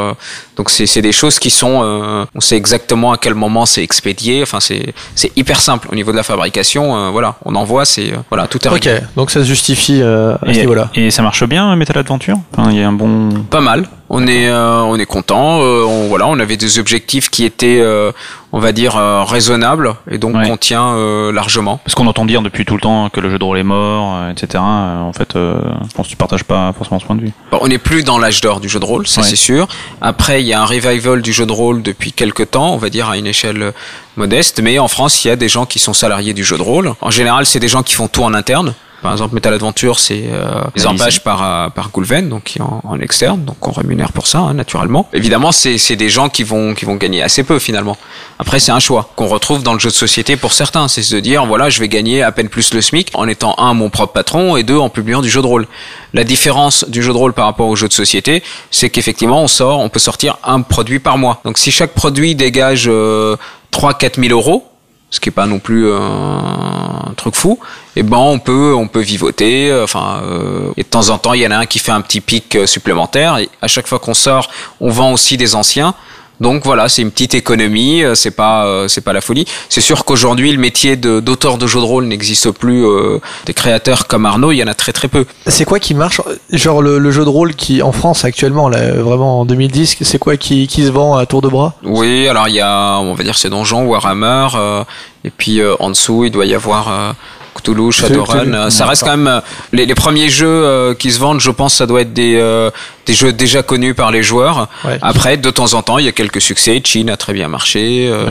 Donc c'est c'est des choses qui sont, euh, on sait exactement à quel moment c'est expédié. Enfin, c'est c'est hyper simple au niveau de la fabrication. euh, voilà, on envoie, c'est euh, voilà, tout est Ok, réglé. donc ça se justifie euh, à ce Et, niveau-là. et ça marche bien, Metal Adventure? Enfin, Il y a un bon. Pas mal. On est, euh, on est content. euh, on, voilà, on avait des objectifs qui étaient, euh, on va dire, euh, raisonnables et donc Ouais. on tient euh, largement. Parce qu'on entend dire depuis tout le temps que le jeu de rôle est mort, euh, etc. En fait, euh, je pense que tu partages pas forcément ce point de vue. Bon, on n'est plus dans l'âge d'or du jeu de rôle, ça Ouais. c'est sûr. Après, il y a un revival du jeu de rôle depuis quelques temps, on va dire à une échelle modeste. Mais en France, il y a des gens qui sont salariés du jeu de rôle. En général, c'est des gens qui font tout en interne. Par exemple, Metal Adventure, c'est euh, les empages par euh, par Goulven, donc qui est en, en externe, donc on rémunère pour ça, hein, naturellement. Évidemment, c'est c'est des gens qui vont qui vont gagner assez peu finalement. Après, c'est un choix qu'on retrouve dans le jeu de société pour certains, c'est se dire voilà, je vais gagner à peine plus le SMIC en étant un mon propre patron et deux en publiant du jeu de rôle. La différence du jeu de rôle par rapport au jeu de société, c'est qu'effectivement, on sort, on peut sortir un produit par mois. Donc, si chaque produit dégage euh, 3-4 000 euros, ce qui est pas non plus euh, un truc fou, et ben on peut on peut vivoter. euh, Enfin, euh, et de temps en temps, il y en a un qui fait un petit pic supplémentaire. Et à chaque fois qu'on sort, on vend aussi des anciens. Donc voilà, c'est une petite économie, euh, c'est pas euh, c'est pas la folie. C'est sûr qu'aujourd'hui le métier de- d'auteur de, jeux de rôle n'existe plus. euh, des créateurs comme Arnaud, il y en a très très peu. C'est quoi qui marche Genre le, le jeu de rôle qui en France actuellement, là, vraiment en 2010, c'est quoi qui, qui se vend à tour de bras? Oui, alors il y a, on va dire, ces donjons, Warhammer, euh, et puis euh, en dessous, il doit y avoir euh, Cthulhu, Shadowrun. Euh, Ça reste quand même euh, les, les premiers jeux euh, qui se vendent. Je pense, ça doit être des euh, des jeux déjà connus par les joueurs. Ouais. Après, de temps en temps, il y a quelques succès. Chine a très bien marché. euh,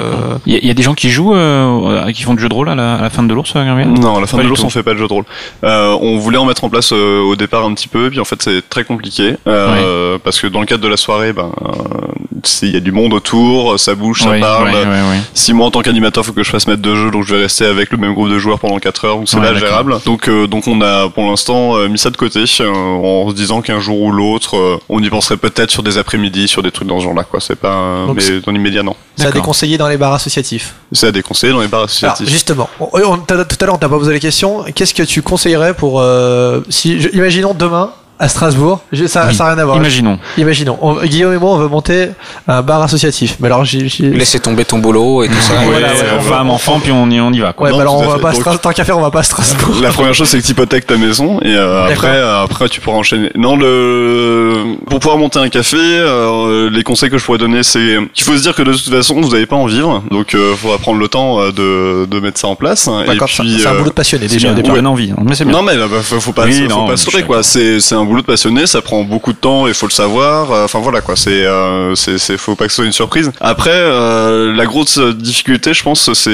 Il y, a- il y a des gens qui jouent, euh, qui font du jeu de rôle à la, à la fin de l'ours, Non, à la fin Pas de l'ours, on fait pas de jeu de rôle. Euh, on voulait en mettre en place euh, au départ un petit peu, puis en fait c'est très compliqué euh, parce que dans le cadre de la soirée, ben euh, il y a du monde autour, ça bouge, ça Ouais, parle. ouais, ouais, ouais. Si moi en tant qu'animateur faut que je fasse mettre deux jeux, donc je vais rester avec le même groupe de joueurs pendant 4 heures, donc c'est Ouais, gérable. Donc euh, donc on a pour l'instant euh, mis ça de côté euh, en se disant qu'un jour ou l'autre, euh, on y penserait peut-être sur des après-midi, sur des trucs dans ce genre-là quoi. C'est pas, euh, Donc mais c'est- dans l'immédiat non. C'est à déconseiller dans les bars associatifs. C'est à déconseiller dans les bars Alors, associatifs. justement, on- on- t'as- tout à l'heure on t'a pas posé la question. Qu'est-ce que tu conseillerais pour euh, si je- imaginons demain à Strasbourg, je- ça, Oui. n'a rien à voir. Imaginons. Imaginons, on- Guillaume et moi on veut monter un bar associatif. Mais alors j'ai laisser tomber ton boulot et tout ça. Voilà, Ouais, ouais, euh, on femme, enfant, puis on y, on y va. Quoi. Ouais, Non, bah alors on à va fait. pas à Donc- tant qu'à faire on va pas à Strasbourg. La première chose, c'est que tu hypothèques ta maison et euh, après, euh, après tu pourras enchaîner. Non, le pour pouvoir monter un café, euh, les conseils que je pourrais donner, c'est qu'il faut se dire que de toute façon, vous n'allez pas en vivre, donc euh, faudra prendre le temps de, de mettre ça en place. Et D'accord, c'est un boulot de passionné déjà départ. donne envie. hein. Mais c'est bien. non mais bah, bah, faut, pas, Oui, faut non, pas se quoi. c'est un boulot de passionné, ça prend beaucoup de temps, il faut le savoir. Euh, Enfin voilà quoi. C'est euh, c'est faut pas que ce soit une surprise. Après, euh, la grosse difficulté, je pense, c'est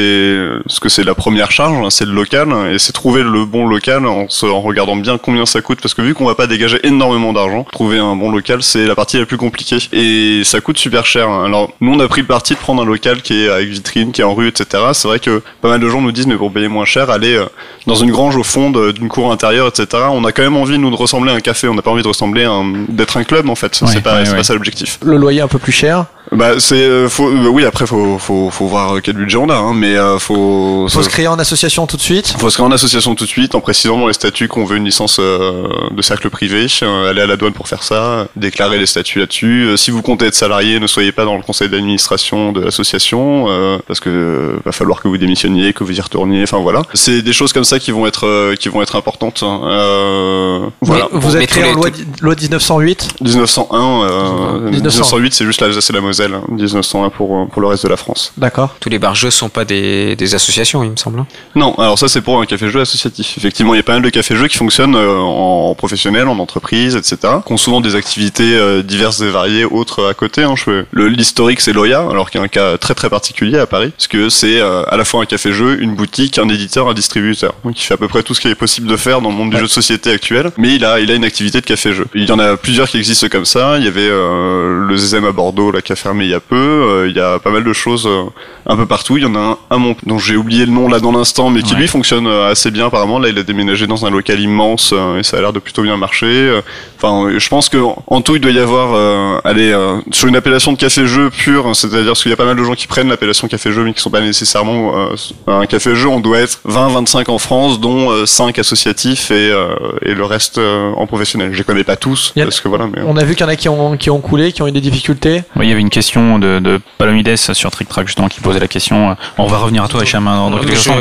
ce que c'est la première charge, hein, c'est le local et c'est trouver le bon local en, regardant bien combien ça coûte parce que vu qu'on va pas dégager énormément d'argent, trouver un bon local c'est la partie la plus compliquée et ça coûte super cher. Alors nous on a pris le parti de prendre un local qui est avec vitrine, qui est en rue, etc. C'est vrai que pas mal de gens nous disent mais pour payer moins cher, allez euh, dans une grange au fond d'une cour intérieure, etc. On a quand même envie nous de ressembler à un café, on n'a pas envie de ressembler à un, d'être un club en fait. Ouais, c'est pas, ouais, c'est ouais. pas ça l'objectif. Le loyer un peu plus cher. Bah c'est euh, faut euh, oui après faut faut faut voir quel budget on a hein, mais euh, faut Faut se créer en association tout de suite. faut se créer en association tout de suite en précisant dans les statuts qu'on veut une licence euh, de cercle privé, euh, aller à la douane pour faire ça, déclarer les statuts là-dessus. Euh, si vous comptez être salarié, ne soyez pas dans le conseil d'administration de l'association euh, parce que euh, va falloir que vous démissionniez, que vous y retourniez. Enfin voilà, c'est des choses comme ça qui vont être euh, qui vont être importantes. hein. Euh, voilà. Vous Bon, êtes créé en loi, loi 1908. 1901, euh, 1900. 1908, c'est juste l'Alsace et la Moselle. hein. 1901 pour pour le reste de la France. D'accord. Tous les barjeux sont pas des, des associations, il me semble. hein. Non, alors ça c'est pour un café-jeu associatif. Effectivement, il y a pas mal de cafés-jeux qui fonctionnent euh, en professionnel, en entreprise, etc. Qui ont souvent des activités euh, diverses et variées autres à côté. Hein. Je fais- le l'historique c'est Loya, alors qu'il y a un cas très très particulier à Paris, parce que c'est euh, à la fois un café-jeu, une boutique, un éditeur, un distributeur. Donc il fait à peu près tout ce qui est possible de faire dans le monde du jeu de société actuel. Mais il a il a une activité de café-jeu. Il y en a plusieurs qui existent comme ça. Il y avait euh, le Zezem à Bordeaux, la café fermé il y a peu. Euh, il y a pas mal de choses euh, un peu partout. Il y en a un à dont j'ai oublié le nom là dans l'instant, mais qui Ouais. lui fonctionne euh, assez bien apparemment. Là, il a déménagé dans un local immense euh, et ça a l'air de plutôt bien marcher. Enfin, euh, je pense que en tout, il doit y avoir, euh, allez, euh, sur une appellation de café-jeu pur, c'est-à-dire parce qu'il y a pas mal de gens qui prennent l'appellation café-jeu, mais qui sont pas nécessairement euh, un café-jeu. On doit être 20-25 en France, dont euh, 5 associatifs et, euh, et le reste euh, en professionnel. Je les connais pas tous, a- parce que voilà, mais. On a vu qu'il y en a qui ont, qui ont coulé, qui ont eu des difficultés. Oui, il y avait une question de, de Palomides sur Trick Track justement qui posait la question. euh, On va revenir à toi, Hicham, hein, dans je, instants.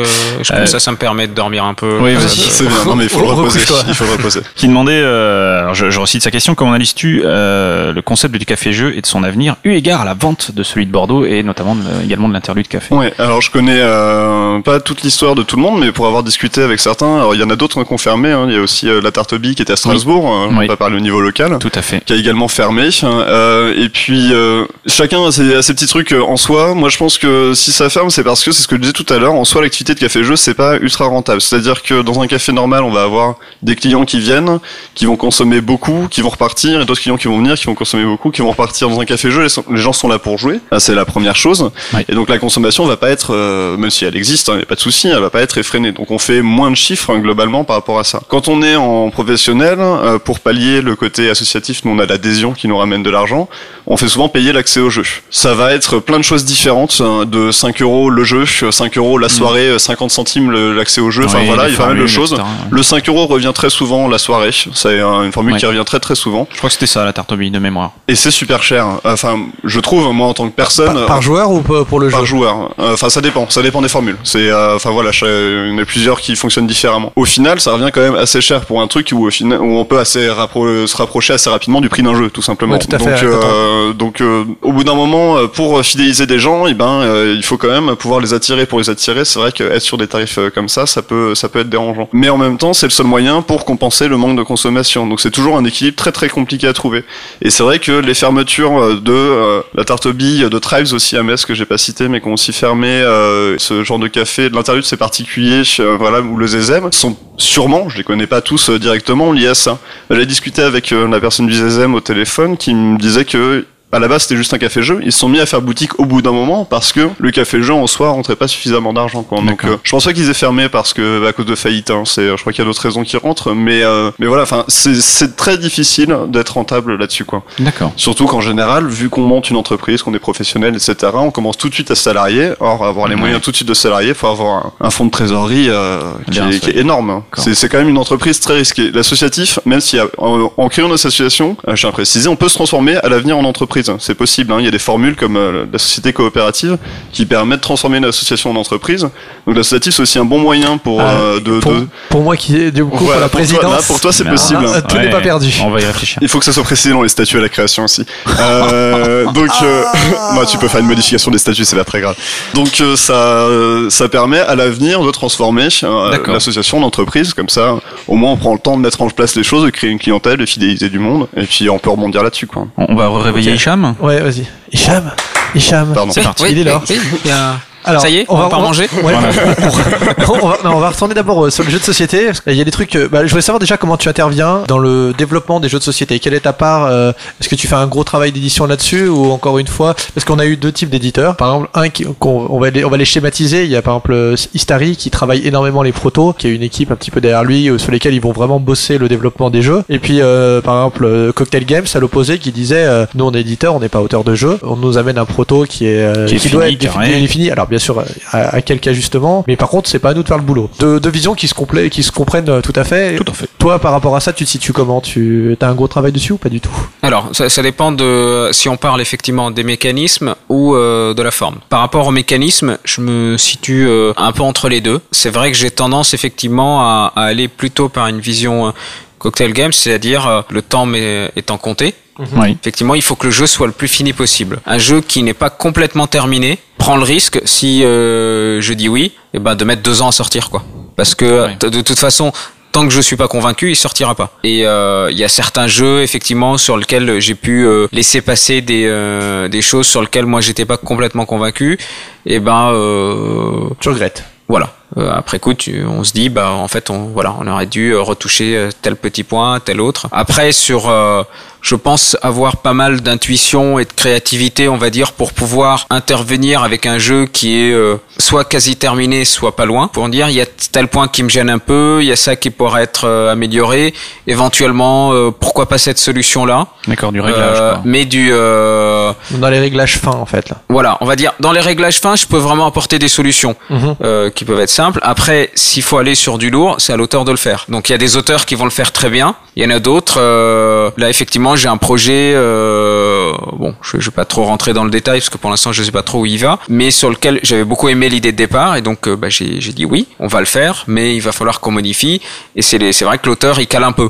je- Euh, ça, ça me permet de dormir un peu. Oui, Euh, vas-y. C'est bien, non mais il faut le reposer. Il faut le reposer. qui demandait, euh, alors je, je recite sa question, comment analyses-tu euh, le concept du café-jeu et de son avenir, eu égard à la vente de celui de Bordeaux et notamment de- également de l'interlude café? Ouais, alors je connais euh, pas toute l'histoire de tout le monde, mais pour avoir discuté avec certains, alors il y en a d'autres qui ont confirmé. Hein, il y a aussi euh, la Tarte qui était à Strasbourg, euh, on Oui. va parler au niveau local. Tout à fait. qui a également fermé. Euh, et puis euh, chacun a ses, a ses petits trucs euh, en soi. Moi, je pense que si ça ferme, c'est parce que c'est ce que je disais tout à l'heure. En soi, l'activité de café-jeu, c'est pas ultra rentable. C'est-à-dire que dans un café normal, on va avoir des clients qui viennent, qui vont consommer beaucoup, qui vont repartir, et d'autres clients qui vont venir, qui vont consommer beaucoup, qui vont repartir. Dans un café-jeu, les, les gens sont là pour jouer. C'est la première chose. Et donc la consommation va pas être, euh, même si elle existe, il n'y a pas de souci, elle va pas être effrénée. Donc on fait moins de chiffres hein, globalement par rapport à ça. Quand on est en professionnel, euh, pour pallier le côté associatif, nous on a l'adhésion qui nous ramène de l'argent. On fait souvent payer l'accès au jeu. Ça va être plein de choses différentes, hein, de 5 euros le jeu, 5 euros la soirée, euh, 50 centimes le- l'accès au jeu. Enfin Oui, voilà, il y a pas mal de choses. etc. Le 5 euros revient très souvent la soirée. C'est euh, une formule Ouais. qui revient très très souvent. Je crois que c'était ça la tarte aux billes de mémoire. Et c'est super cher. Enfin, je trouve, moi en tant que personne. Par, par joueur ou pour le jeu Par joueur. Euh, Enfin, ça dépend. Ça dépend des formules. C'est, euh, enfin voilà, il y en a plusieurs qui fonctionnent différemment. Au final, ça revient quand même assez cher pour un truc où, au final, où on peut assez rappro- se rapprocher assez rapidement du prix d'un jeu, tout simplement. Ouais, tout à donc, fait, euh, donc, euh, au bout d'un moment, euh, pour fidéliser des gens, eh ben, euh, il faut quand même pouvoir les attirer. Pour les attirer, c'est vrai que être sur des tarifs euh, comme ça, ça peut, ça peut être dérangeant. Mais en même temps, c'est le seul moyen pour compenser le manque de consommation. Donc, c'est toujours un équilibre très très compliqué à trouver. Et c'est vrai que les fermetures euh, de euh, la tarte aux billes, de Tribes aussi à Metz que j'ai pas cité, mais qui ont aussi fermé euh, ce genre de café. De l'interlude, c'est particulier, voilà, ou le Zezem sont sûrement, je les connais pas tous directement, liés à ça. J'ai discuté avec la personne du Zezem au téléphone qui me disait que à la base c'était juste un café-jeu. Ils se sont mis à faire boutique au bout d'un moment parce que le café-jeu en soi rentrait pas suffisamment d'argent. Quoi. Donc euh, je pense pas qu'ils aient fermé parce que bah, à cause de faillite. Hein, c'est, je crois qu'il y a d'autres raisons qui rentrent, mais euh, mais voilà. Enfin, c'est, c'est très difficile d'être rentable là-dessus, quoi. D'accord. Surtout qu'en général, vu qu'on monte une entreprise, qu'on est professionnel, etc., on commence tout de suite à salarier. Or, avoir les Ouais. moyens tout de suite de salarier, faut avoir un, un fonds de trésorerie euh, qui, est, ça. qui est énorme. hein. C'est, c'est quand même une entreprise très risquée. L'associatif, même si en, en créant une association, euh, je tiens à préciser, on peut se transformer à l'avenir en entreprise. C'est possible. hein. Il y a des formules comme euh, la société coopérative qui permettent de transformer une association en entreprise. Donc l'associatif, c'est aussi un bon moyen pour Ah, euh, de, pour, de- pour moi qui est du coup pour la pour toi, présidence. là, pour toi, c'est Mais possible. ah, tout n'est pas perdu. On va y réfléchir. Il faut que ça soit précisé dans les statuts à la création aussi. Euh, donc, euh, bah, tu peux faire une modification des statuts, c'est pas très grave. Donc, euh, ça, euh, ça permet à l'avenir de transformer euh, l'association en entreprise. Comme ça, au moins, on prend le temps de mettre en place les choses, de créer une clientèle, de fidéliser du monde, et puis on peut rebondir là-dessus, quoi. On va réveiller. Hicham. Ouais, vas-y. Hicham, Hicham. Pardon. C'est parti. Oui, Il est là. oui, oui, il y a- Alors, Ça y est, on va pas manger Ouais, on, va, non, on va retourner d'abord euh, sur le jeu de société. qu'il y a des trucs. euh, bah, je voulais savoir déjà comment tu interviens dans le développement des jeux de société. Quelle est ta part euh, Est-ce que tu fais un gros travail d'édition là-dessus ou encore une fois Parce qu'on a eu deux types d'éditeurs. Par exemple, un qui, qu'on- on va les, on va les schématiser. Il y a par exemple Istari qui travaille énormément les protos, qui a une équipe un petit peu derrière lui euh, sur lesquels ils vont vraiment bosser le développement des jeux. Et puis euh, par exemple Cocktail Games à l'opposé qui disait euh, nous on est éditeur, on n'est pas auteur de jeu. On nous amène un proto qui est euh, Qui est doit fini, être défini. Alors bien sûr, euh, à, à quelques ajustements, mais par contre, c'est pas à nous de faire le boulot. Deux, deux visions qui se complètent, qui se comprennent euh, tout à fait. Tout à fait. Toi, par rapport à ça, tu te situes comment? Tu as un gros travail dessus ou pas du tout? Alors, ça, ça dépend de si on parle effectivement des mécanismes ou euh, de la forme. Par rapport aux mécanismes, je me situe euh, un peu entre les deux. C'est vrai que j'ai tendance effectivement à, à aller plutôt par une vision euh, cocktail game, c'est-à-dire le temps étant compté. Oui. Effectivement, il faut que le jeu soit le plus fini possible. Un jeu qui n'est pas complètement terminé prend le risque, si euh, je dis oui, eh ben de mettre deux ans à sortir, quoi. Parce que de toute façon, tant que je suis pas convaincu, il sortira pas. Et euh, il y a certains jeux, effectivement, sur lesquels j'ai pu euh, laisser passer des euh, des choses sur lesquelles moi j'étais pas complètement convaincu. Et ben euh, Tu regrettes. voilà. Euh, après coup, tu, on se dit, bah en fait, on voilà, on aurait dû euh, retoucher euh, tel petit point, tel autre. Après, sur, euh, je pense avoir pas mal d'intuition et de créativité, on va dire, pour pouvoir intervenir avec un jeu qui est euh, soit quasi terminé, soit pas loin, pour dire il y a tel point qui me gêne un peu, il y a ça qui pourrait être euh, amélioré, éventuellement, euh, pourquoi pas cette solution-là, D'accord, du réglage. Euh, quoi. mais du euh, Dans les réglages fins, en fait, là. voilà, on va dire dans les réglages fins, je peux vraiment apporter des solutions euh, qui peuvent être simples. Après, s'il faut aller sur du lourd, c'est à l'auteur de le faire. Donc il y a des auteurs qui vont le faire très bien. Il y en a d'autres. euh, là, effectivement, j'ai un projet. euh, bon, je, je vais pas trop rentrer dans le détail parce que pour l'instant, je sais pas trop où il va, mais sur lequel j'avais beaucoup aimé l'idée de départ et donc euh, bah, j'ai j'ai dit oui, on va le faire, mais il va falloir qu'on modifie. Et c'est les- c'est vrai que l'auteur il cale un peu.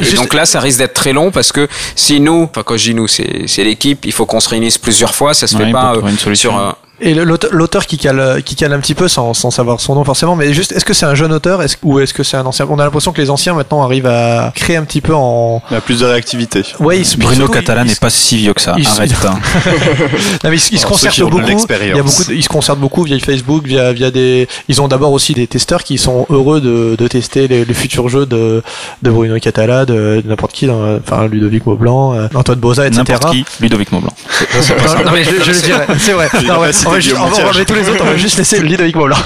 Et donc là, ça risque d'être très long parce que si nous, enfin quand je dis nous, c'est c'est l'équipe, il faut qu'on se réunisse plusieurs fois, ça se Ouais, fait pas euh, sur un, Et l'auteur l'auteur qui cale, qui cale un petit peu sans, sans savoir son nom forcément, mais juste, est-ce que c'est un jeune auteur est-ce- ou est-ce que c'est un ancien? On a l'impression que les anciens maintenant arrivent à créer un petit peu en. Il y a plus de réactivité. Ouais, ils se- Bruno surtout, Catalan ils- n'est pas si vieux que ça. ils- Arrête. hein. Non, mais ils, ils se Alors, concertent beaucoup. Il y a beaucoup, de- ils se concertent beaucoup via Facebook, via via des. Ils ont d'abord aussi des testeurs qui sont heureux de, de tester les, les futurs jeux de de Bruno Catala, de, de n'importe qui, dans- enfin Ludovic Maublanc, euh, Antoine Boza, etc. N'importe qui. Ludovic Maublanc. Non, non, mais je, je le dirais, c'est vrai. Non, ouais, va juste- Guillaume on va- on va Montiel. enlever tous les autres, on va juste laisser Ludovic Maublanc.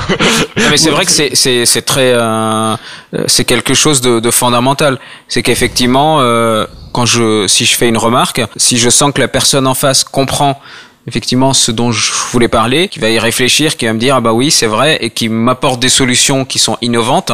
Non, mais c'est vrai que c'est c'est c'est très euh, euh, c'est quelque chose de, de fondamental. C'est qu'effectivement, euh, quand je si je fais une remarque, si je sens que la personne en face comprend effectivement ce dont je voulais parler, qui va y réfléchir, qui va me dire ah bah oui c'est vrai et qui m'apporte des solutions qui sont innovantes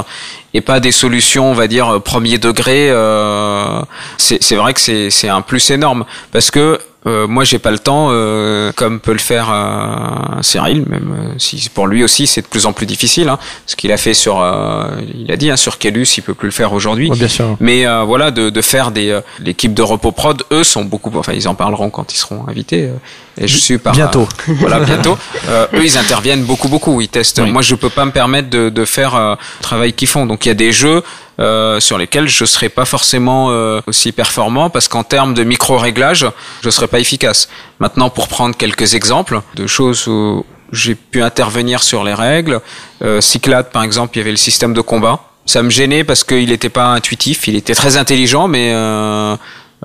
et pas des solutions on va dire euh, premier degré. Euh, c'est c'est vrai que c'est c'est un plus énorme parce que euh, moi, j'ai pas le temps, euh, comme peut le faire euh, Cyril, même euh, si pour lui aussi c'est de plus en plus difficile. Hein, ce qu'il a fait sur, euh, il a dit hein, sur Kelus, il peut plus le faire aujourd'hui. bien sûr. Mais euh, voilà, de, de faire des euh, l'équipe de Repos Prod, eux sont beaucoup, enfin ils en parleront quand ils seront invités. euh, et je suis par Bientôt. voilà, bientôt. Euh, eux, ils interviennent beaucoup, beaucoup. Ils testent. Oui. Moi, je peux pas me permettre de, de faire euh, le travail qu'ils font. Donc, il y a des jeux euh, sur lesquels je serai pas forcément euh, aussi performant parce qu'en termes de micro-réglage, je serai pas efficace. Maintenant, pour prendre quelques exemples de choses où j'ai pu intervenir sur les règles, euh, Cyclade, par exemple, il y avait le système de combat. Ça me gênait parce qu'il n'était pas intuitif. Il était très intelligent, mais euh,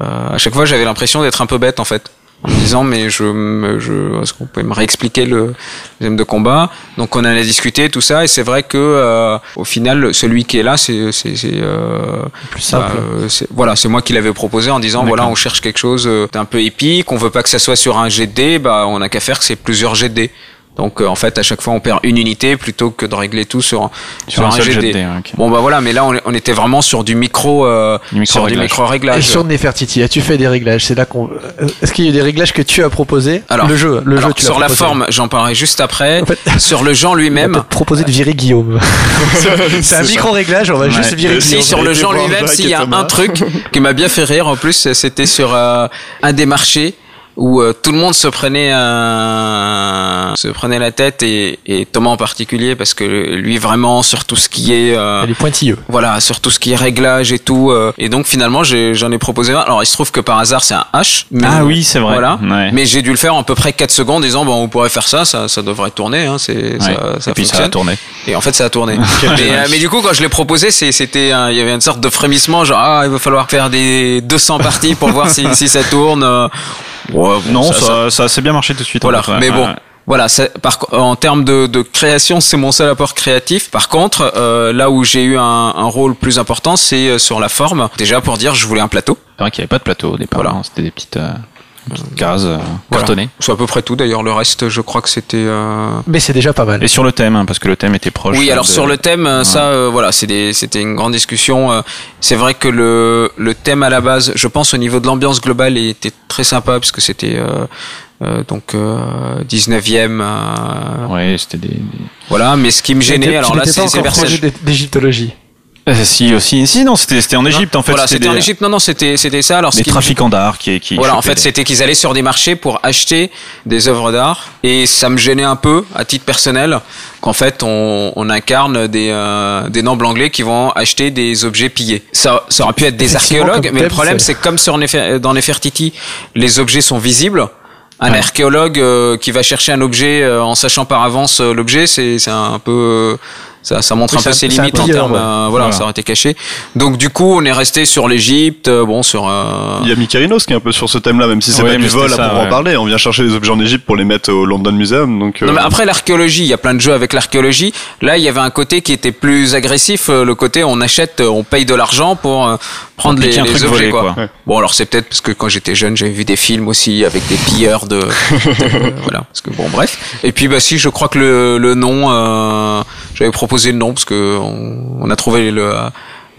euh, à chaque fois, j'avais l'impression d'être un peu bête, en fait en me disant mais je, me- je est-ce qu'on peut me réexpliquer le système de combat? Donc on en a discuté tout ça et c'est vrai que euh, au final celui qui est là c'est c'est c'est euh, Plus simple. bah, euh, c'est- voilà c'est moi qui l'avais proposé en disant voilà on cherche quelque chose d'un peu épique on veut pas que ça soit sur un dés bah on a qu'à faire que c'est plusieurs dés donc euh, en fait à chaque fois on perd une unité plutôt que de régler tout sur Sur un seul jet de dés, ok. bon bah voilà mais là on, on était vraiment sur du micro euh, Du sur du micro-réglage. micro Et réglage sur Nefertiti, as-tu fait des réglages? C'est là qu'on. euh, Est-ce qu'il y a eu des réglages que tu as proposés? Alors, le jeu, le Alors, jeu, tu sur la proposé. forme, j'en parlerai juste après. En fait- sur le genre lui-même, proposer de virer Guillaume. c'est un ça. micro-réglage, on va juste virer Et si Guillaume. sur le genre lui-même, s'il y et a un truc qui m'a bien fait rire en plus, c'était sur euh, un des marchés où euh, tout le monde se prenait un... se prenait la tête et, et Thomas en particulier parce que lui vraiment sur tout ce qui est euh, Elle est pointilleux. voilà sur tout ce qui est réglage et tout euh, et donc finalement j'ai- j'en ai, proposé un alors il se trouve que par hasard c'est un H mais- Ah oui, c'est vrai. voilà Ouais. mais j'ai dû le faire en à peu près 4 secondes en disant bon on pourrait faire ça ça, ça devrait tourner hein, c'est Ouais. ça, ça Et puis ça fonctionne a tourné. et en fait, ça a tourné. mais, euh, mais du coup, quand je l'ai proposé, c'est- c'était, il y avait une sorte de frémissement, genre ah, il va falloir faire des 200 parties pour voir si, si ça tourne. euh. Ouais, bon, Non, ça, ça, a assez bien marché tout de suite. en voilà. fait, mais bon. Voilà, par, en termes de, de création, c'est mon seul apport créatif. Par contre, euh, là où j'ai eu un, un rôle plus important, c'est euh, sur la forme. Déjà pour dire, je voulais un plateau. C'est vrai qu'il n'y avait pas de plateau au départ. Voilà. hein, C'était des petites, euh, petites cases euh, Voilà. C'est à peu près tout. D'ailleurs, le reste, je crois que c'était. euh, Mais c'est déjà pas mal. Et sur le thème, hein, parce que le thème était proche. Oui, euh, alors de- sur le thème, euh, ça, euh, voilà, c'était une grande discussion. euh, C'est vrai que le, le thème à la base, je pense au niveau de l'ambiance globale, il était très sympa parce que c'était euh, euh, donc euh, 19e, euh, Ouais, c'était des. des- voilà. Mais ce qui me gênait, alors là, c'est d'é- d'égyptologie. Euh, si aussi, si non, c'était c'était en Égypte en fait. Voilà, c'était en Égypte. Non, non, c'était c'était ça. Alors Des trafiquants d'art qui qui. Voilà, en fait, des- c'était qu'ils allaient sur des marchés pour acheter des œuvres d'art, et ça me gênait un peu, à titre personnel, qu'en fait, on, on incarne des, euh, des nobles anglais qui vont acheter des objets pillés. Ça, ça aurait pu être des archéologues, mais le problème, c'est- comme sur Nefer- dans Nefertiti, les objets sont visibles. un Ouais. archéologue euh, qui va chercher un objet euh, en sachant par avance euh, l'objet, c'est c'est un peu ça, ça montre Oui, un peu c'est ses limites en pilleur, termes ouais. euh, voilà, Voilà. ça aurait été caché. Donc du coup, on est resté sur l'Égypte, euh, bon sur euh, Il y a Mikarinos qui est un peu sur ce thème-là, même si c'est Ouais, pas du vol à ça, pour en parler. On vient chercher les objets en Égypte pour les mettre au London Museum, donc. Non, euh, mais après l'archéologie, il y a plein de jeux avec l'archéologie. Là, il y avait un côté qui était plus agressif, euh, le côté on achète, euh, on paye de l'argent pour euh, prendre les, les truc objets volé, quoi. quoi. Ouais. Bon, alors c'est peut-être parce que quand j'étais jeune, j'avais vu des films aussi avec des pilleurs de, de- voilà, parce que bon, bref. Et puis bah si, je crois que le, le nom, euh, j'avais proposé le nom parce que on, on a trouvé le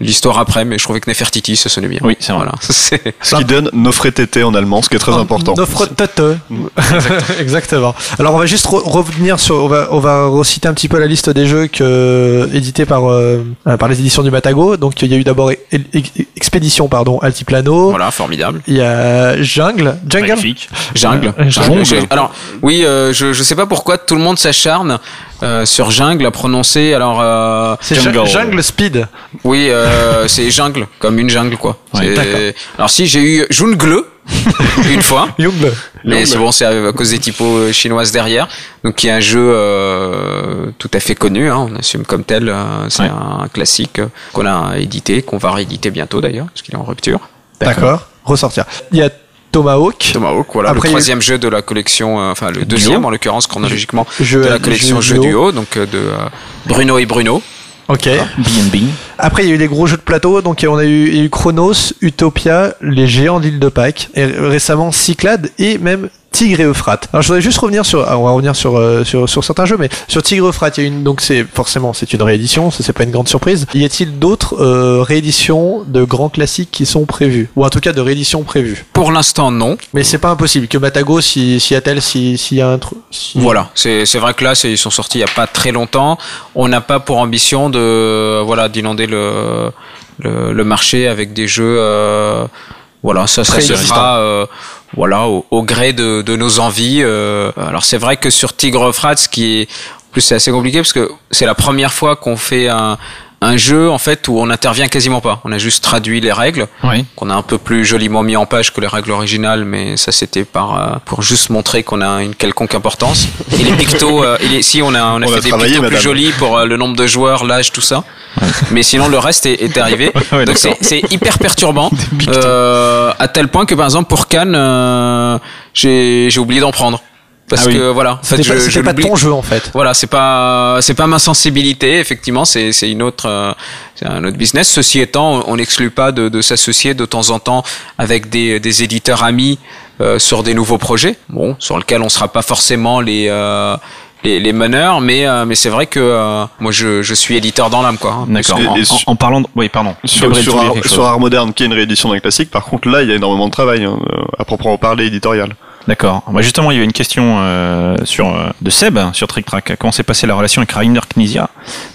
l'histoire après, mais je trouvais que Nefertiti, ça sonnait bien. Oui, c'est vrai. Voilà, c'est Ce qui donne Nofretete en allemand, ce qui est très important. Nofretete. Exactement. Alors on va juste re- revenir sur, on va, on va reciter un petit peu la liste des jeux que, édités par, euh, par les éditions du Matago. Donc il y a eu d'abord E- E- Expédition, pardon, Altiplano. voilà, formidable. Il y a Jungle. Jungle? Magnifique. Jungle. Euh, Jungle. Alors oui, euh, je je sais pas pourquoi tout le monde s'acharne euh, sur jungle à prononcer. Alors euh, C'est Jungle. Speed. oui, euh, c'est jungle comme une jungle quoi. Ouais. Alors si j'ai eu jungle une fois. Jungle. Mais c'est bon, c'est à cause des typos euh, chinoises derrière. Donc, qui est un jeu euh, tout à fait connu, hein, on assume comme tel. euh, c'est Ouais. un classique qu'on a édité, qu'on va rééditer bientôt d'ailleurs, parce qu'il est en rupture. D'accord. Ressortir. Il y a Tomahawk. Tomahawk, voilà, Après, le troisième jeu de la collection, euh, enfin le deuxième en l'occurrence chronologiquement Jeu- de la collection jeu jeux duo. duo, donc euh, de euh, Bruno et Bruno. Ok. B&B. Après, il y a eu les gros jeux de plateau. Donc, on a eu, il y a eu Chronos, Utopia, les géants d'île de Pâques, et récemment Cyclade et même Tigre et Euphrate. Alors, je voudrais juste revenir sur, alors, on va revenir sur, euh, sur, sur certains jeux, mais sur Tigre et Euphrate, il y a une, donc c'est, forcément, c'est une réédition, ça c'est pas une grande surprise. Y a-t-il d'autres, euh, rééditions de grands classiques qui sont prévues? Ou en tout cas de rééditions prévues? Pour l'instant, non. Mais c'est pas impossible que Matago, si, s'y a-t-elle, si, s'il y a un truc, si- Voilà, c'est c'est vrai que là, ils sont sortis il y a pas très longtemps. On n'a pas pour ambition de voilà d'inonder le, le le marché avec des jeux. euh, voilà, ça, ça se fera euh, voilà au, au gré de, de nos envies. euh. alors c'est vrai que sur Tigre Frat, ce qui est en plus c'est assez compliqué parce que c'est la première fois qu'on fait un un jeu en fait où on n'intervient quasiment pas. On a juste traduit les règles Oui. qu'on a un peu plus joliment mis en page que les règles originales, mais ça c'était par euh, pour juste montrer qu'on a une quelconque importance. Et les pictos, euh, et les- si on a on a On a fait des pictos plus jolis pour euh, le nombre de joueurs, l'âge, tout ça. Mais sinon le reste est, est arrivé. Ouais, Donc c'est hyper perturbant, euh, à tel point que par exemple pour Cannes, euh, j'ai j'ai oublié d'en prendre parce Ah oui. que voilà, en fait pas, je, pas l'oublie. ton jeu, en fait. Voilà, c'est pas c'est pas ma sensibilité. Effectivement, c'est c'est une autre euh, c'est un autre business. Ceci étant, on n'exclut pas de, de s'associer de temps en temps avec des des éditeurs amis euh, sur des nouveaux projets. Bon, sur lesquels on sera pas forcément les euh, les, les meneurs, mais euh, mais c'est vrai que euh, moi je, je suis éditeur dans l'âme quoi. hein. D'accord. Et- En, en- parlant de... Oui, pardon. Sur, Gabriel, sur, Ar- sur. Art Moderne, qui est une réédition d'un classique, par contre, là, il y a énormément de travail, hein, euh, à proprement parler éditorial. D'accord. Bah, justement, il y avait une question euh, sur euh, de Seb hein, sur Trick Track. Comment s'est passée la relation avec Rainer Knizia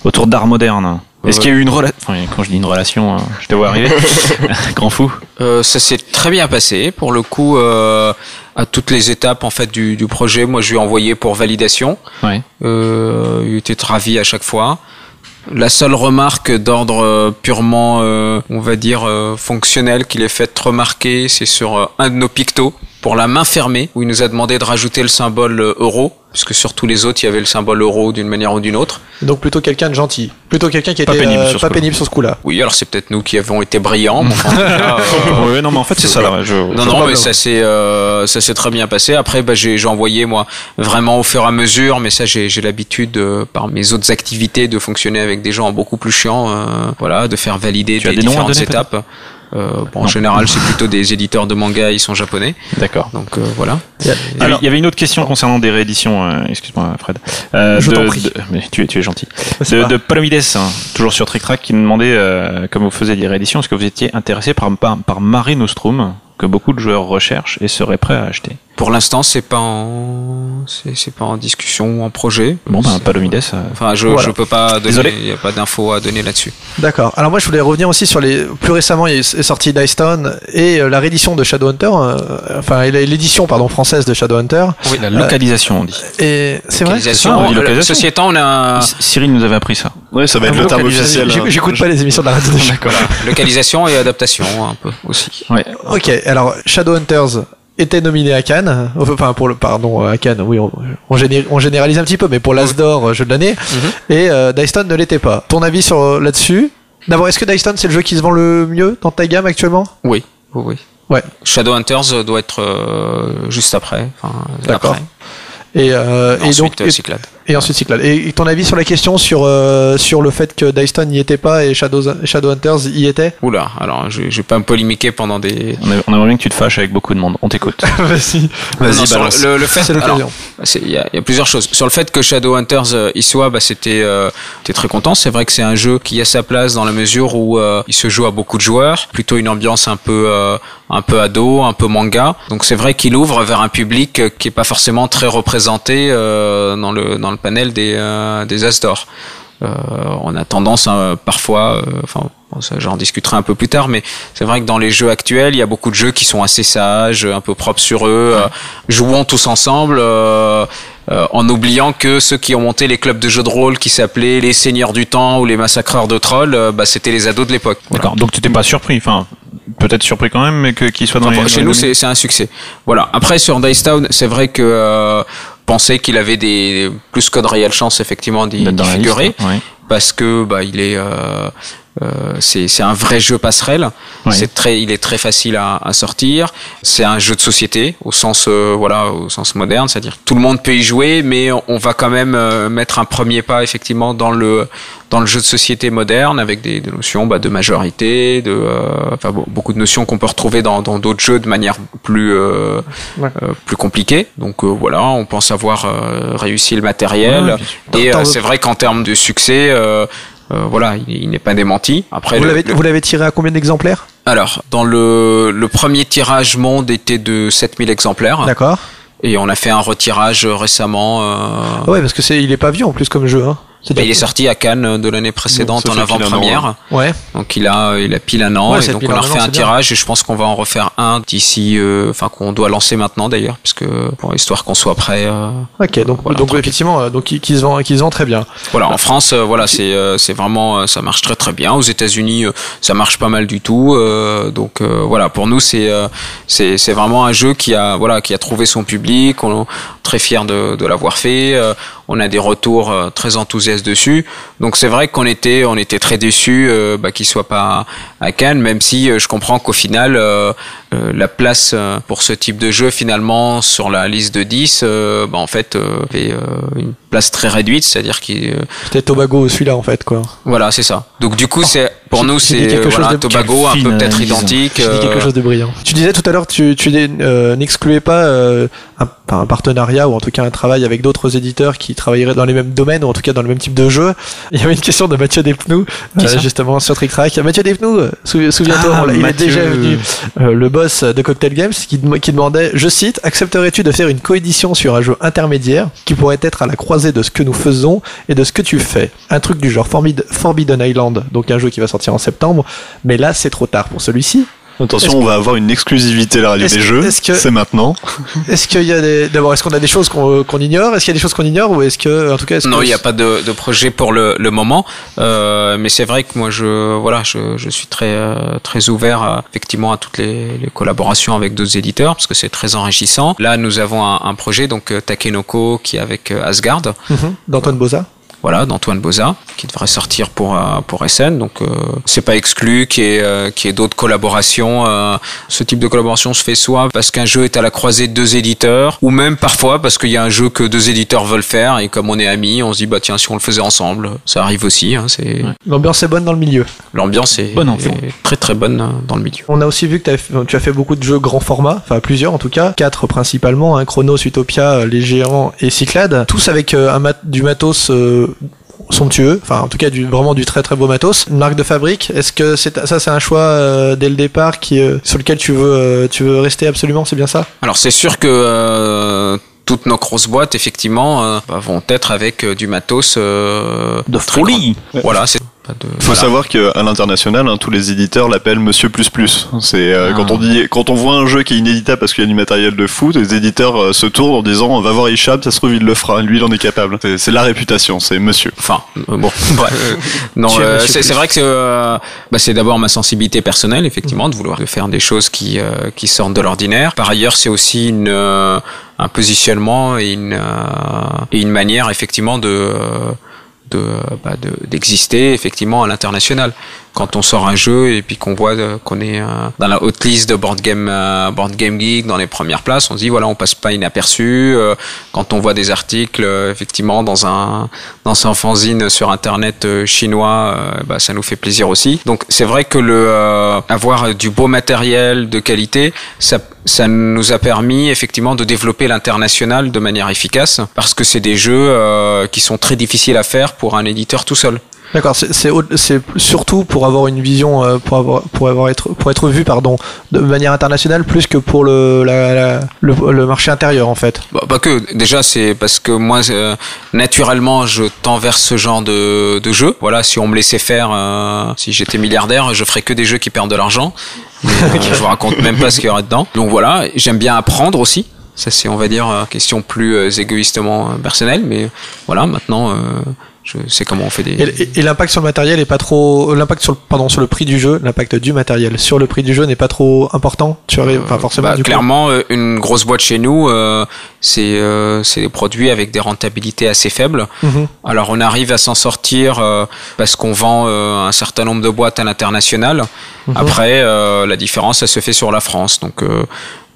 autour d'art moderne? Est-ce qu'il y a eu une relation Quand je dis une relation, euh, je te vois arriver. Grand fou. Euh, ça s'est très bien passé. Pour le coup, euh, à toutes les étapes en fait du, du projet, moi je lui ai envoyé pour validation. Ouais. Euh, il était ravi à chaque fois. La seule remarque d'ordre purement, euh, on va dire, euh, fonctionnel qu'il ait fait remarquer, c'est sur euh, un de nos pictos, pour la main fermée, où il nous a demandé de rajouter le symbole euh, euro, puisque sur tous les autres, il y avait le symbole euro d'une manière ou d'une autre. Donc plutôt quelqu'un de gentil. Plutôt quelqu'un qui Pas était pénible euh, sur ce pas coup-là. pénible sur ce coup-là. Oui, alors c'est peut-être nous qui avons été brillants, mais enfin, en tout cas, euh, Ouais, non, mais en fait, c'est ça. Là, je... Non, non, mais ça s'est euh, ça s'est très bien passé. Après, bah, j'ai j'ai envoyé moi vraiment au fur et à mesure, mais ça j'ai j'ai l'habitude euh, par mes autres activités de fonctionner avec des gens beaucoup plus chiants, euh, voilà, de faire valider Tu à différentes donner, étapes. Euh, bon, en général, c'est plutôt des éditeurs de manga, ils sont japonais, D'accord. donc euh, voilà. Il y a- Il y avait- une autre question concernant des rééditions, euh, excuse-moi Fred. Euh, Je de- t'en prie. de- mais tu es, tu es gentil. C'est De, de Palomides, hein, toujours sur Trick Track, qui nous demandait, euh, comme vous faisiez des rééditions, est-ce que vous étiez intéressé par, par, par Mare Nostrum, que beaucoup de joueurs recherchent et seraient prêts à acheter? Pour l'instant, c'est pas en c'est c'est pas en discussion ou en projet. Bon, ben, Palomides, euh, Enfin, je Voilà. je peux pas donner, Désolé. il y a pas d'infos à donner là-dessus. D'accord. Alors moi je voulais revenir aussi sur les plus récemment il est sorti Dice Town et euh, la réédition de Shadowhunter euh, enfin l'édition pardon française de Shadowhunter oui, la localisation, on dit. et c'est vrai Localisation, ça, on dit euh, localisation. Ceci étant, on a Cyril nous avait appris ça. Ouais, ça va être Ah, le terme localisation. officiel. J'écoute- hein. J'écoute pas les émissions de la radio. localisation et adaptation un peu aussi. Ouais. Ok, alors Shadowhunters était nominé à Cannes, enfin pour le pardon à Cannes, oui, on, on, géné- on généralise un petit peu, mais pour l'As d'or euh, jeu de l'année, et euh, Dyston ne l'était pas. Ton avis sur euh, là-dessus? D'abord, est-ce que Dyston c'est le jeu qui se vend le mieux dans ta gamme actuellement? Oui, oui. Ouais. Shadowhunters doit être euh, juste après. D'accord. Et, euh, et Ensuite, donc euh, et, Cyclade. Et ensuite Cyclade. Et, ton avis sur la question sur euh, sur le fait que Dyston n'y était pas et Shadows, Shadowhunters y était? Oula, alors je, je vais pas me polémiquer pendant des. On, a- on aimerait bien que tu te fâches avec beaucoup de monde. On t'écoute. Vas-y. Vas-y, sur balance. le, le fait, C'est l'occasion. il y, a il y a plusieurs choses. Sur le fait que Shadowhunters euh, y soit, bah, c'était, euh, très content. C'est vrai que c'est un jeu qui a sa place dans la mesure où euh, il se joue à beaucoup de joueurs, plutôt une ambiance un peu, euh, un peu ado, un peu manga. Donc c'est vrai qu'il ouvre vers un public euh, qui est pas forcément très représenté euh, dans le dans le panel des euh, des As. Euh, on a tendance hein, parfois, euh, enfin j'en discuterai un peu plus tard, mais c'est vrai que dans les jeux actuels, il y a beaucoup de jeux qui sont assez sages, un peu propres sur eux, euh, jouons tous ensemble. euh, en oubliant que ceux qui ont monté les clubs de jeux de rôle qui s'appelaient les Seigneurs du Temps ou les Massacreurs de Trolls, bah, c'était les ados de l'époque. D'accord. Donc tu t'es pas surpris. Enfin, peut-être surpris quand même, mais que qu'il soit dans Enfin, les. chez dans les nous, c'est c'est un succès. Voilà. Après, sur Dice Town, c'est vrai que euh, penser qu'il avait des plus que de réelles chances effectivement d'y figurer, liste, ouais. parce que bah il est euh, euh, c'est c'est un vrai jeu passerelle. Ouais. C'est très il est très facile à, à sortir. C'est un jeu de société au sens euh, voilà au sens moderne, c'est-à-dire tout le monde peut y jouer, mais on, on va quand même euh, mettre un premier pas effectivement dans le dans le jeu de société moderne avec des, des notions bah, de majorité, de euh, enfin bon, beaucoup de notions qu'on peut retrouver dans dans d'autres jeux de manière plus euh, Ouais. euh, plus compliquée. Donc euh, voilà, on pense avoir euh, réussi le matériel. Ouais, et euh, c'est vrai qu'en termes de succès, euh, voilà, il, il n'est pas démenti. Après, Vous l'avez le- vous l'avez tiré à combien d'exemplaires? Alors dans le le premier tirage monde était de 7000 exemplaires D'accord. et on a fait un retirage récemment. Euh, Ah ouais, parce que c'est il est pas vieux en plus comme jeu. Hein. Bah, il est sorti à Cannes de l'année précédente en avant-première. Ouais. Donc il a il a pile un an Ouais, et donc on a refait an, un bien. tirage et je pense qu'on va en refaire un d'ici euh, enfin qu'on doit lancer maintenant d'ailleurs parce que pour histoire qu'on soit prêt euh, Ok, donc, Voilà, donc effectivement, euh, donc qui, se vend, qui se vend très bien. Voilà, en France, euh, voilà, c'est euh, c'est vraiment euh, ça marche très très bien. Aux États-Unis, euh, ça marche pas mal du tout. euh, donc euh, voilà, pour nous, c'est euh, c'est c'est vraiment un jeu qui a voilà qui a trouvé son public. On est très fier de de l'avoir fait. euh, on a des retours euh, très enthousiastes dessus. Donc c'est vrai qu'on était on était très déçus euh, bah, qu'il soit pas à Cannes, même si euh, je comprends qu'au final euh, euh, la place pour ce type de jeu finalement sur la liste de 10 euh, bah, en fait euh, avait euh, une place très réduite, c'est-à-dire qu'il euh, C'était Tobago celui-là en fait quoi. voilà, c'est ça. Donc du coup, c'est pour nous c'est quelque chose voilà, de- un Tobago un peu peut-être identique. Dit quelque chose de brillant. Tu disais tout à l'heure, tu, tu euh, n'excluais pas euh, un, un partenariat ou en tout cas un travail avec d'autres éditeurs qui travailleraient dans les mêmes domaines ou en tout cas dans le même type de jeu. Il y avait une question de Mathieu Despnous, euh, justement sur Trick Track. Mathieu Despnous, euh, sou- souviens-toi, Ah, il Mathieu. est déjà venu, euh, le boss de Cocktail Games, qui demandait, je cite, accepterais-tu de faire une coédition sur un jeu intermédiaire qui pourrait être à la croisée de ce que nous faisons et de ce que tu fais? Un truc du genre Forbid- Forbidden Island, donc un jeu qui va sortir en septembre, mais là c'est trop tard pour celui-ci. Attention, on va avoir une exclusivité à la radio des jeux. que- C'est maintenant. Est-ce qu'il y a des, d'abord, est-ce qu'on a des choses qu'on, qu'on ignore? Est-ce qu'il y a des choses qu'on ignore ou est-ce que, en tout cas, Non, que il n'y a pas de, de projet pour le, le moment, euh, mais c'est vrai que moi je voilà, je, je suis très euh, très ouvert euh, effectivement à toutes les, les collaborations avec d'autres éditeurs parce que c'est très enrichissant. Là, nous avons un, un projet donc euh, Takenoko qui est avec euh, Asgard. Mhm. d'Antoine Boza voilà, d'Antoine Boza, qui devrait sortir pour euh, pour SN. Donc euh, c'est pas exclu qu'il y ait euh, qu'il y ait d'autres collaborations. euh. ce type de collaboration se fait soit parce qu'un jeu est à la croisée de deux éditeurs, ou même parfois parce qu'il y a un jeu que deux éditeurs veulent faire et comme on est amis, on se dit bah tiens si on le faisait ensemble, ça arrive aussi. Hein, c'est L'ambiance est bonne dans le milieu. l'ambiance est, Bon est très très bonne dans le milieu. On a aussi vu que fait- tu as fait beaucoup de jeux grand format, enfin plusieurs en tout cas, quatre principalement, un Chronos, Utopia, Les Géants et Cyclades, tous avec euh, un mat- du matos euh, somptueux, enfin en tout cas du, vraiment du très très beau matos. Une marque de fabrique, est-ce que c'est ça c'est un choix euh, dès le départ qui, euh, sur lequel tu veux, euh, tu veux rester absolument, c'est bien ça? Alors c'est sûr que euh, toutes nos grosses boîtes effectivement euh, bah, vont être avec euh, du matos euh, De folie. Voilà, c'est de. Faut voilà. savoir qu'à l'international, hein, tous les éditeurs l'appellent Monsieur plus plus. C'est euh, Ah. quand on dit, quand on voit un jeu qui est inéditable parce qu'il y a du matériel de foot, les éditeurs euh, se tournent en disant, va voir Hicham, ça se trouve il le fera, lui il en est capable. C'est- C'est la réputation, c'est Monsieur. Enfin, euh, bon, bref. non, euh, monsieur c'est vrai que euh, bah, c'est d'abord ma sensibilité personnelle, effectivement, de vouloir faire des choses qui euh, qui sortent de l'ordinaire. Par ailleurs, c'est aussi une euh, un positionnement et une euh, et une manière, effectivement, de euh, bah, de- d'exister effectivement à l'international. Quand on sort un jeu et puis qu'on voit euh, qu'on est euh, dans la haute liste de board game euh, board game geek dans les premières places, on se dit voilà on passe pas inaperçu. Quand on voit des articles effectivement dans un dans un fanzine sur internet chinois, bah, ça nous fait plaisir aussi. Donc c'est vrai que le euh, avoir du beau matériel de qualité, ça ça nous a permis effectivement de développer l'international de manière efficace parce que c'est des jeux euh, qui sont très difficiles à faire pour un éditeur tout seul. D'accord, c'est surtout pour avoir une vision, euh, pour avoir, pour avoir être, pour être vu, pardon, de manière internationale, plus que pour le, la- la- le, le marché intérieur en fait. Bah, pas que. Déjà, c'est parce que moi, euh, naturellement, je tends vers ce genre de, de jeu. Voilà, si on me laissait faire, euh, si j'étais milliardaire, je ferais que des jeux qui perdent de l'argent. Euh, je vous raconte même pas ce qu'il y aurait dedans. Donc voilà, j'aime bien apprendre aussi. Ça, c'est, on va dire, euh, question plus euh, égoïstement personnelle. Mais voilà, maintenant, euh, je sais comment on fait des. Et, et- l'impact sur le matériel est pas trop, l'impact sur le, pardon, sur le prix du jeu, l'impact du matériel sur le prix du jeu n'est pas trop important. Tu arrives, enfin forcément. Bah, du coup. clairement, euh, une grosse boîte chez nous, euh, c'est euh, c'est des produits avec des rentabilités assez faibles. Mhm. Alors on arrive à s'en sortir euh, parce qu'on vend euh, un certain nombre de boîtes à l'international. Mhm. Après, euh, la différence, ça se fait sur la France. Donc euh, euh,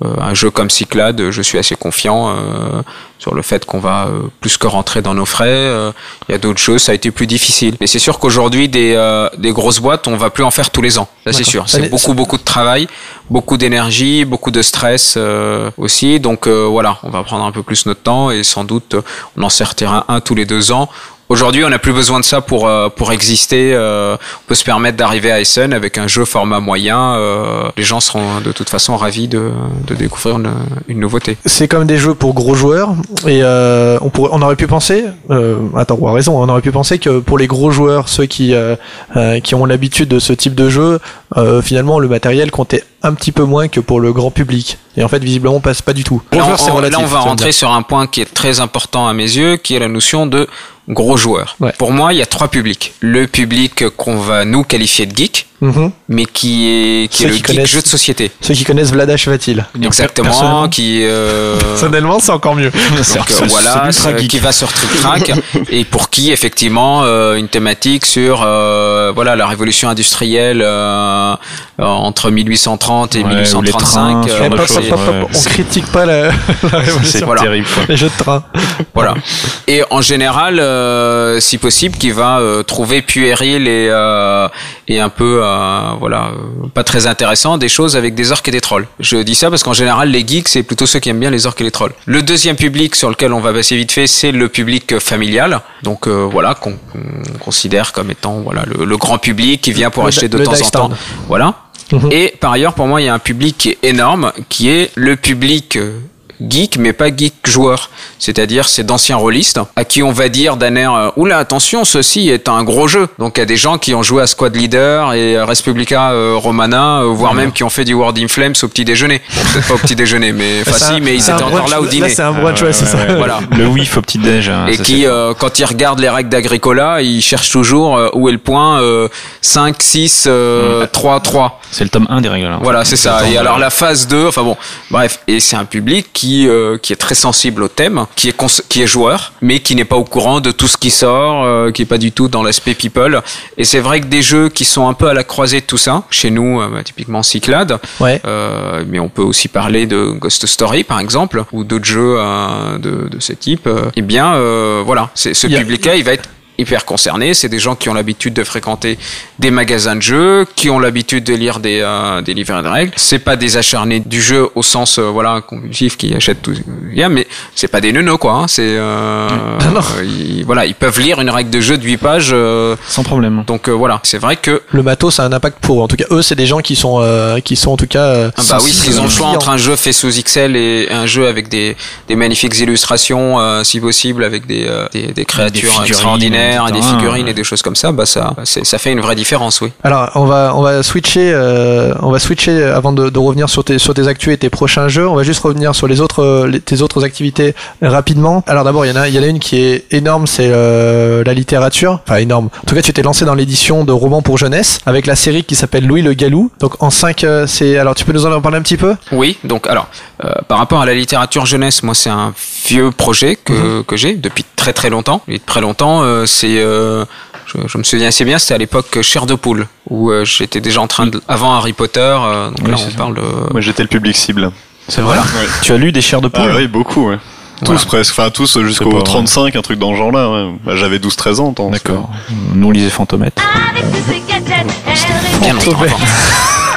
un jeu comme Cyclade, je suis assez confiant euh, sur le fait qu'on va euh, plus que rentrer dans nos frais. Euh, Il y a d'autres jeux, ça a été plus difficile. Mais c'est sûr qu'aujourd'hui, des, euh, des grosses boîtes, on va plus en faire tous les ans. Ça c'est sûr. C'est beaucoup beaucoup de travail, beaucoup d'énergie, beaucoup de stress euh, aussi. Donc euh, voilà, on va prendre un peu plus notre temps et sans doute euh, on en sortira un tous les deux ans. Aujourd'hui, on n'a plus besoin de ça pour euh, pour exister. Euh, on peut se permettre d'arriver à Essen avec un jeu format moyen. Euh, les gens seront de toute façon ravis de, de découvrir une, une nouveauté. C'est comme des jeux pour gros joueurs et euh, on pourrait, on aurait pu penser, euh, attends, on a raison, on aurait pu penser que pour les gros joueurs, ceux qui euh, euh, qui ont l'habitude de ce type de jeu, euh, finalement le matériel comptait un petit peu moins que pour le grand public. Et en fait, visiblement, passe pas du tout. Gros Là, joueur, c'est on, relatif, là, on va rentrer sur un point qui est très important à mes yeux, qui est la notion de gros joueurs. Ouais. Pour moi, il y a trois publics. Le public qu'on va nous qualifier de geek, Mhm. mais qui est, qui est le qui geek connaissent- jeu de société. Ceux qui connaissent Vladash va-t-il Exactement, personnellement- qui euh, Personnellement, c'est encore mieux. donc, euh, voilà, c'est- qui va sur Trick Track et pour qui effectivement euh, une thématique sur euh, voilà la révolution industrielle euh, euh, entre 1830 et Ouais, ou les 1835. trains, euh, pop, pop, pop, on critique pas la, la C'est révolution. Voilà. terrible. Les jeux de train. Voilà. Et en général, euh, si possible, qui va euh, trouver puéril et euh, et un peu euh, voilà pas très intéressant des choses avec des orques et des trolls. Je dis ça parce qu'en général, les geeks c'est plutôt ceux qui aiment bien les orques et les trolls. Le deuxième public sur lequel on va passer vite fait, c'est le public familial. Donc euh, voilà qu'on considère comme étant voilà le, le grand public qui vient pour Le acheter de temps en temps. Voilà. Mhm. Et par ailleurs, pour moi, il y a un public énorme, qui est le public euh, geek, mais pas geek joueur. C'est-à-dire, c'est d'anciens rôlistes, à qui on va dire d'un air, euh, oula, attention, ceci est un gros jeu. Donc, il y a des gens qui ont joué à Squad Leader et euh, Respublica euh, Romana, euh, voire même qui ont fait du World in Flames au petit déjeuner. Bon, peut-être pas au petit déjeuner, mais, enfin, si, mais ils étaient encore brunch- là au dîner. Là, c'est un brunch, ouais, c'est ça. Voilà. Le whiff au petit déj. hein, Et qui, euh, quand ils regardent les règles d'Agricola, ils cherchent toujours euh, où est le point euh, 5, 6, euh, 3, 3. c'est le tome 1 des règles. hein. Voilà, c'est ça. Et alors euh, la phase 2, enfin bon, bref, et c'est un public qui euh, qui est très sensible au thème, qui est qui est joueur, mais qui n'est pas au courant de tout ce qui sort, euh, qui est pas du tout dans l'aspect people. Et c'est vrai que des jeux qui sont un peu à la croisée de tout ça, chez nous, euh, bah, typiquement Cyclade, Ouais. mais on peut aussi parler de Ghost Story par exemple, ou d'autres jeux de, de ce type. eh bien, voilà, ce public-là, il va être hyper concerné. C'est des gens qui ont l'habitude de fréquenter des magasins de jeux, qui ont l'habitude de lire des, euh, des livres de règles. C'est pas des acharnés du jeu au sens euh, voilà compulsif qui achètent tout bien, mais c'est pas des neunos quoi. hein. C'est euh, Non. euh, ils, voilà, ils peuvent lire une règle de jeu de 8 pages. euh, Sans problème. donc euh, voilà, c'est vrai que Le matos ça a un impact pour. En tout cas, eux, c'est des gens qui sont, euh, qui sont en tout cas. euh, Ah bah oui, s'ils ont le choix entre un jeu fait sous XL et un jeu avec des, des magnifiques illustrations, euh, si possible, avec des, euh, des, des créatures figurines, et des figurines ouais. et des choses comme ça, bah ça, ça fait une vraie différence, oui. Alors, on va, on va switcher, euh, on va switcher avant de, de revenir sur tes, sur tes actus et tes prochains jeux. On va juste revenir sur les autres, euh, les- tes autres activités euh, rapidement. Alors d'abord, il y en a, il y en a une qui est énorme, c'est euh, la littérature. Enfin énorme. En tout cas, tu t'es lancé dans l'édition de romans pour jeunesse avec la série qui s'appelle Louis le Galou. Donc en 5 c'est. Alors tu peux nous en parler un petit peu? Oui, donc alors, euh, par rapport à la littérature jeunesse, moi c'est un vieux projet que, que j'ai depuis très très longtemps. Et très longtemps, euh, c'est... euh, je, je me souviens assez bien, c'était à l'époque Chair de poule, où euh, j'étais déjà en train de... Avant Harry Potter, euh, donc Oui, là on ça. parle de... Moi, j'étais le public cible. C'est vrai. Ouais. Tu as lu des chairs de Ah poule oui, beaucoup, ouais. Voilà. Tous presque, enfin tous jusqu'au pas- 35, un truc dans ce genre-là. Ouais. Bah, J'avais 12-13 ans. tant, D'accord. Nous on lisait Fantomètre. Avec tous ces gadgets, Bien.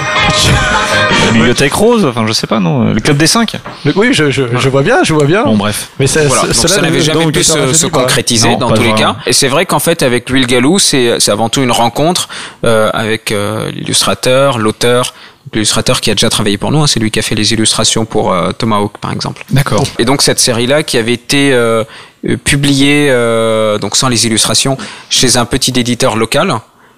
La bibliothèque rose, enfin je sais pas non. Le club des cinq. Le- Oui, je, je, je vois bien, je vois bien. Bon bref. Mais ça, Voilà, donc cela ça n'avait jamais donc, pu se, rajeunis se pas. concrétiser Non, dans pas tous les vraiment. cas. Et c'est vrai qu'en fait, avec Louis le Galou, c'est c'est avant tout une rencontre euh, avec euh, l'illustrateur, l'auteur. L'illustrateur qui a déjà travaillé pour nous, hein, c'est lui qui a fait les illustrations pour euh, Tomahawk, par exemple. D'accord. Et donc cette série-là qui avait été euh, euh, publiée, euh, donc sans les illustrations, chez un petit éditeur local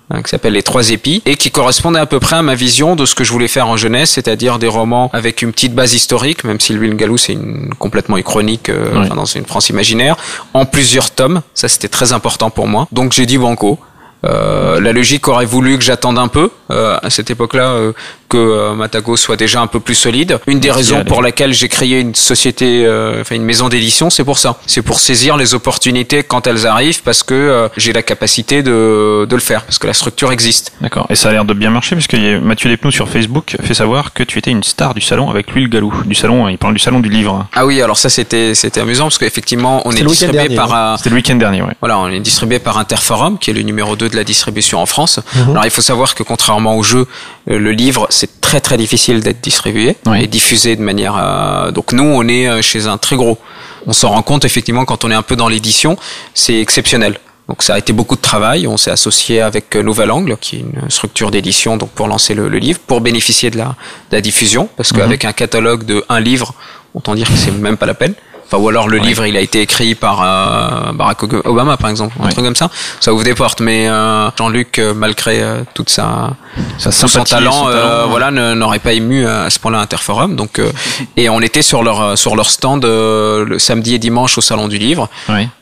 hein, qui s'appelle Les Trois Épis et qui correspondait à peu près à ma vision de ce que je voulais faire en jeunesse, c'est-à-dire des romans avec une petite base historique, même si Louis Galou c'est une, complètement uchronique euh, Oui. enfin, dans une France imaginaire, en plusieurs tomes. Ça c'était très important pour moi. Donc j'ai dit banco. Euh, la logique aurait voulu que j'attende un peu euh, à cette époque-là euh, que euh, Matago soit déjà un peu plus solide. Une des Merci, raisons pour laquelle j'ai créé une société, euh, enfin une maison d'édition, c'est pour ça. C'est pour saisir les opportunités quand elles arrivent parce que euh, j'ai la capacité de, de le faire, parce que la structure existe. D'accord. Et ça a l'air de bien marcher y a- Mathieu Despnous sur Facebook fait savoir que tu étais une star du salon avec lui le galou. Du salon, il parle du salon du livre. Ah oui, alors ça c'était c'était amusant parce qu'effectivement on est distribué dernier, par hein. C'était le week-end dernier, ouais. Voilà, on est distribué par Interforum, qui est le numéro 2 de la distribution en France. Mhm. Alors il faut savoir que contrairement au jeu, le livre, c'est très très difficile d'être distribué Oui. et diffusé de manière... euh, Donc nous, on est euh, chez un très gros. On s'en rend compte effectivement quand on est un peu dans l'édition, c'est exceptionnel. Donc ça a été beaucoup de travail. On s'est associé avec euh, Nouvel Angle, qui est une structure d'édition donc pour lancer le, le livre, pour bénéficier de la, de la diffusion, parce Mhm. qu'avec un catalogue de un livre, autant dire que c'est même pas la peine. Enfin, ou alors le Ouais. livre il a été écrit par euh, Barack Obama par exemple, un truc comme ça. Ça ouvre des portes. Mais euh, Jean-Luc, euh, malgré euh, toute sa Ça tout son talent, son euh, voilà, n'aurait pas ému à ce point-là Interforum. Donc, euh, et on était sur leur sur leur stand euh, le samedi et dimanche au salon du livre.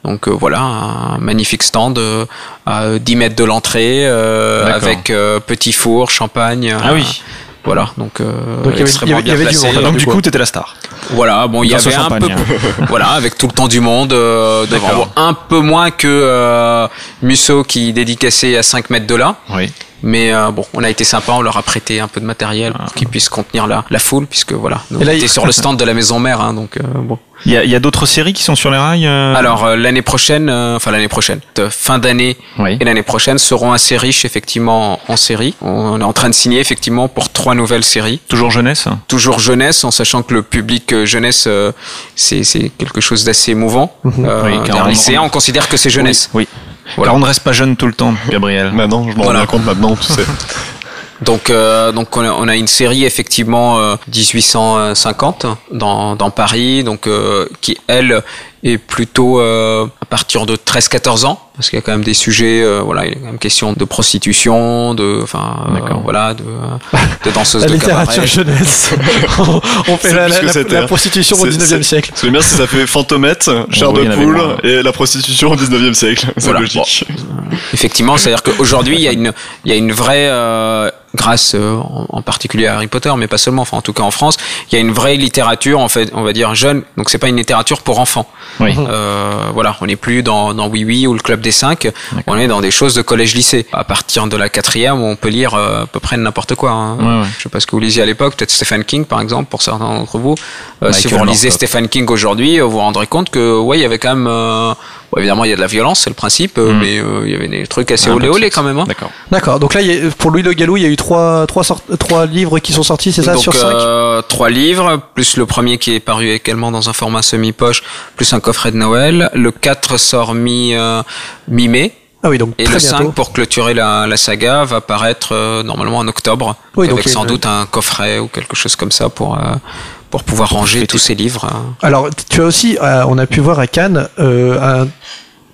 Donc euh, voilà, un magnifique stand euh, à 10 mètres de l'entrée, euh, avec euh, petit four, champagne. Ah oui. Voilà, donc, euh, Donc, il y avait- il y avait bien du monde, Donc du coup. t'étais la star. Voilà, bon, il y avait un peu, champagne. voilà, avec tout le temps du monde euh, devant. Bon, un peu moins que euh, Musso qui dédicaçait à 5 mètres de là. Oui. Mais euh, bon, on a été sympa, on leur a prêté un peu de matériel Ah. pour qu'ils puissent contenir la, la foule, puisque voilà, nous, là, on était il- sur le stand de la maison mère, hein, donc euh, bon. Il y a, y a d'autres séries qui sont sur les rails. euh Alors euh, l'année prochaine, euh, enfin l'année prochaine, fin d'année Oui. et l'année prochaine seront assez riches effectivement en, séries. On est en train de signer effectivement pour trois nouvelles séries. Toujours jeunesse. Toujours jeunesse, en sachant que le public euh, jeunesse, euh, c'est c'est quelque chose d'assez émouvant. Euh, Oui, car car on- lycéen, on considère que c'est jeunesse. Oui. Voilà. Car on ne reste pas jeune tout le temps, Gabriel. Maintenant, je m'en Voilà. rends bien compte maintenant, tu sais. Donc, euh, donc on a, on a une série effectivement euh, 1850 dans, dans Paris, donc euh, qui elle est plutôt euh, à partir de 13-14 ans, parce qu'il y a quand même des sujets, euh, voilà, il y a quand même question de prostitution, de, enfin, euh, D'accord. voilà, de, euh, de danseuse La de littérature cabaret. jeunesse. on on fait C'est la, la- la- hein. prostitution au C'est- 19e c'est- siècle. C'est bien si ça fait Fantomette, chair de poule et la prostitution au 19e siècle. C'est Voilà. logique. Effectivement, c'est-à-dire qu'aujourd'hui, il y a une, il y a une vraie, euh, grâce euh, en, en particulier à Harry Potter, mais pas seulement, enfin en tout cas en France, il y a une vraie littérature, en fait, on va dire jeune. Donc c'est pas une littérature pour enfants. Oui. Euh, voilà, on n'est plus dans, dans Oui Oui ou le Club des Cinq. On est dans des choses de collège-lycée. À partir de la quatrième, on peut lire euh, à peu près n'importe quoi. hein. Ouais, ouais. Je sais pas ce que vous lisiez à l'époque, peut-être Stephen King par exemple, pour certains d'entre vous. Euh, si Michael vous relisez Moorcock. Stephen King aujourd'hui, euh, vous vous rendrez compte que ouais, il y avait quand même, euh, bon, évidemment, il y a de la violence, c'est le principe, euh, Mm. mais euh, il y avait des trucs assez olé de olé quand même. Hein. D'accord. D'accord. Donc là, il y a- pour Louis Le Gallou, il y a eu trois, trois, sort- trois livres qui sont sortis, c'est ça, Donc sur cinq euh, trois livres, plus le premier qui est paru également dans un format semi-poche, plus un coffret de Noël. Le 4 sort mi, euh, mi-mai. Ah oui, donc Et le bientôt. 5, pour clôturer la, la saga, va paraître euh, normalement en octobre. Oui, donc avec sans une- doute un coffret ou quelque chose comme ça pour, euh, pour pouvoir ranger tous ces livres. euh. Alors, tu as aussi, euh, on a pu voir à Cannes, euh, un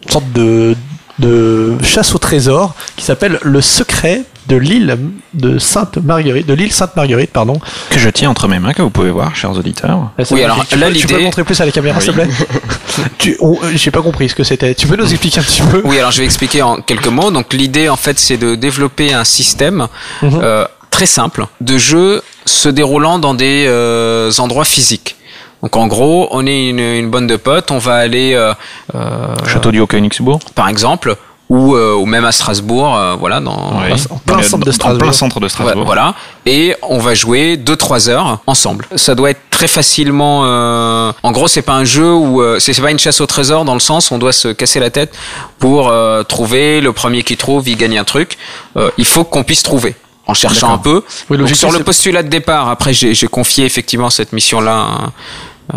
une sorte de, de chasse au trésor qui s'appelle Le secret de l'île de Sainte Marguerite, de l'île Sainte Marguerite, pardon. Que je tiens entre mes mains, que vous pouvez voir, chers auditeurs. Ah, Oui, alors, tu là, peux, tu peux l'idée- montrer plus à la caméra, s'il te plaît. tu, euh, j'ai pas compris ce que c'était. Tu peux nous expliquer un petit peu? Oui, alors je vais expliquer en quelques mots. Donc l'idée en fait c'est de développer un système Mhm. euh, très simple de jeu se déroulant dans des euh, endroits physiques. Donc en gros, on est une, une bande de potes, on va aller euh, euh, Château du Haut-Königsbourg. par exemple ou, euh, ou même à Strasbourg, euh, voilà dans Oui. en plein centre de Strasbourg. En plein centre de Strasbourg. Ouais, voilà. Et on va jouer 2-3 heures ensemble. Ça doit être très facilement. euh, En gros, c'est pas un jeu où c'est c'est pas une chasse au trésor dans le sens où on doit se casser la tête pour euh, trouver le premier qui trouve, il gagne un truc. Euh, il faut qu'on puisse trouver. En cherchant un peu. Oui, Donc, sur le postulat de départ, après j'ai confié effectivement cette mission-là à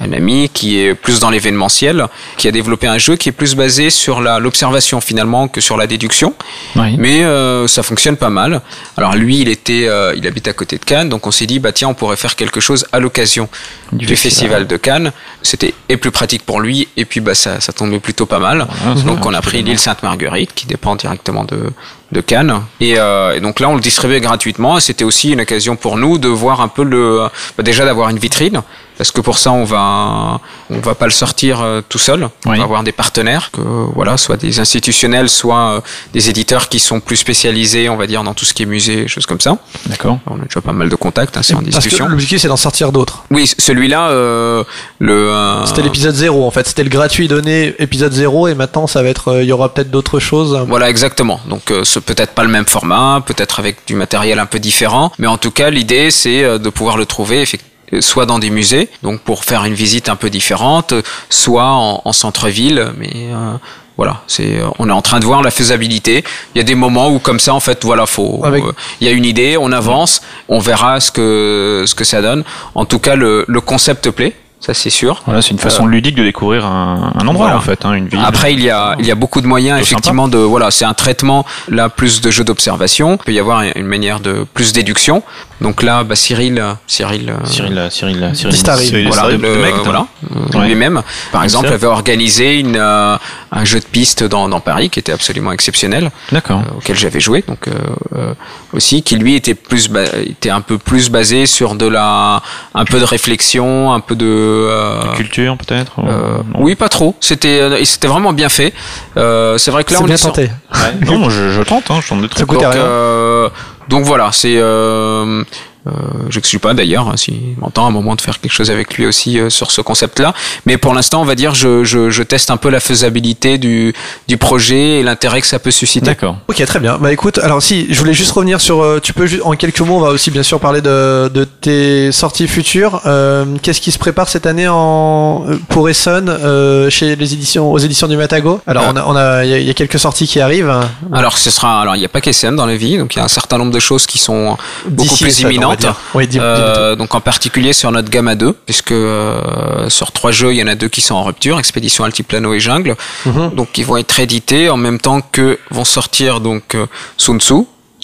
un- ami qui est plus dans l'événementiel, qui a développé un jeu qui est plus basé sur l'observation finalement que sur la déduction. Oui. Mais euh, ça fonctionne pas mal. Alors lui, il était, euh, il habite à côté de Cannes, donc on s'est dit bah tiens, on pourrait faire quelque chose à l'occasion du, Du festival. de Cannes. C'était et plus pratique pour lui, et puis bah ça, ça tombait plutôt pas mal. Voilà, donc on a pris l'île Sainte-Marguerite, qui dépend directement de de Cannes. Et, euh, et donc là, on le distribuait gratuitement. Et c'était aussi une occasion pour nous de voir un peu le, bah, déjà d'avoir une vitrine, parce que pour ça, on va, on va pas le sortir euh, tout seul. On Oui. va avoir des partenaires, que voilà, soit des institutionnels, soit euh, des éditeurs qui sont plus spécialisés, on va dire, dans tout ce qui est musée, choses comme ça. D'accord. On a déjà pas mal de contacts, hein, c'est en discussion. l'objectif c'est d'en sortir d'autres. Oui, celui-là, euh, le. euh, C'était l'épisode 0 en fait, c'était le gratuit donné épisode 0 et maintenant ça va être euh, il y aura peut-être d'autres choses. Voilà, exactement. Donc, euh, ce peut-être pas le même format, peut-être avec du matériel un peu différent, mais en tout cas, l'idée, c'est euh, de pouvoir le trouver effectivement soit dans des musées, donc pour faire une visite un peu différente, soit en, en centre-ville, mais euh, voilà, c'est euh, on est en train de voir la faisabilité. Il y a des moments où comme ça, en fait, voilà, faut, Avec- euh, il y a une idée, on avance, on verra ce que ce que ça donne. En tout cas, le, le concept plaît, ça c'est sûr. Voilà, c'est une façon ludique de découvrir un, un endroit Voilà. en fait, hein, une ville. Après, il y a, il y a beaucoup de moyens, effectivement, de, voilà, c'est un traitement, là, plus de jeux d'observation. Il peut y avoir une manière de plus déduction. Donc là, bah, Cyril, euh, Cyril, euh, Cyril, euh, Cyril, Cyril. Cyril voilà, le, le mec, voilà, Ouais. lui-même, par exemple, avait organisé une, euh, un jeu de piste dans, dans Paris qui était absolument exceptionnel, D'accord. euh, auquel j'avais joué, donc euh, aussi, qui lui était plus, était un peu plus basé sur de la, un peu de réflexion, un peu de, euh, Culture peut-être. euh, oui, pas trop. C'était, euh, c'était vraiment bien fait. Euh, c'est vrai que là, on bien est sur- tenté. Ouais. non, je, je tente, hein, je tente des Ça trucs. coûte donc, rien. Donc voilà, c'est. Euh, euh, J'exclus pas d'ailleurs, hein, s'il m'entend, à un moment de faire quelque chose avec lui aussi euh, sur ce concept-là. Mais pour l'instant, on va dire, je, je, je teste un peu la faisabilité du, du projet et l'intérêt que ça peut susciter. D'accord. Ok, très bien. Bah écoute, alors si, je voulais juste revenir sur. euh, tu peux juste, en quelques mots, on va aussi bien sûr parler de, de tes sorties futures. Euh, Qu'est-ce qui se prépare cette année en euh, pour Essonne euh, chez les éditions, aux éditions du Matago Alors on a, on a, il y, a- il y a quelques sorties qui arrivent. Alors, ce sera. Alors, il n'y a pas qu'SN dans la vie, donc il y a un certain nombre de choses qui sont beaucoup D'ici plus imminentes. Dire. Oui, dis- Euh, donc en particulier sur notre gamme à deux, puisque euh, sur trois jeux, il y en a deux qui sont en rupture, Expédition Altiplano et Jungle. Mhm. Donc ils vont être édités en même temps que vont sortir donc euh, Sun Tzu,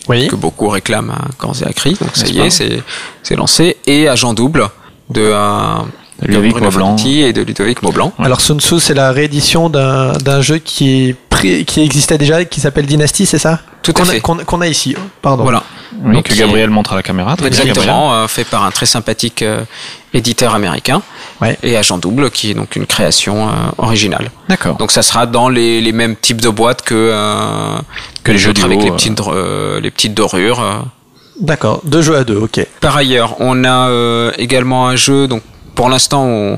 Oui. que beaucoup réclament à cri. Donc ça y est, c'est lancé. Et Agent Double de, euh, De Ludovic Maublanc. Et de Ludovic Maublanc. Alors Sun Tzu, c'est la réédition d'un jeu qui est pré- qui existait déjà, qui s'appelle Dynasty, c'est ça? Tout à Qu'on a- fait. Qu'on qu'on a ici. Pardon. Voilà. Oui, Donc, que Gabriel montre à la caméra. très. Exactement, euh, fait par un très sympathique euh, éditeur américain. Ouais. Et Agent Double, qui est donc une création euh, originale. D'accord. Donc ça sera dans les, les mêmes types de boîtes que, euh, que les jeux autres du avec les petites, euh, les petites dorures. D'accord. Deux jeux à deux. Ok. Par ailleurs, on a également un jeu, donc pour l'instant on,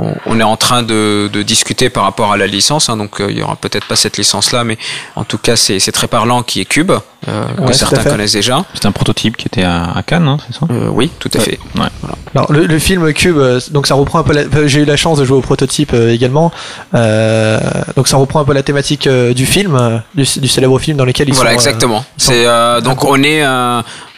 on, on est en train de, de discuter par rapport à la licence, hein, donc euh, il y aura peut-être pas cette licence-là, mais en tout cas c'est c'est très parlant qui est Cube, euh, Ouais, que certains connaissent déjà. C'est un prototype qui était à, à Cannes, hein, c'est ça? Euh, oui, tout à fait. Ouais. Alors le, le film Cube, donc ça reprend un peu. la- J'ai eu la chance de jouer au prototype euh, également. Euh, donc ça reprend un peu la thématique euh, du film, du, du célèbre film dans lequel ils voilà, sont. euh, exactement. C'est euh, donc on est,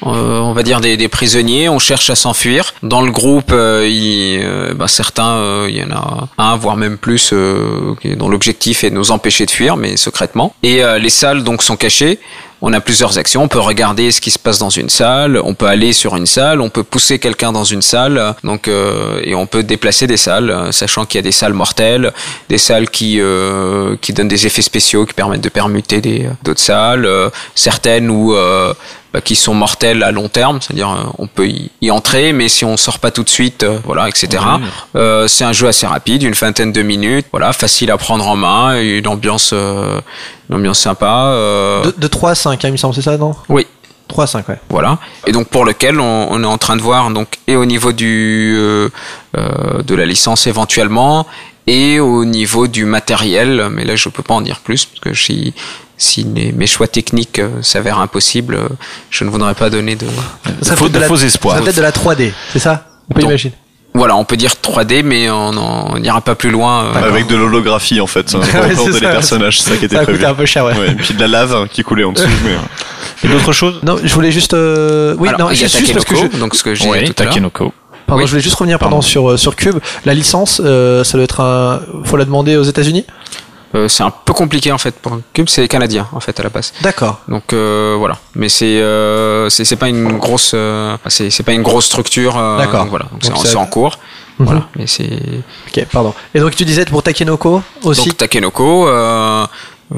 on va dire des, des prisonniers. On cherche à s'enfuir. Dans le groupe, euh, il, euh, bah, certains, euh, il y en a un, voire même plus, euh, dont l'objectif est de nous empêcher de fuir, mais secrètement. Et euh, les salles donc sont cachées. on a plusieurs actions. On peut regarder ce qui se passe dans une salle, on peut aller sur une salle, on peut pousser quelqu'un dans une salle, donc euh, et on peut déplacer des salles, euh, sachant qu'il y a des salles mortelles, des salles qui euh, qui donnent des effets spéciaux qui permettent de permuter des d'autres salles, euh, certaines où euh, bah, qui sont mortelles à long terme, c'est-à-dire euh, on peut y, y entrer, mais si on sort pas tout de suite, euh, voilà, etc. Euh, c'est un jeu assez rapide, une vingtaine de minutes, voilà, facile à prendre en main, une ambiance, euh, une ambiance sympa. euh, De, de 3 à 5, hein, il me semble, c'est ça, non? Oui. 3 à 5, ouais. Voilà. Et donc pour lequel on, on est en train de voir donc et au niveau du euh, euh, de la licence éventuellement et au niveau du matériel, mais là je peux pas en dire plus parce que si si les- mes choix techniques euh, s'avèrent impossibles, euh, je ne voudrais pas donner de Ça de la- faux espoirs. Ça peut être de la 3D, c'est ça? On peut Donc, imaginer. voilà, on peut dire 3D, mais on n'ira pas plus loin. euh, Avec de l'holographie en fait, hein, pour Ouais, représenter c'est les ça. personnages, c'est ça qui était Ça a prévu. un peu cher, ouais. Ouais, et puis de la lave hein, qui coulait en dessous. mais, Et d'autres choses? Non, je voulais juste. euh, Oui, alors, non, il y a juste parce que je. Takenoko, donc ce que j'ai Oui, dit tout à l'heure. Pardon, Oui. je voulais juste revenir Pardon. pardon, sur, euh, sur Cube. La licence, euh, ça doit être un. Faut la demander aux États-Unis? Euh, c'est un peu compliqué en fait pour Cube, c'est canadien en fait à la base. D'accord. Donc euh, voilà, mais c'est euh, c'est c'est pas une grosse euh, c'est c'est pas une grosse structure. euh, D'accord. Voilà, c'est c'est en cours. Mhm. Voilà, mais c'est Ok, pardon. Et donc tu disais pour Takenoko aussi? Donc Takenoko. Euh,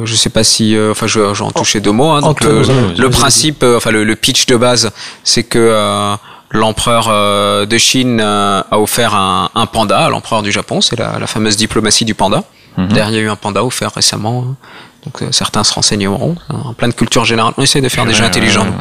je sais pas si, enfin, je vais je en toucher deux mots. Hein, donc le, le principe, enfin le, le pitch de base, c'est que euh, l'empereur euh, de Chine euh, a offert un, un panda à l'empereur du Japon. C'est la, la fameuse diplomatie du panda. D'ailleurs, il y a eu un panda offert récemment. hein. Donc euh, certains se renseigneront. En pleine culture générale, on essaie de faire des jeux intelligents. nous.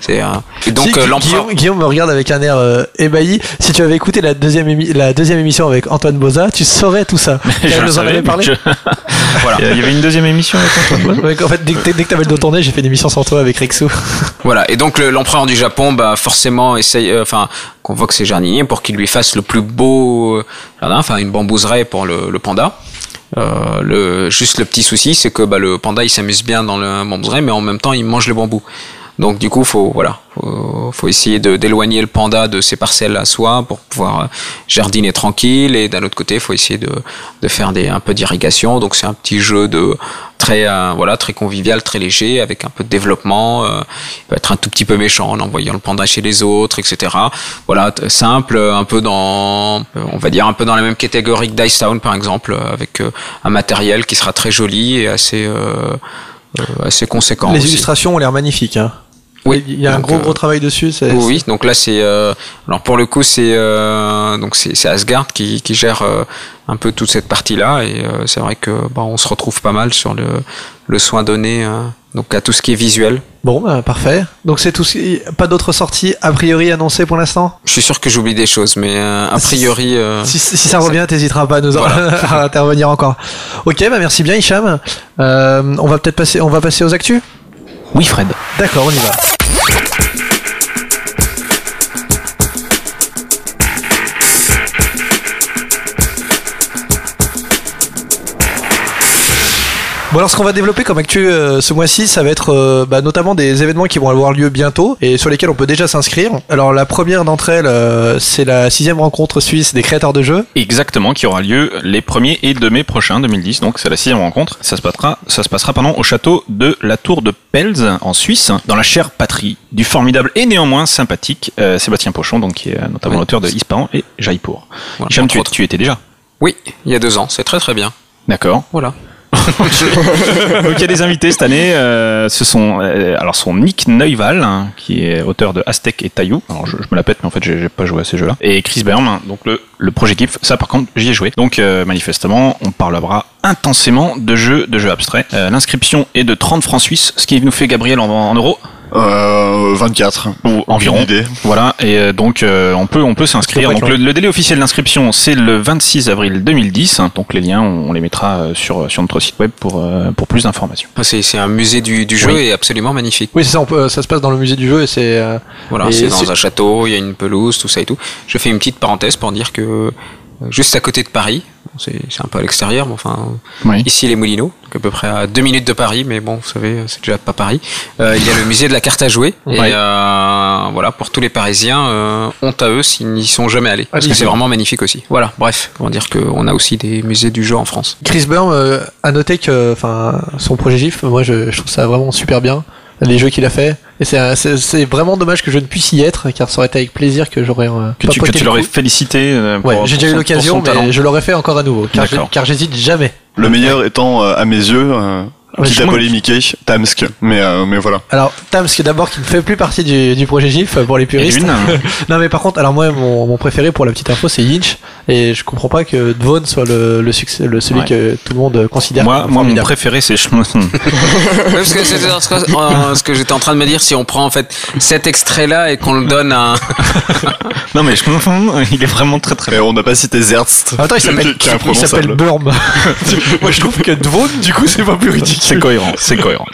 C'est euh, donc Si, euh, l'empereur. Guillaume, Guillaume me regarde avec un air euh, ébahi. Si tu avais écouté la deuxième, la deuxième émission avec Antoine Boza, tu saurais tout ça. Je en avait parlé. je- Voilà. Il y avait une deuxième émission avec Antoine Bois Ouais, en fait, dès, que- dès que t'avais le dos tourné, j'ai fait une émission sans toi avec Rexo. Voilà. Et donc le- l'empereur du Japon, bah forcément essaye, euh, enfin convoque ses jardiniers pour qu'ils lui fassent le plus beau euh, jardin, enfin une bambouseraie pour le, le panda. Euh, le, juste le petit souci, c'est que bah, le panda il s'amuse bien dans le bambouseraie, mais en même temps il mange le bambou. Donc du coup, faut voilà, faut, faut essayer de d'éloigner le panda de ses parcelles à soi pour pouvoir euh, jardiner tranquille. Et d'un autre côté, faut essayer de de faire des un peu d'irrigation. Donc c'est un petit jeu de très euh, voilà très convivial, très léger, avec un peu de développement. Euh, il peut être un tout petit peu méchant en envoyant le panda chez les autres, etc. Voilà, simple, un peu dans, on va dire un peu dans la même catégorie que Dice Town par exemple, avec euh, un matériel qui sera très joli et assez assez conséquent. Les aussi. illustrations ont l'air magnifiques. Hein. Oui, Il y a un gros euh, gros travail dessus. c'est- oui, donc là c'est euh, alors pour le coup c'est euh, donc c'est c'est Asgard qui, qui gère euh, un peu toute cette partie là et euh, c'est vrai que bah, on se retrouve pas mal sur le le soin donné euh, donc à tout ce qui est visuel. Bon, bah, parfait. Donc c'est tout. ce qui- Pas d'autres sorties a priori annoncées pour l'instant? Je suis sûr que j'oublie des choses mais euh, a priori euh, Si, si ça revient, t'hésiteras pas à nous en- Voilà. à intervenir encore. Ok, bah merci bien Hicham. Euh, on va peut-être passer, on va passer aux actus? Oui, Fred. D'accord, on y va. Bon alors ce qu'on va développer comme actu euh, ce mois-ci, ça va être euh, bah, notamment des événements qui vont avoir lieu bientôt et sur lesquels on peut déjà s'inscrire. Alors la première d'entre elles, euh, c'est la sixième rencontre suisse des créateurs de jeux. Exactement, qui aura lieu les 1er et 2 mai prochains, 2010. Donc c'est la sixième rencontre. Ça se passera, ça se passera pardon, au château de la Tour de Pels en Suisse, dans la chère patrie du formidable et néanmoins sympathique euh, Sébastien Pochon, donc qui est notamment Oui. l'auteur de Ispahan et Jaipur. Voilà, Hicham, tu, tu y étais déjà? oui, il y a deux ans, c'est très très bien. D'accord. Voilà. Donc il y a des invités cette année. euh, ce sont euh, alors Nick Neuval, hein, qui est auteur de Aztec et Taillou. Alors je, me la pète, mais en fait j'ai pas joué à ces jeux-là. Et Chris Berm, hein, donc le, le projet GIF. Ça par contre j'y ai joué. Donc euh, manifestement on parlera intensément de jeux de jeux abstraits. L'inscription est de 30 francs suisses, ce qui nous fait Gabriel en euros Euh, 24. ou environ. Voilà, et euh, donc euh, on peut on peut s'inscrire. Donc le, le délai officiel d'inscription c'est le 26 avril 2010. Donc les liens on, les mettra euh, sur sur notre site web pour euh, pour plus d'informations. C'est c'est un musée du, du jeu Oui. et absolument magnifique. Oui, c'est ça. On peut, ça se passe dans le musée du jeu et c'est. euh, Voilà, c'est dans un château, il y a une pelouse, tout ça et tout. Je fais une petite parenthèse pour dire que euh, juste à côté de Paris, c'est un peu à l'extérieur, mais enfin Oui. ici les Moulineaux, donc à peu près à deux minutes de Paris, mais bon, vous savez, c'est déjà pas Paris. Euh, il y a le musée de la carte à jouer et euh, voilà pour tous les Parisiens, euh, honte à eux s'ils n'y sont jamais allés, parce que c'est vraiment magnifique aussi. Voilà, bref, on va dire qu'on a aussi des musées du jeu en France. Chris Burn euh, a noté que, enfin, son projet GIF, moi je, je trouve ça vraiment super bien. Les jeux qu'il a fait. Et c'est un- c'est c'est vraiment dommage que je ne puisse y être, car ça aurait été avec plaisir que j'aurais euh, Que tu, l'aurais coup. félicité. euh, pour- Ouais, j'ai déjà eu l'occasion, talent. mais je l'aurais fait encore à nouveau, car j'hésite jamais. Le meilleur étant, euh, à mes yeux, euh, quitte à polémiquer, Tamsk. Mais, euh, mais voilà. Alors, Tam, ce qui est d'abord qui ne fait plus partie du, du projet GIF euh, pour les puristes. Edwin non, mais par contre, alors moi, mon, mon préféré pour la petite info, c'est Yinch. Et je comprends pas que Dvon soit le, le succès, le, celui Ouais. que tout le monde considère Moi, moi mon préféré, c'est Schmosen. Ouais, parce que c'est ce que, euh, j'étais en train de me dire, si on prend en fait cet extrait-là et qu'on le donne à non, mais Schmosen, il est vraiment très très Et on n'a pas cité Zertz. Temps, il s'appelle. Burm. moi, je trouve que Dvon, du coup, c'est pas plus ridicule. C'est cohérent, c'est cohérent.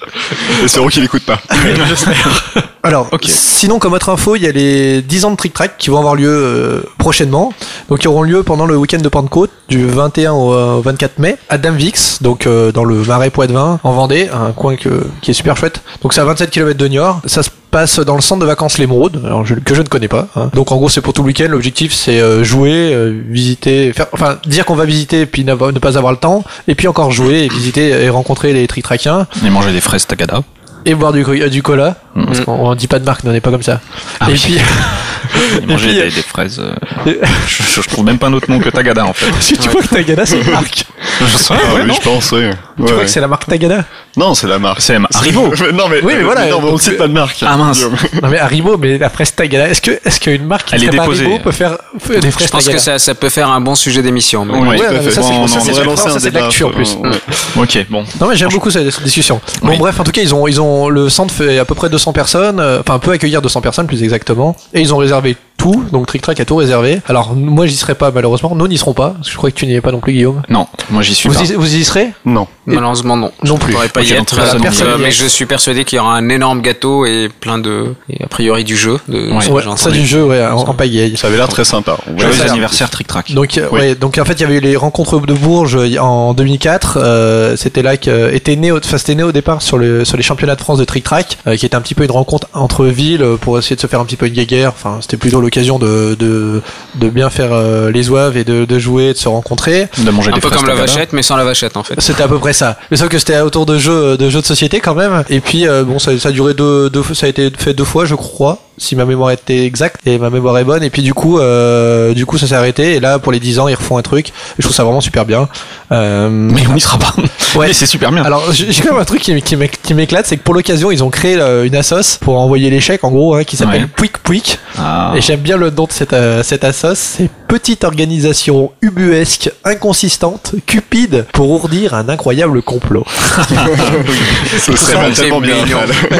Espérons qu'il écoute pas. Alors, sinon, comme autre info, il y a les 10 ans de Trick Track qui vont avoir lieu euh, prochainement. Donc, ils auront lieu pendant le week-end de Pentecôte, du 21 au, euh, au 24 mai, à Damvix, donc euh, dans le Marais Poitevin, en Vendée, un coin que, qui est super chouette. Donc, c'est à 27 km de Niort. Ça se passe dans le centre de vacances L'Émeraude, que je ne connais pas. hein. Donc, en gros, c'est pour tout le week-end. L'objectif, c'est euh, jouer, euh, visiter, faire, enfin, dire qu'on va visiter, puis ne pas avoir le temps, et puis encore jouer, et visiter et rencontrer les Trick Trackiens, Et manger des fraises Tagada. Et boire du, euh, du cola. Parce qu'on on dit pas de marque, non, on n'est pas comme ça. Ah et oui. puis, Et manger puis, des, des fraises. euh, je, je trouve même pas un autre nom que Tagada en fait. si tu crois que Tagada c'est une marque, Je sais, Ah ouais, oui, je pense, oui. tu Ouais, crois ouais. que c'est la marque Tagada Non, c'est la marque. C'est Haribo. Mais non, mais, Oui, mais voilà, non, mais on cite pas de marque. Ah, mince. Non mais Haribo, mais la fraise Tagada, est-ce que est-ce qu'une marque qui est serait pas déposée. Haribo peut faire des fraises Je pense que Tagada ça, ça peut faire un bon sujet d'émission. mais- Ouais, Ouais, mais fait. ça, c'est- de l'actu, en plus. euh, ouais. Ok, bon. Non mais j'aime beaucoup cette discussion. Bon Oui. bref, en tout cas ils ont le centre fait à peu près 200 personnes, euh, enfin peut accueillir 200 personnes plus exactement, et ils ont réservé tout, donc Trick Track a tout réservé. Alors moi j'y serai pas malheureusement, nous n'y serons pas, parce que je crois que tu n'y es pas non plus Guillaume. Non, moi j'y suis Vous pas. y, vous y serez Non. Malheureusement, non. Non Je plus. pourrais pas y être. personne euh, Personne n'y mais je suis persuadé qu'il y aura un énorme gâteau et plein de, et a priori du jeu. De, Ouais. ça du jeu ouais, en, en pagaille. Ça avait l'air très sympa. Joyeux anniversaire Trick Track. Donc, euh, Oui. ouais, donc en fait, il y avait eu les rencontres de Bourges euh, en 2004. euh, c'était là que était né, au- enfin, c'était né au départ sur le sur les championnats de France de trick track, euh, qui était un petit peu une rencontre entre villes euh, pour essayer de se faire un petit peu une guéguerre. Enfin, c'était plutôt l'occasion de, de de bien faire euh, les oeuvres et de, de jouer, et de se rencontrer. De manger Un des peu comme la vachette, mais sans la vachette en fait. C'était à peu près ça. Mais sauf que c'était autour de jeux de jeux de société quand même. Et puis euh, bon, ça, ça a duré deux, deux, ça a été fait deux fois, je crois, si ma mémoire était exacte et ma mémoire est bonne. Et puis du coup, euh, du coup, ça s'est arrêté. Et là, pour les 10 ans, ils refont un truc. Et je trouve ça vraiment super bien. Euh, Mais on y sera pas. Ouais. C'est super bien. alors, j'ai quand même un truc qui, qui m'éc- qui m'éclate, c'est que pour l'occasion, ils ont créé euh, une assos pour envoyer les chèques, en gros, hein, qui s'appelle Ouais. Pouic Pouic. Ah. Et j'aime bien le nom de cette, euh, cette assos. C'est petite organisation ubuesque, inconsistante, cupide, pour ourdir un incroyable complot. Ce serait C'est tellement bien.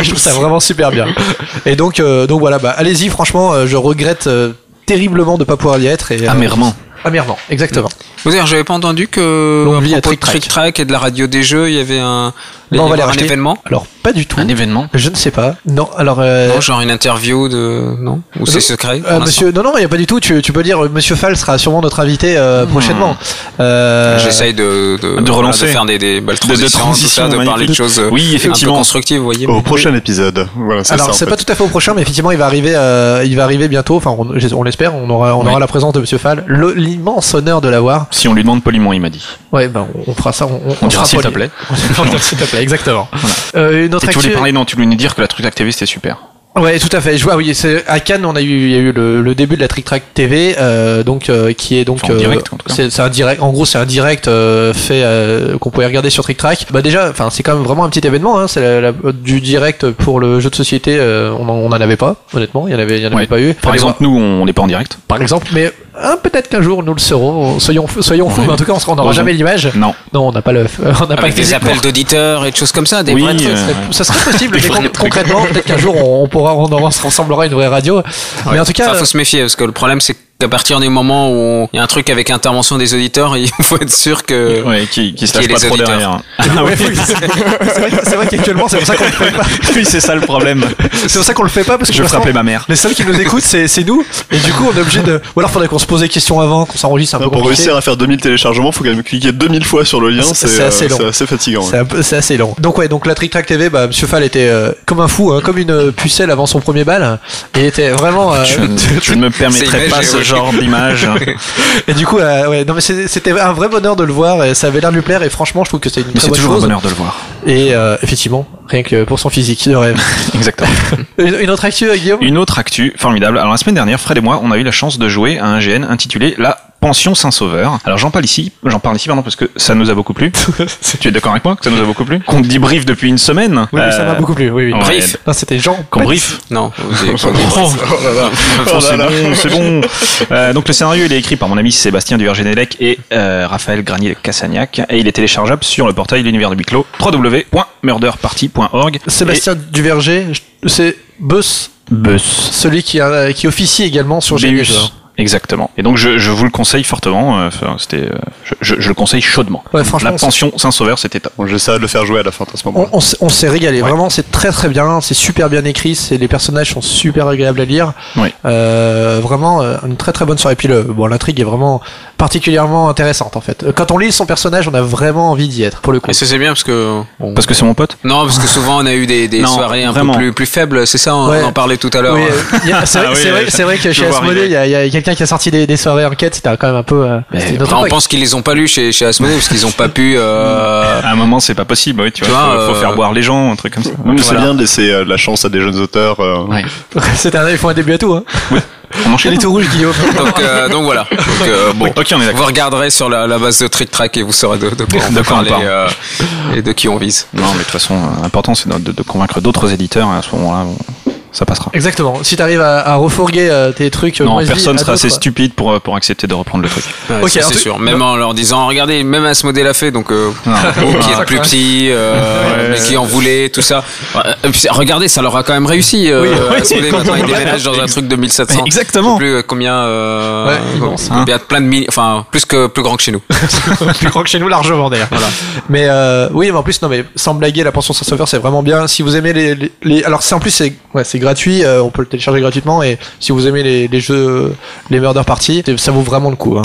je trouve ça vraiment super bien. Et donc, euh, donc voilà, bah, allez-y, franchement, euh, je regrette euh, terriblement de pas pouvoir y être. Et, euh, Amèrement. Amèrement, exactement. Vous dire, j'avais pas entendu que à propos de Trick Track. Trick Track et de la radio des jeux, il y avait un, Non, on va un racheter. événement. Alors, pas du tout. Un événement. Je ne sais pas. Non, alors. euh, Non, genre une interview de non ou c'est secret. pour Euh, monsieur, non, non, il n'y a pas du tout. Tu, tu peux dire, euh, Monsieur Fall sera sûrement notre invité euh, prochainement. Euh, J'essaye de, de, de relancer. de faire des, des belles De- de transitions, tout transitions, ça, de parler de choses euh, Oui, un peu effectivement. constructives, vous voyez. Au prochain épisode. Voilà. Alors c'est pas tout à fait au prochain, mais effectivement il va arriver, euh, il va arriver bientôt. Enfin, on, on l'espère. On aura, on Oui. aura la présence de Monsieur Fall. L'immense honneur de l'avoir. Si on lui demande poliment, il m'a dit. Ouais, ben on, on fera ça. On, On dira sera s'il te plaît. on dira s'il te plaît, exactement. Euh, une autre Et tu voulais parler, non, tu voulais nous dire que la Truc TV c'était super. Ouais, tout à fait. Je vois, oui, c'est à Cannes, on a eu, il y a eu le, le début de la Trick Track TV, euh, donc euh, qui est donc Enfin, en direct, en tout cas. c'est un direct. En gros, c'est un direct euh, fait euh, qu'on pouvait regarder sur Trick Track. Bah déjà, enfin, c'est quand même vraiment un petit événement. Hein, c'est la- la- du direct pour le jeu de société. euh, on, en, on en avait pas, honnêtement. Il y en avait, il y en avait Ouais. pas eu. Par exemple, nous, on n'est pas en direct. par exemple, mais hein, peut-être qu'un jour nous le serons. Soyons, fous- soyons fous. Ouais. Mais en tout cas, on n'aura jamais l'image. Non. Non, on n'a pas le, on n'a pas des appels d'auditeurs et de choses comme ça, des Oui, vrais trucs. euh, ça serait possible, mais con- concrètement, peut-être qu'un jour on, on pourra, on, on se ressemblera à une vraie radio. Mais en tout cas, Enfin, faut se méfier parce que le problème c'est qu'à partir du moment où il y a un truc avec intervention des auditeurs, il faut être sûr que Ouais, qui, qui se lâche pas trop auditeurs. derrière. Ah ouais, oui, c'est vrai, qu'actuellement c'est pour ça qu'on le fait pas. oui, c'est ça le problème. C'est pour ça qu'on le fait pas parce que Je vais pour frapper l'instant, ma mère. Les seuls qui nous écoutent c'est c'est nous et du coup on est obligé de ou alors faudrait qu'on se pose des questions avant qu'on s'enregistre un peu Pour compliqué. réussir à faire 2000 téléchargements, faut quand même cliquer 2000 fois sur le lien. C'est- assez euh, long. c'est assez fatigant. C'est assez long. Donc ouais, donc la Trick Track TV, bah Monsieur Fall était euh, comme un fou, hein, comme une pucelle avant son premier bal, et était vraiment. euh, Je, ne- me permettrai C'est pas ce oui. Genre d'image. et du coup, euh, ouais, non mais c'est- c'était un vrai bonheur de le voir, et ça avait l'air de lui plaire, et franchement, je trouve que c'est une Mais très c'est bonne toujours un chose. bonheur de le voir. Et euh, effectivement, rien que pour son physique de rêve. Exactement. une, une autre actu, euh, Guillaume? Une autre actu formidable. Alors la semaine dernière, Fred et moi, on a eu la chance de jouer à un GN intitulé La Pension Saint-Sauveur. Alors j'en parle ici, j'en parle ici pardon parce que ça nous a beaucoup plu. tu es d'accord avec moi que ça nous a beaucoup plu? Qu'on débriefe depuis une semaine? Oui, ça m'a Euh, beaucoup plu. Oui, oui. ouais. Brief. Non, c'était Jean. Qu'on brief? Non, pas Oh, Oh c'est bon, c'est bon. Euh, donc le scénario il est écrit par mon ami Sébastien Duvergenelec et euh, Raphaël Granier de Cassagnac et il est téléchargeable sur le portail l'univers de Biclo www.murderparty.org. Sébastien Duverger, c'est Bus, Bus. celui qui, a- qui officie également sur Beus. Exactement. Et donc je, je vous le conseille fortement. euh, enfin, c'était, euh, je, je- je le conseille chaudement. Ouais, franchement, La pension Saint-Sauveur, c'était top. Bon, J'essaie de le faire jouer à la fin à ce moment. On, on s'est régalé. Vraiment, c'est très très bien. C'est super bien écrit. C'est les personnages sont super agréables à lire. Oui. Euh, vraiment une très très bonne soirée. Puis le, bon, l'intrigue est vraiment particulièrement intéressante en fait. Quand on lit son personnage, on a vraiment envie d'y être pour le coup. Et c'est bien parce que Parce que c'est mon pote. non parce que souvent on a eu des, des Non, soirées un vraiment. peu plus plus faibles, c'est ça on, Ouais. on en parlait tout à l'heure. Oui, euh, y c'est vrai, Ah oui, que chez Asmodée, il y a, il y a quelqu'un qui a sorti des, des soirées enquêtes. C'était quand même un peu. euh, Après, on époque. pense qu'ils les ont pas lus chez chez Asmodée parce qu'ils ont pas pu euh, À un moment, c'est pas possible. Oui, tu Tu vois, vois, faut, faut euh, faire boire les gens, un truc comme ça. Non, mais Voilà. c'est bien de laisser euh, la chance à des jeunes auteurs. euh, Ouais. C'était un, il faut un début à tout. Hein. On enchaîne. Il est tout rouge, Guillaume. donc euh, donc voilà. Donc, euh, bon. Ok, on est d'accord. Vous regarderez sur la, la base de Trick Track et vous saurez de, de quoi on De parler parle. euh, et de qui on vise. Non, mais de toute façon, l'important c'est de, de- de convaincre d'autres éditeurs. et à ce moment-là, bon, ça passera. Exactement. Si t'arrives à, à refourguer euh, tes trucs, Non, personne sera assez stupide pour, euh, pour accepter de reprendre le truc. Ouais, Ok, c'est sûr. Même en leur disant, regardez, même Asmodée l'a fait, donc euh, Non. qui êtes plus petit, euh, mais qui en voulez, tout ça. Regardez, ça leur a quand même réussi. Euh, Oui, oui, Asmodée, quand maintenant, on ils voit- déménagent dans un truc de 1700. Exactement. Je sais plus combien, Ouais, immense, hein. plein de milliers, enfin, plus que plus grand que chez nous. plus grand que chez nous largement d'ailleurs. Mais euh, oui, mais en plus non mais sans blaguer, la pension sans sauveur c'est vraiment bien. Si vous aimez les, les, les- alors c'est en plus c'est ouais, c'est gratuit, euh, on peut le télécharger gratuitement et si vous aimez les, jeux, les murder party, ça vaut vraiment le coup. hein.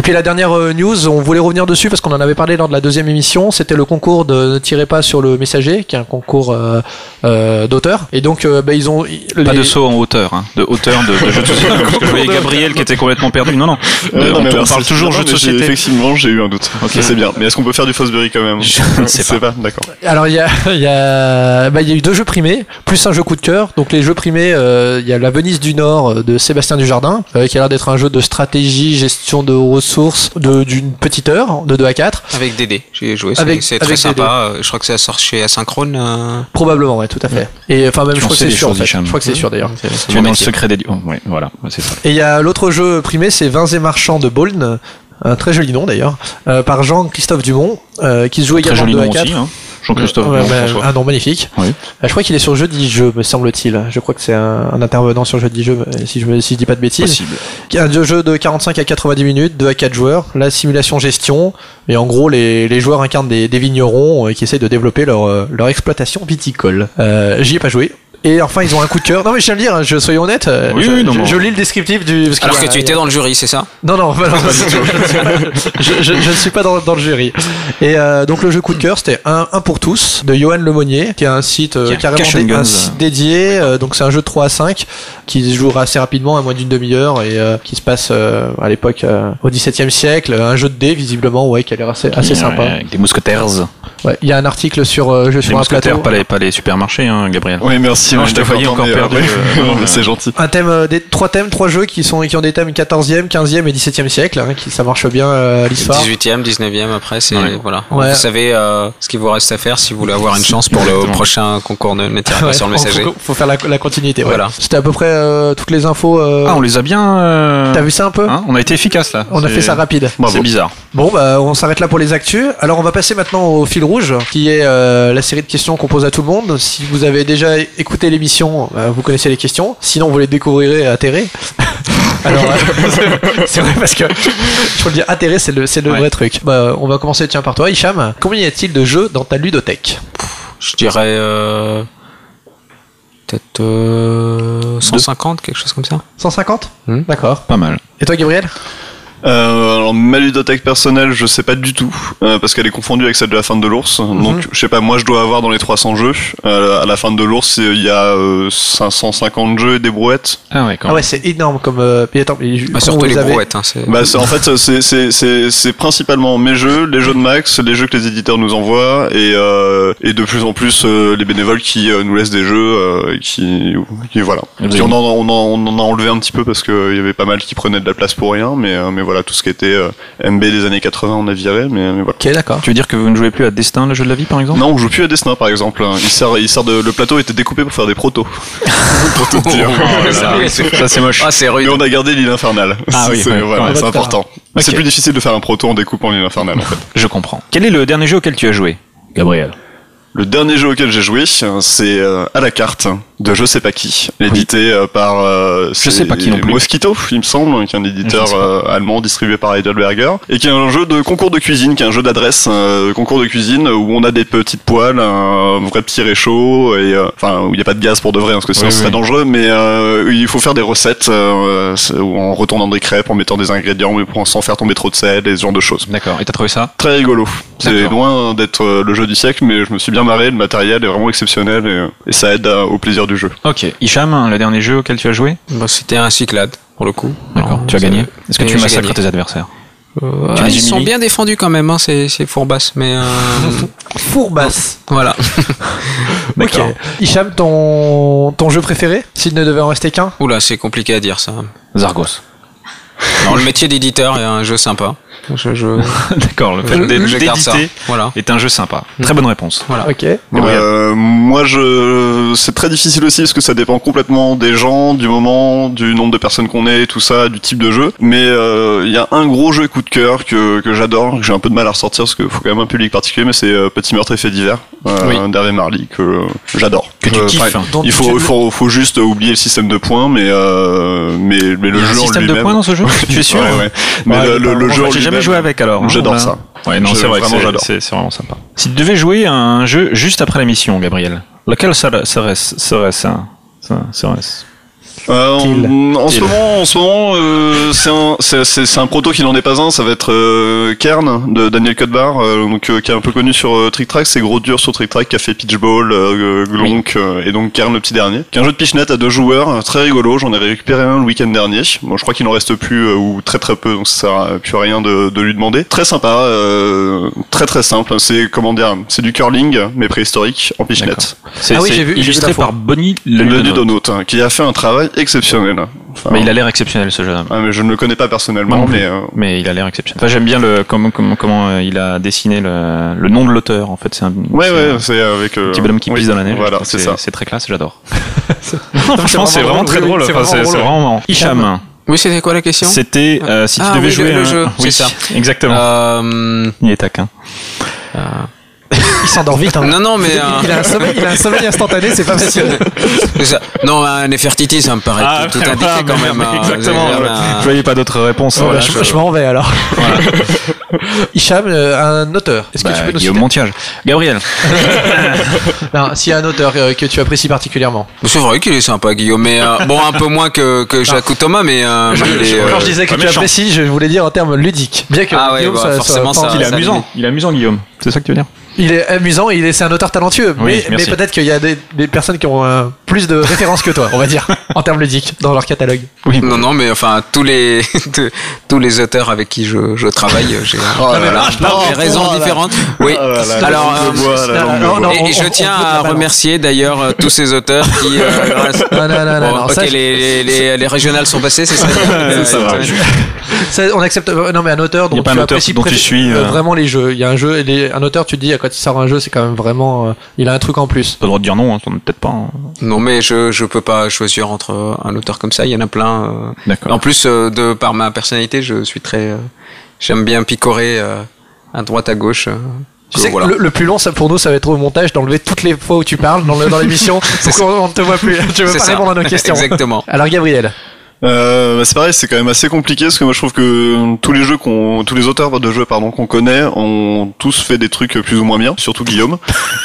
Et puis la dernière euh, news, on voulait revenir dessus parce qu'on en avait parlé lors de la deuxième émission. C'était le concours de Ne tirez pas sur le messager, qui est un concours euh, euh, d'auteur. Et donc euh, bah, ils ont Pas les- de saut en hauteur, hein. de hauteur de, de jeu de société. Parce que je voyais Gabriel qui était complètement perdu. Non, non. Euh, Euh, non, on, parle toujours jeu de société. Effectivement, j'ai eu un doute. Ok. C'est bien. Mais est-ce qu'on peut faire du Fosbury quand même? Je ne sais pas. D'accord. Alors il y a, il y a, bah, il y a eu deux jeux primés, plus un jeu coup de cœur. Donc les jeux primés, euh, il y a la Venise du Nord de Sébastien Dujardin, euh, qui a l'air d'être un jeu de stratégie, gestion de ressources, de d'une petite heure, de 2 à 4 Avec Dédé, j'y ai joué. C'est Avec- c'est très sympa. Euh, Je crois que ça sort chez Asynchrone. euh, Probablement, ouais, tout à fait. Et enfin même je en crois que c'est sûr. Je crois que c'est sûr d'ailleurs. Tu es dans le secret des. Oh, ouais, voilà, c'est ça. Et il y a l'autre jeu primé, c'est Vins et Marchands de Bolne, un très joli nom d'ailleurs, euh, par Jean-Christophe Dumont, euh, qui se joue Très également joli de 2 à nom 4. aussi, hein. Jean-Christophe. Ouais, bah, François. un nom magnifique. Oui. Euh, Je crois qu'il est sur Jeudi Jeu, me semble-t-il. Je crois que c'est un, un intervenant sur Jeudi Jeu, si je, me, si je dis pas de bêtises. Possible. Un jeu de 45 à 90 minutes, 2 à 4 joueurs, la simulation gestion, et en gros les, les joueurs incarnent des, des vignerons euh, qui essayent de développer leur, euh, leur exploitation viticole. Euh, J'y ai pas joué. Et enfin ils ont un coup de cœur. Non mais je tiens à le dire, je, soyons honnêtes, euh, Oui, je, oui, non, je- lis le descriptif du... parce Alors a- que tu a- étais dans le jury, c'est ça? Non, non, bah non, je, ne suis pas dans, dans le jury. Et euh, donc le jeu coup de cœur, c'était un, un pour tous de Johan Lemonnier, qui est un site euh, carrément dé- un site dédié. euh, donc c'est un jeu de 3 à 5 qui se jouera assez rapidement, à moins d'une demi-heure, et euh, qui se passe euh, à l'époque euh, au XVIIe siècle. Un jeu de dés visiblement, ouais, qui a l'air assez, assez Ouais, sympa. Avec des mousquetaires. Ouais, Il y a un article sur euh, Les sur un mousquetaires, plateau. pas les, pas les supermarchés, hein, Gabriel. Oui, merci. Je te voyais encore mais, perdu, euh, c'est gentil. Un thème, euh, des trois thèmes, trois jeux qui sont qui ont des thèmes 14e, 15e et 17e siècle, hein, qui ça marche bien euh, à l'histoire. 18e, 19e après, c'est Ouais. voilà. Ouais. Vous savez euh, ce qu'il vous reste à faire si vous voulez avoir une chance pour le prochain concours de Ne tirez pas Ouais, sur le messager. Faut, faut faire la, la continuité. ouais. Voilà. C'était à peu près euh, toutes les infos. euh, Ah, on les a bien. euh, T'as vu ça un peu hein, on a été efficace là. On a fait ça rapide. C'est bizarre. Bon, bah, on s'arrête là pour les actus. Alors, on va passer maintenant au fil rouge, qui est euh, la série de questions qu'on pose à tout le monde. Si vous avez déjà écouté l'émission, bah, vous connaissez les questions. Sinon, vous les découvrirez à Terré. Alors, euh, c'est vrai parce que je peux le dire, atterré, c'est le, c'est le Ouais. vrai truc. Bah, on va commencer tiens par toi, Hicham. Combien y a-t-il de jeux dans ta ludothèque? Je dirais euh, peut-être euh, 150, quelque chose comme ça. 150 Hmm. D'accord. Pas mal. Et toi, Gabriel? Euh, alors ma ludothèque personnelle, je sais pas du tout, euh, parce qu'elle est confondue avec celle de la fin de l'ours. Mhm. Donc je sais pas, moi je dois avoir dans les 300 jeux. Euh, à la fin de l'ours, il y a euh, 550 jeux et des brouettes. Ah ouais, quand Ah même. ouais, c'est énorme comme. Euh... puis attends, mais Bah, surtout les avez- brouettes. Hein, c'est- Bah c'est en fait c'est c'est c'est c'est principalement mes jeux, les jeux de Max, les jeux que les éditeurs nous envoient et euh, et de plus en plus euh, les bénévoles qui euh, nous laissent des jeux euh, qui qui voilà. Puis avez- on en, on en on en a enlevé un petit peu parce que il y avait pas mal qui prenaient de la place pour rien, mais euh, mais voilà tout ce qui était euh, MB des années 80 on a viré, mais, mais voilà. Ok, d'accord. Tu veux dire que vous ne jouez plus à Destin, le jeu de la vie, par exemple? Non, on joue plus à Destin par exemple. Il sert, il sert de, le plateau était découpé pour faire des protos. pour te dire. c'est- Ça, c'est moche. Ah, c'est rude. Mais on a gardé l'île infernale. Ah oui, c'est ouais, voilà, ouais. c'est important. C'est plus difficile de faire un proto en découpant l'île infernale en fait. Je comprends. Quel est le dernier jeu auquel tu as joué, Gabriel Le dernier jeu auquel j'ai joué, c'est euh, à la carte de je sais pas qui, édité euh, par euh, Je sais pas qui non plus. Mosquito, il me semble, qui est un éditeur euh, allemand distribué par Heidelberger, et qui est un jeu de concours de cuisine, qui est un jeu d'adresse, euh, concours de cuisine où on a des petites poêles, un vrai petit réchaud, et euh, enfin où il n'y a pas de gaz pour de vrai, parce que sinon Oui, ce serait oui. dangereux, mais euh, il faut faire des recettes euh, en retournant des crêpes, en mettant des ingrédients, mais pour sans faire tomber trop de sel, et ce genre de choses. D'accord. Et t'as trouvé ça? Très rigolo. C'est loin d'être le jeu du siècle, mais je me suis bien marré. Le matériel est vraiment exceptionnel et, et ça aide au plaisir du jeu. Ok. Hicham, le dernier jeu auquel tu as joué? Bah, C'était un Cyclade, pour le coup. D'accord. Tu as c'est- gagné Est-ce que et tu massacres tes adversaires? Euh, ah, Ils sont bien défendus quand même, hein, ces, ces fourbasses, mais euh, voilà. Ok. Hicham, ton, ton jeu préféré? S'il ne devait en rester qu'un? Oula, c'est compliqué à dire ça. Zargos. Non, le métier d'éditeur est un jeu sympa. Je, je, D'accord. Le fait d'éditer Voilà. est un jeu sympa. Très bonne réponse. Voilà. Ok. Euh, moi, je, c'est très difficile aussi parce que ça dépend complètement des gens, du moment, du nombre de personnes qu'on est, tout ça, du type de jeu. Mais euh, il y a un gros jeu coup de cœur que, que j'adore, que j'ai un peu de mal à ressortir parce qu'il faut quand même un public particulier, mais c'est euh, Petit meurtre et fait divers Oui. euh, d'Hervé Marly que j'adore. Que tu Euh, kiffes. enfin, Dont il faut, tu- faut, faut juste oublier le système de points, mais euh, mais, mais le Il y a un jeu en système de lui-même- points dans ce jeu? Tu es sûr Ouais, ouais. Mais Ouais, le, le, le apparemment, jeu en jamais lui-même- joué avec alors. hein, J'adore ça. Ouais, non, c'est vrai, c'est- vraiment sympa. Si tu devais jouer à un jeu juste après l'émission, Gabriel, lequel serait serait Euh, en, en ce moment, en ce moment, euh, c'est un, c'est, c'est, c'est un proto qui n'en est pas un. Ça va être euh, Kern de Daniel Codbar, euh, donc euh, qui est un peu connu sur euh, Trick Track. C'est gros dur sur Trick Track, qui a fait Pitch Ball, euh, Glonk euh, et donc Kern le petit dernier. Qui est un jeu de pitchnet à deux joueurs, très rigolo. J'en ai récupéré un le week-end dernier. Bon, je crois qu'il n'en reste plus euh, ou très très peu, donc ça sert plus à rien de, de lui demander. Très sympa, euh, très très simple. C'est comment dire, c'est du curling mais préhistorique en pitchnet. D'accord. C'est Ah oui, c'est j'ai vu- illustré par Bonnie le, Le Ludonote. Ludonote, hein, qui a fait un travail exceptionnel. Enfin, Mais il a l'air exceptionnel ce jeune homme. ah, mais je ne le connais pas personnellement, non plus. mais euh, Mais il a l'air exceptionnel. Enfin, j'aime bien le comment comment comment euh, il a dessiné le, le nom de l'auteur. En fait, c'est un ouais, ouais, un c'est avec euh, petit bonhomme qui oui, pisse dans la neige. Voilà, c'est que ça. C'est très classe, j'adore. Franchement, c'est vraiment très oui, drôle. c'est Enfin, vraiment marrant. Hicham, Oui, c'était quoi la question? C'était euh, si tu Ah devais oui, jouer le- le un- jeu, oui, c'est ça. Exactement. Il est taquin. Il s'endort vite. hein. Non, non, mais, Il, euh, il a un sommeil, il a un sommeil instantané, c'est pas facile. ça. Non, un Nefertiti, ça me paraît tout, tout indiqué voilà, quand même. hein. Exactement. J'ai- Je voyais pas d'autres réponses. Voilà, Voilà, je, je- je m'en vais alors. Hicham, euh, un auteur. Est-ce que Bah, tu peux nous Guillaume citer Montiage. Gabriel. Non, s'il y a un auteur euh, que tu apprécies particulièrement. C'est vrai qu'il est sympa, Guillaume. Mais euh, bon, un peu moins que, que Jacques ou Thomas, mais euh, il est, Quand euh, je disais que tu méchant. apprécies, je voulais dire en termes ludiques. Bien que Ah ouais, Guillaume, bah, ça- forcément, ça- ça- Il est amusant. Il est amusant, Guillaume. C'est ça que tu veux dire Il est amusant, il est, c'est un auteur talentueux. Oui, mais peut-être qu'il y a des, des personnes qui ont euh, plus de références que toi, on va dire, en termes ludiques, dans leur catalogue. Oui. Non, non, mais enfin, tous les, tous- les auteurs avec qui je, je travaille, j'ai Oh là voilà, raisons oh là. différentes. Oui. Ah là là, Alors, euh, bois, non, non, et, on- et je tiens à remercier d'ailleurs euh, tous ces auteurs qui. euh, Non, non, non, non, Bon, non, ok, ça, les, les, les régionales sont passées, c'est ça ça on accepte. euh, Non, mais un auteur dont tu apprécies euh, euh, vraiment les jeux. Il y a un jeu, un auteur, tu dis, quand il sort un jeu, c'est quand même vraiment, euh, il a un truc en plus. T'as le droit de dire non, hein, t'en as peut-être pas. hein. Non, mais je je peux pas choisir entre un auteur comme ça. Il y en a plein. euh. D'accord. En plus, euh, de par ma personnalité, je suis très. euh, J'aime bien picorer euh, à droite à gauche. euh. Tu sais que voilà. le, le plus long, ça, pour nous, ça va être au montage d'enlever toutes les fois où tu parles dans le- dans l'émission pour qu'on ne te voit plus? Tu veux C'est pas ça. répondre à nos questions. Exactement. Alors, Gabriel. Euh, bah, c'est pareil, c'est quand même assez compliqué parce que moi je trouve que tous les jeux qu'on, tous les auteurs de jeux pardon qu'on connaît ont tous fait des trucs plus ou moins bien, surtout Guillaume.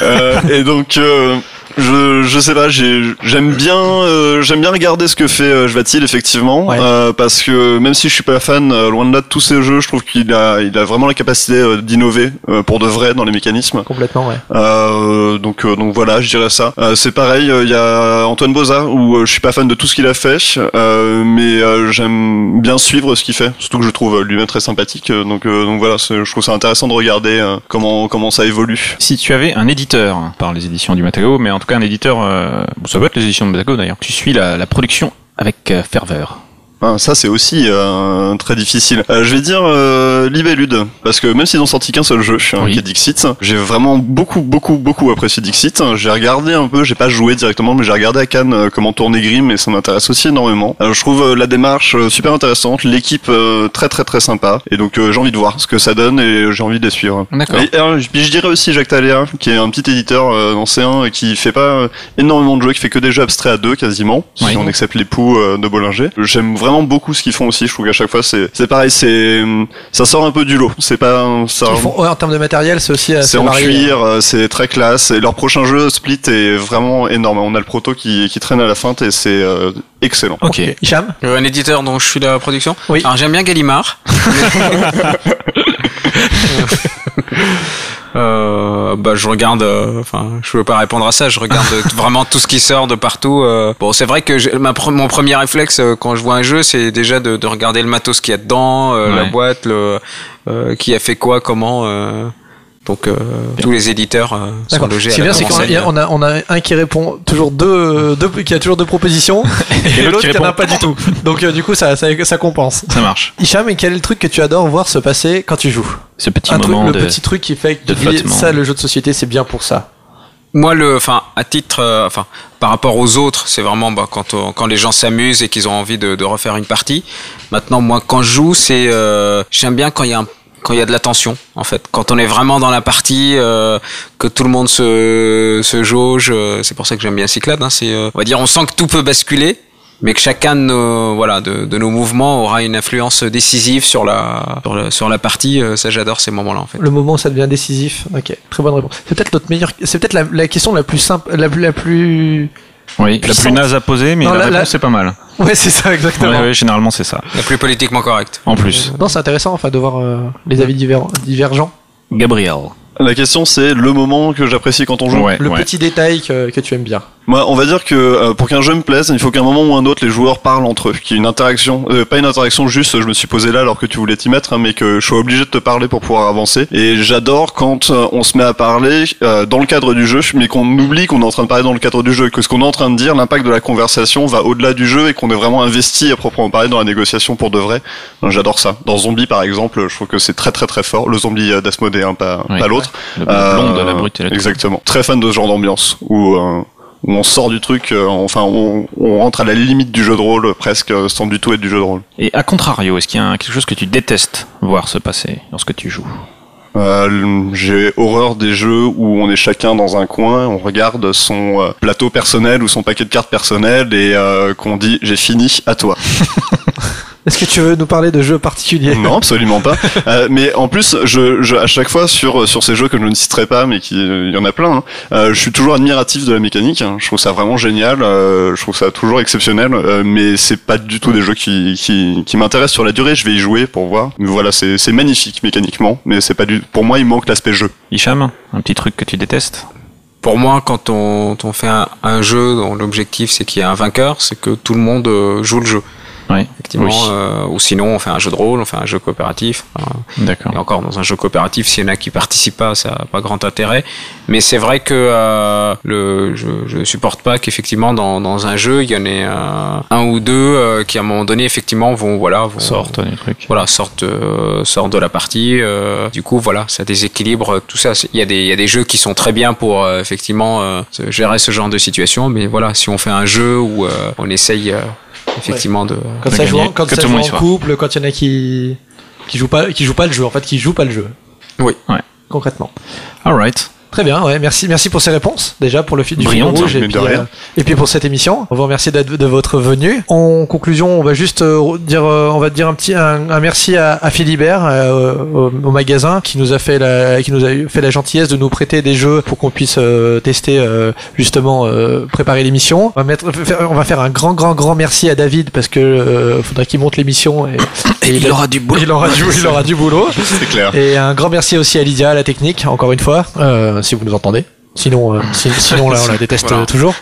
euh, et donc euh, Je, je sais pas, j'ai- j'aime bien, euh, j'aime bien regarder ce que fait euh, Jvatil effectivement, Ouais. euh, parce que même si je suis pas fan, euh, loin de là de tous ces jeux, je trouve qu'il a, il a vraiment la capacité euh, d'innover euh, pour de vrai dans les mécanismes. Complètement, ouais. Euh, donc, euh, donc voilà, je dirais ça. Euh, c'est pareil, euh, il y a Antoine Boza où euh, je suis pas fan de tout ce qu'il a fait, euh, mais euh, j'aime bien suivre ce qu'il fait. Surtout que je trouve lui-même très sympathique. donc, euh, donc voilà, je trouve ça intéressant de regarder euh, comment comment ça évolue. Si tu avais un éditeur, par les éditions du Matago, mais en tout un éditeur, euh, ça peut être les éditions du Matago d'ailleurs, tu suis la, la production avec euh, ferveur. Ah, ça c'est aussi euh, très difficile. Euh, je vais dire euh, Libellude parce que même s'ils ont sorti qu'un seul jeu, hein, Oui. qui est Dixit, j'ai vraiment beaucoup beaucoup beaucoup apprécié Dixit. J'ai regardé un peu, j'ai pas joué directement, mais j'ai regardé à Cannes euh, comment tourner Grimm et ça m'intéresse aussi énormément. Euh, je trouve euh, la démarche super intéressante, l'équipe euh, très très très sympa et donc j'ai envie de voir ce que ça donne et j'ai envie de les suivre. D'accord. Et, puis je dirais aussi Jacques Taléa, qui est un petit éditeur euh, ancien et qui fait pas énormément de jeux, qui fait que des jeux abstraits à deux quasiment, Oui. si on accepte l'époux euh, de Bollinger. J'aime vraiment beaucoup ce qu'ils font aussi. Je trouve qu'à chaque fois c'est c'est pareil, c'est ça sort un peu du lot. C'est pas ça. Ils font- ouais, en termes de matériel, c'est aussi assez C'est en cuir, euh, c'est très classe. Et leur prochain jeu, Split, est vraiment énorme. On a le proto qui, qui traîne à la feinte et c'est euh, excellent. Ok. Hicham Euh, Un éditeur dont je suis la production? Oui. Alors j'aime bien Gallimard. Euh, bah je regarde euh, enfin je veux pas répondre à ça je regarde euh, vraiment tout ce qui sort de partout euh. bon c'est vrai que j'ai- ma pre- mon premier réflexe euh, quand je vois un jeu c'est déjà de, de regarder le matos qu'il y a dedans euh, la boîte le euh, qui a fait quoi comment euh. donc euh, tous les éditeurs euh, sont logés Ce qui est bien, c'est qu'on a, on a, un qui répond toujours deux, deux qui a toujours deux propositions, et l'autre l'autre qui qui en a répond- pas du tout. Donc euh, du coup, ça, ça, ça compense. Ça marche. Hicham, et quel est le truc que tu adores voir se passer quand tu joues? Ce petit Un truc, moment le petit truc qui fait que de ça, le jeu de société, c'est bien pour ça. Moi, le, enfin, à titre, euh, enfin, par rapport aux autres, c'est vraiment bah, quand on- quand les gens s'amusent et qu'ils ont envie de, de refaire une partie. Maintenant, moi, quand je joue, c'est, euh, j'aime bien quand il y a un quand il y a de la tension, en fait, quand on est vraiment dans la partie, euh, que tout le monde se, se jauge, euh, c'est pour ça que j'aime bien Cyclade. Hein, c'est, euh, on va dire, on sent que tout peut basculer, mais que chacun de nos, voilà, de, de nos mouvements aura une influence décisive sur la, sur, la- sur la partie. euh, ça, j'adore ces moments-là, en fait. Le moment où ça devient décisif. Ok, très bonne réponse. C'est peut-être notre meilleure. C'est peut-être la, la question la plus simple, la, plus- la plus. Oui, la plus naze à poser, mais Non, la la- réponse la- c'est pas mal. Ouais, c'est ça exactement. Ouais, ouais, généralement c'est ça. La plus politiquement correcte. En plus. Non, c'est intéressant, enfin, de voir euh, les avis divergents. Gabriel. La question c'est le moment que j'apprécie quand on joue. Ouais, Le ouais. petit détail que, que tu aimes bien. Moi, on va dire que euh, pour qu'un jeu me plaise, il faut qu'à un moment ou un autre, les joueurs parlent entre eux, qu'il y ait une interaction, euh, pas une interaction juste, je me suis posé là alors que tu voulais t'y mettre, hein, mais que je sois obligé de te parler pour pouvoir avancer. Et j'adore quand euh, on se met à parler euh, dans le cadre du jeu, mais qu'on oublie qu'on est en train de parler dans le cadre du jeu, que ce qu'on est en train de dire, l'impact de la conversation va au-delà du jeu et qu'on est vraiment investi à proprement parler dans la négociation pour de vrai. J'adore ça. Dans Zombie, par exemple, je trouve que c'est très très très fort. Le zombie euh, d'Asmodée, hein, pas, Oui. pas l'autre. Le Euh, blonde, la brute et la Exactement. Très fan de ce genre d'ambiance où, euh, où on sort du truc, euh, enfin on, on rentre à la limite du jeu de rôle presque euh, sans du tout être du jeu de rôle. Et à contrario, est-ce qu'il y a quelque chose que tu détestes voir se passer lorsque tu joues? Euh, J'ai horreur des jeux où on est chacun dans un coin, on regarde son euh, plateau personnel ou son paquet de cartes personnelles et euh, qu'on dit j'ai fini à toi. Est-ce que tu veux nous parler de jeux particuliers Non, absolument pas. Euh, mais en plus, je, je, à chaque fois sur sur ces jeux que je ne citerai pas, mais qui il y en a plein, hein, euh, je suis toujours admiratif de la mécanique. hein. Je trouve ça vraiment génial. euh, je trouve ça toujours exceptionnel. euh, mais c'est pas du tout des jeux qui qui, qui m'intéressent sur la durée. Je vais y jouer pour voir. Mais voilà, c'est c'est magnifique mécaniquement, mais c'est pas du. Pour moi, il manque l'aspect jeu. Hicham, un petit truc que tu détestes? Pour moi, quand on, on fait un, un jeu dont l'objectif c'est qu'il y ait un vainqueur, c'est que tout le monde euh, joue le jeu. Oui. Effectivement, Oui. euh, ou sinon on fait un jeu de rôle, on fait un jeu coopératif. D'accord. et encore dans un jeu coopératif, s'il y en a qui participent pas, ça n'a pas grand intérêt. Mais c'est vrai que euh, le, je, je supporte pas qu'effectivement dans, dans un jeu il y en ait euh, un ou deux euh, qui à un moment donné effectivement vont voilà vont, Sorte des trucs. voilà sortent euh, sortent de la partie euh, du coup voilà ça déséquilibre tout ça il y a des il y a des jeux qui sont très bien pour euh, effectivement euh, gérer ce genre de situation mais voilà si on fait un jeu où euh, on essaye effectivement de Quand de ça joue, gagner, en- quand que ça joue en soit. couple, quand il y en a qui qui jouent pas, qui jouent pas le jeu, en fait, qui jouent pas le jeu. Oui. Ouais. Concrètement. Alright. Très bien, ouais, merci, merci pour ces réponses déjà pour le fil du fil Brillante, rouge et mais puis, euh, et puis pour cette émission. On vous remercie d'être- de votre venue. En conclusion, on va juste euh, dire, euh, on va dire un petit un, un merci à, à Philibert euh, au, au magasin qui nous a fait la qui nous a eu- fait la gentillesse de nous prêter des jeux pour qu'on puisse euh, tester euh, justement euh, préparer l'émission. On va mettre, faire- on va faire un grand grand grand merci à David parce que euh, faudrait qu'il monte l'émission et, et il aura du boulot. Il aura du, il aura du boulot. C'est clair. Et un grand merci aussi à Lydia, à la technique, encore une fois, euh, si vous nous entendez. Sinon, euh, si- sinon là, on la déteste Voilà. toujours.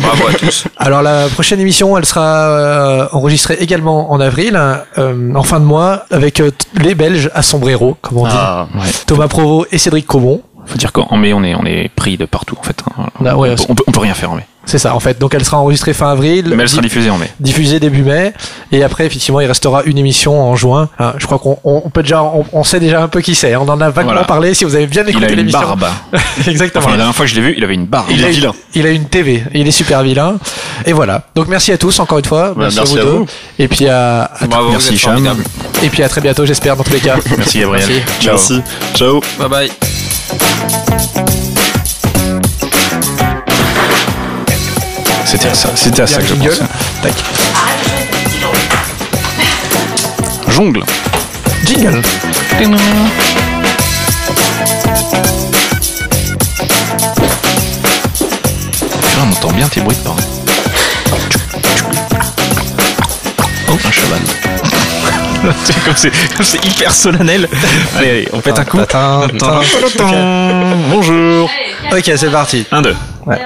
Bravo à tous. Alors la prochaine émission, elle sera euh, enregistrée également en avril, euh, en fin de mois, avec euh, les Belges à Sombrero, comme on dit. Ah, Ouais. Thomas Provo et Cédric Comon. Faut dire qu'en mai, on est, on est pris de partout, en fait. hein. Ah ouais, on, peut, on, peut, on peut rien faire en mai. C'est ça, en fait. Donc elle sera enregistrée fin avril. Mais elle sera di- diffusée en mai. diffusée début mai et après effectivement il restera une émission en juin Hein, je crois qu'on on on peut déjà on, on sait déjà un peu qui c'est on en a vaguement Voilà. parlé si vous avez bien Il a écouté une l'émission barbe. exactement Enfin, la dernière fois que je l'ai vu, il avait une barbe. Il est vilain. Il a une TV, il est super vilain. Et voilà. Donc merci à tous encore une fois. Bah, merci à à vous deux. vous. Et puis à, à- Bravo, Merci, Cham. et puis à très bientôt j'espère dans tous les cas. Merci Gabriel. Merci. Ciao. Merci. Ciao. Bye bye. C'était à ça, c'était à ça que je pensais. Tac. Jongle. Jingle. Là, on entend bien tes bruits de pas. Oh, un cheval. C'est hyper solennel. Allez, allez, on pète un coup. Tatin, tatin. Bonjour. Ok, c'est parti. Un, deux. Ouais.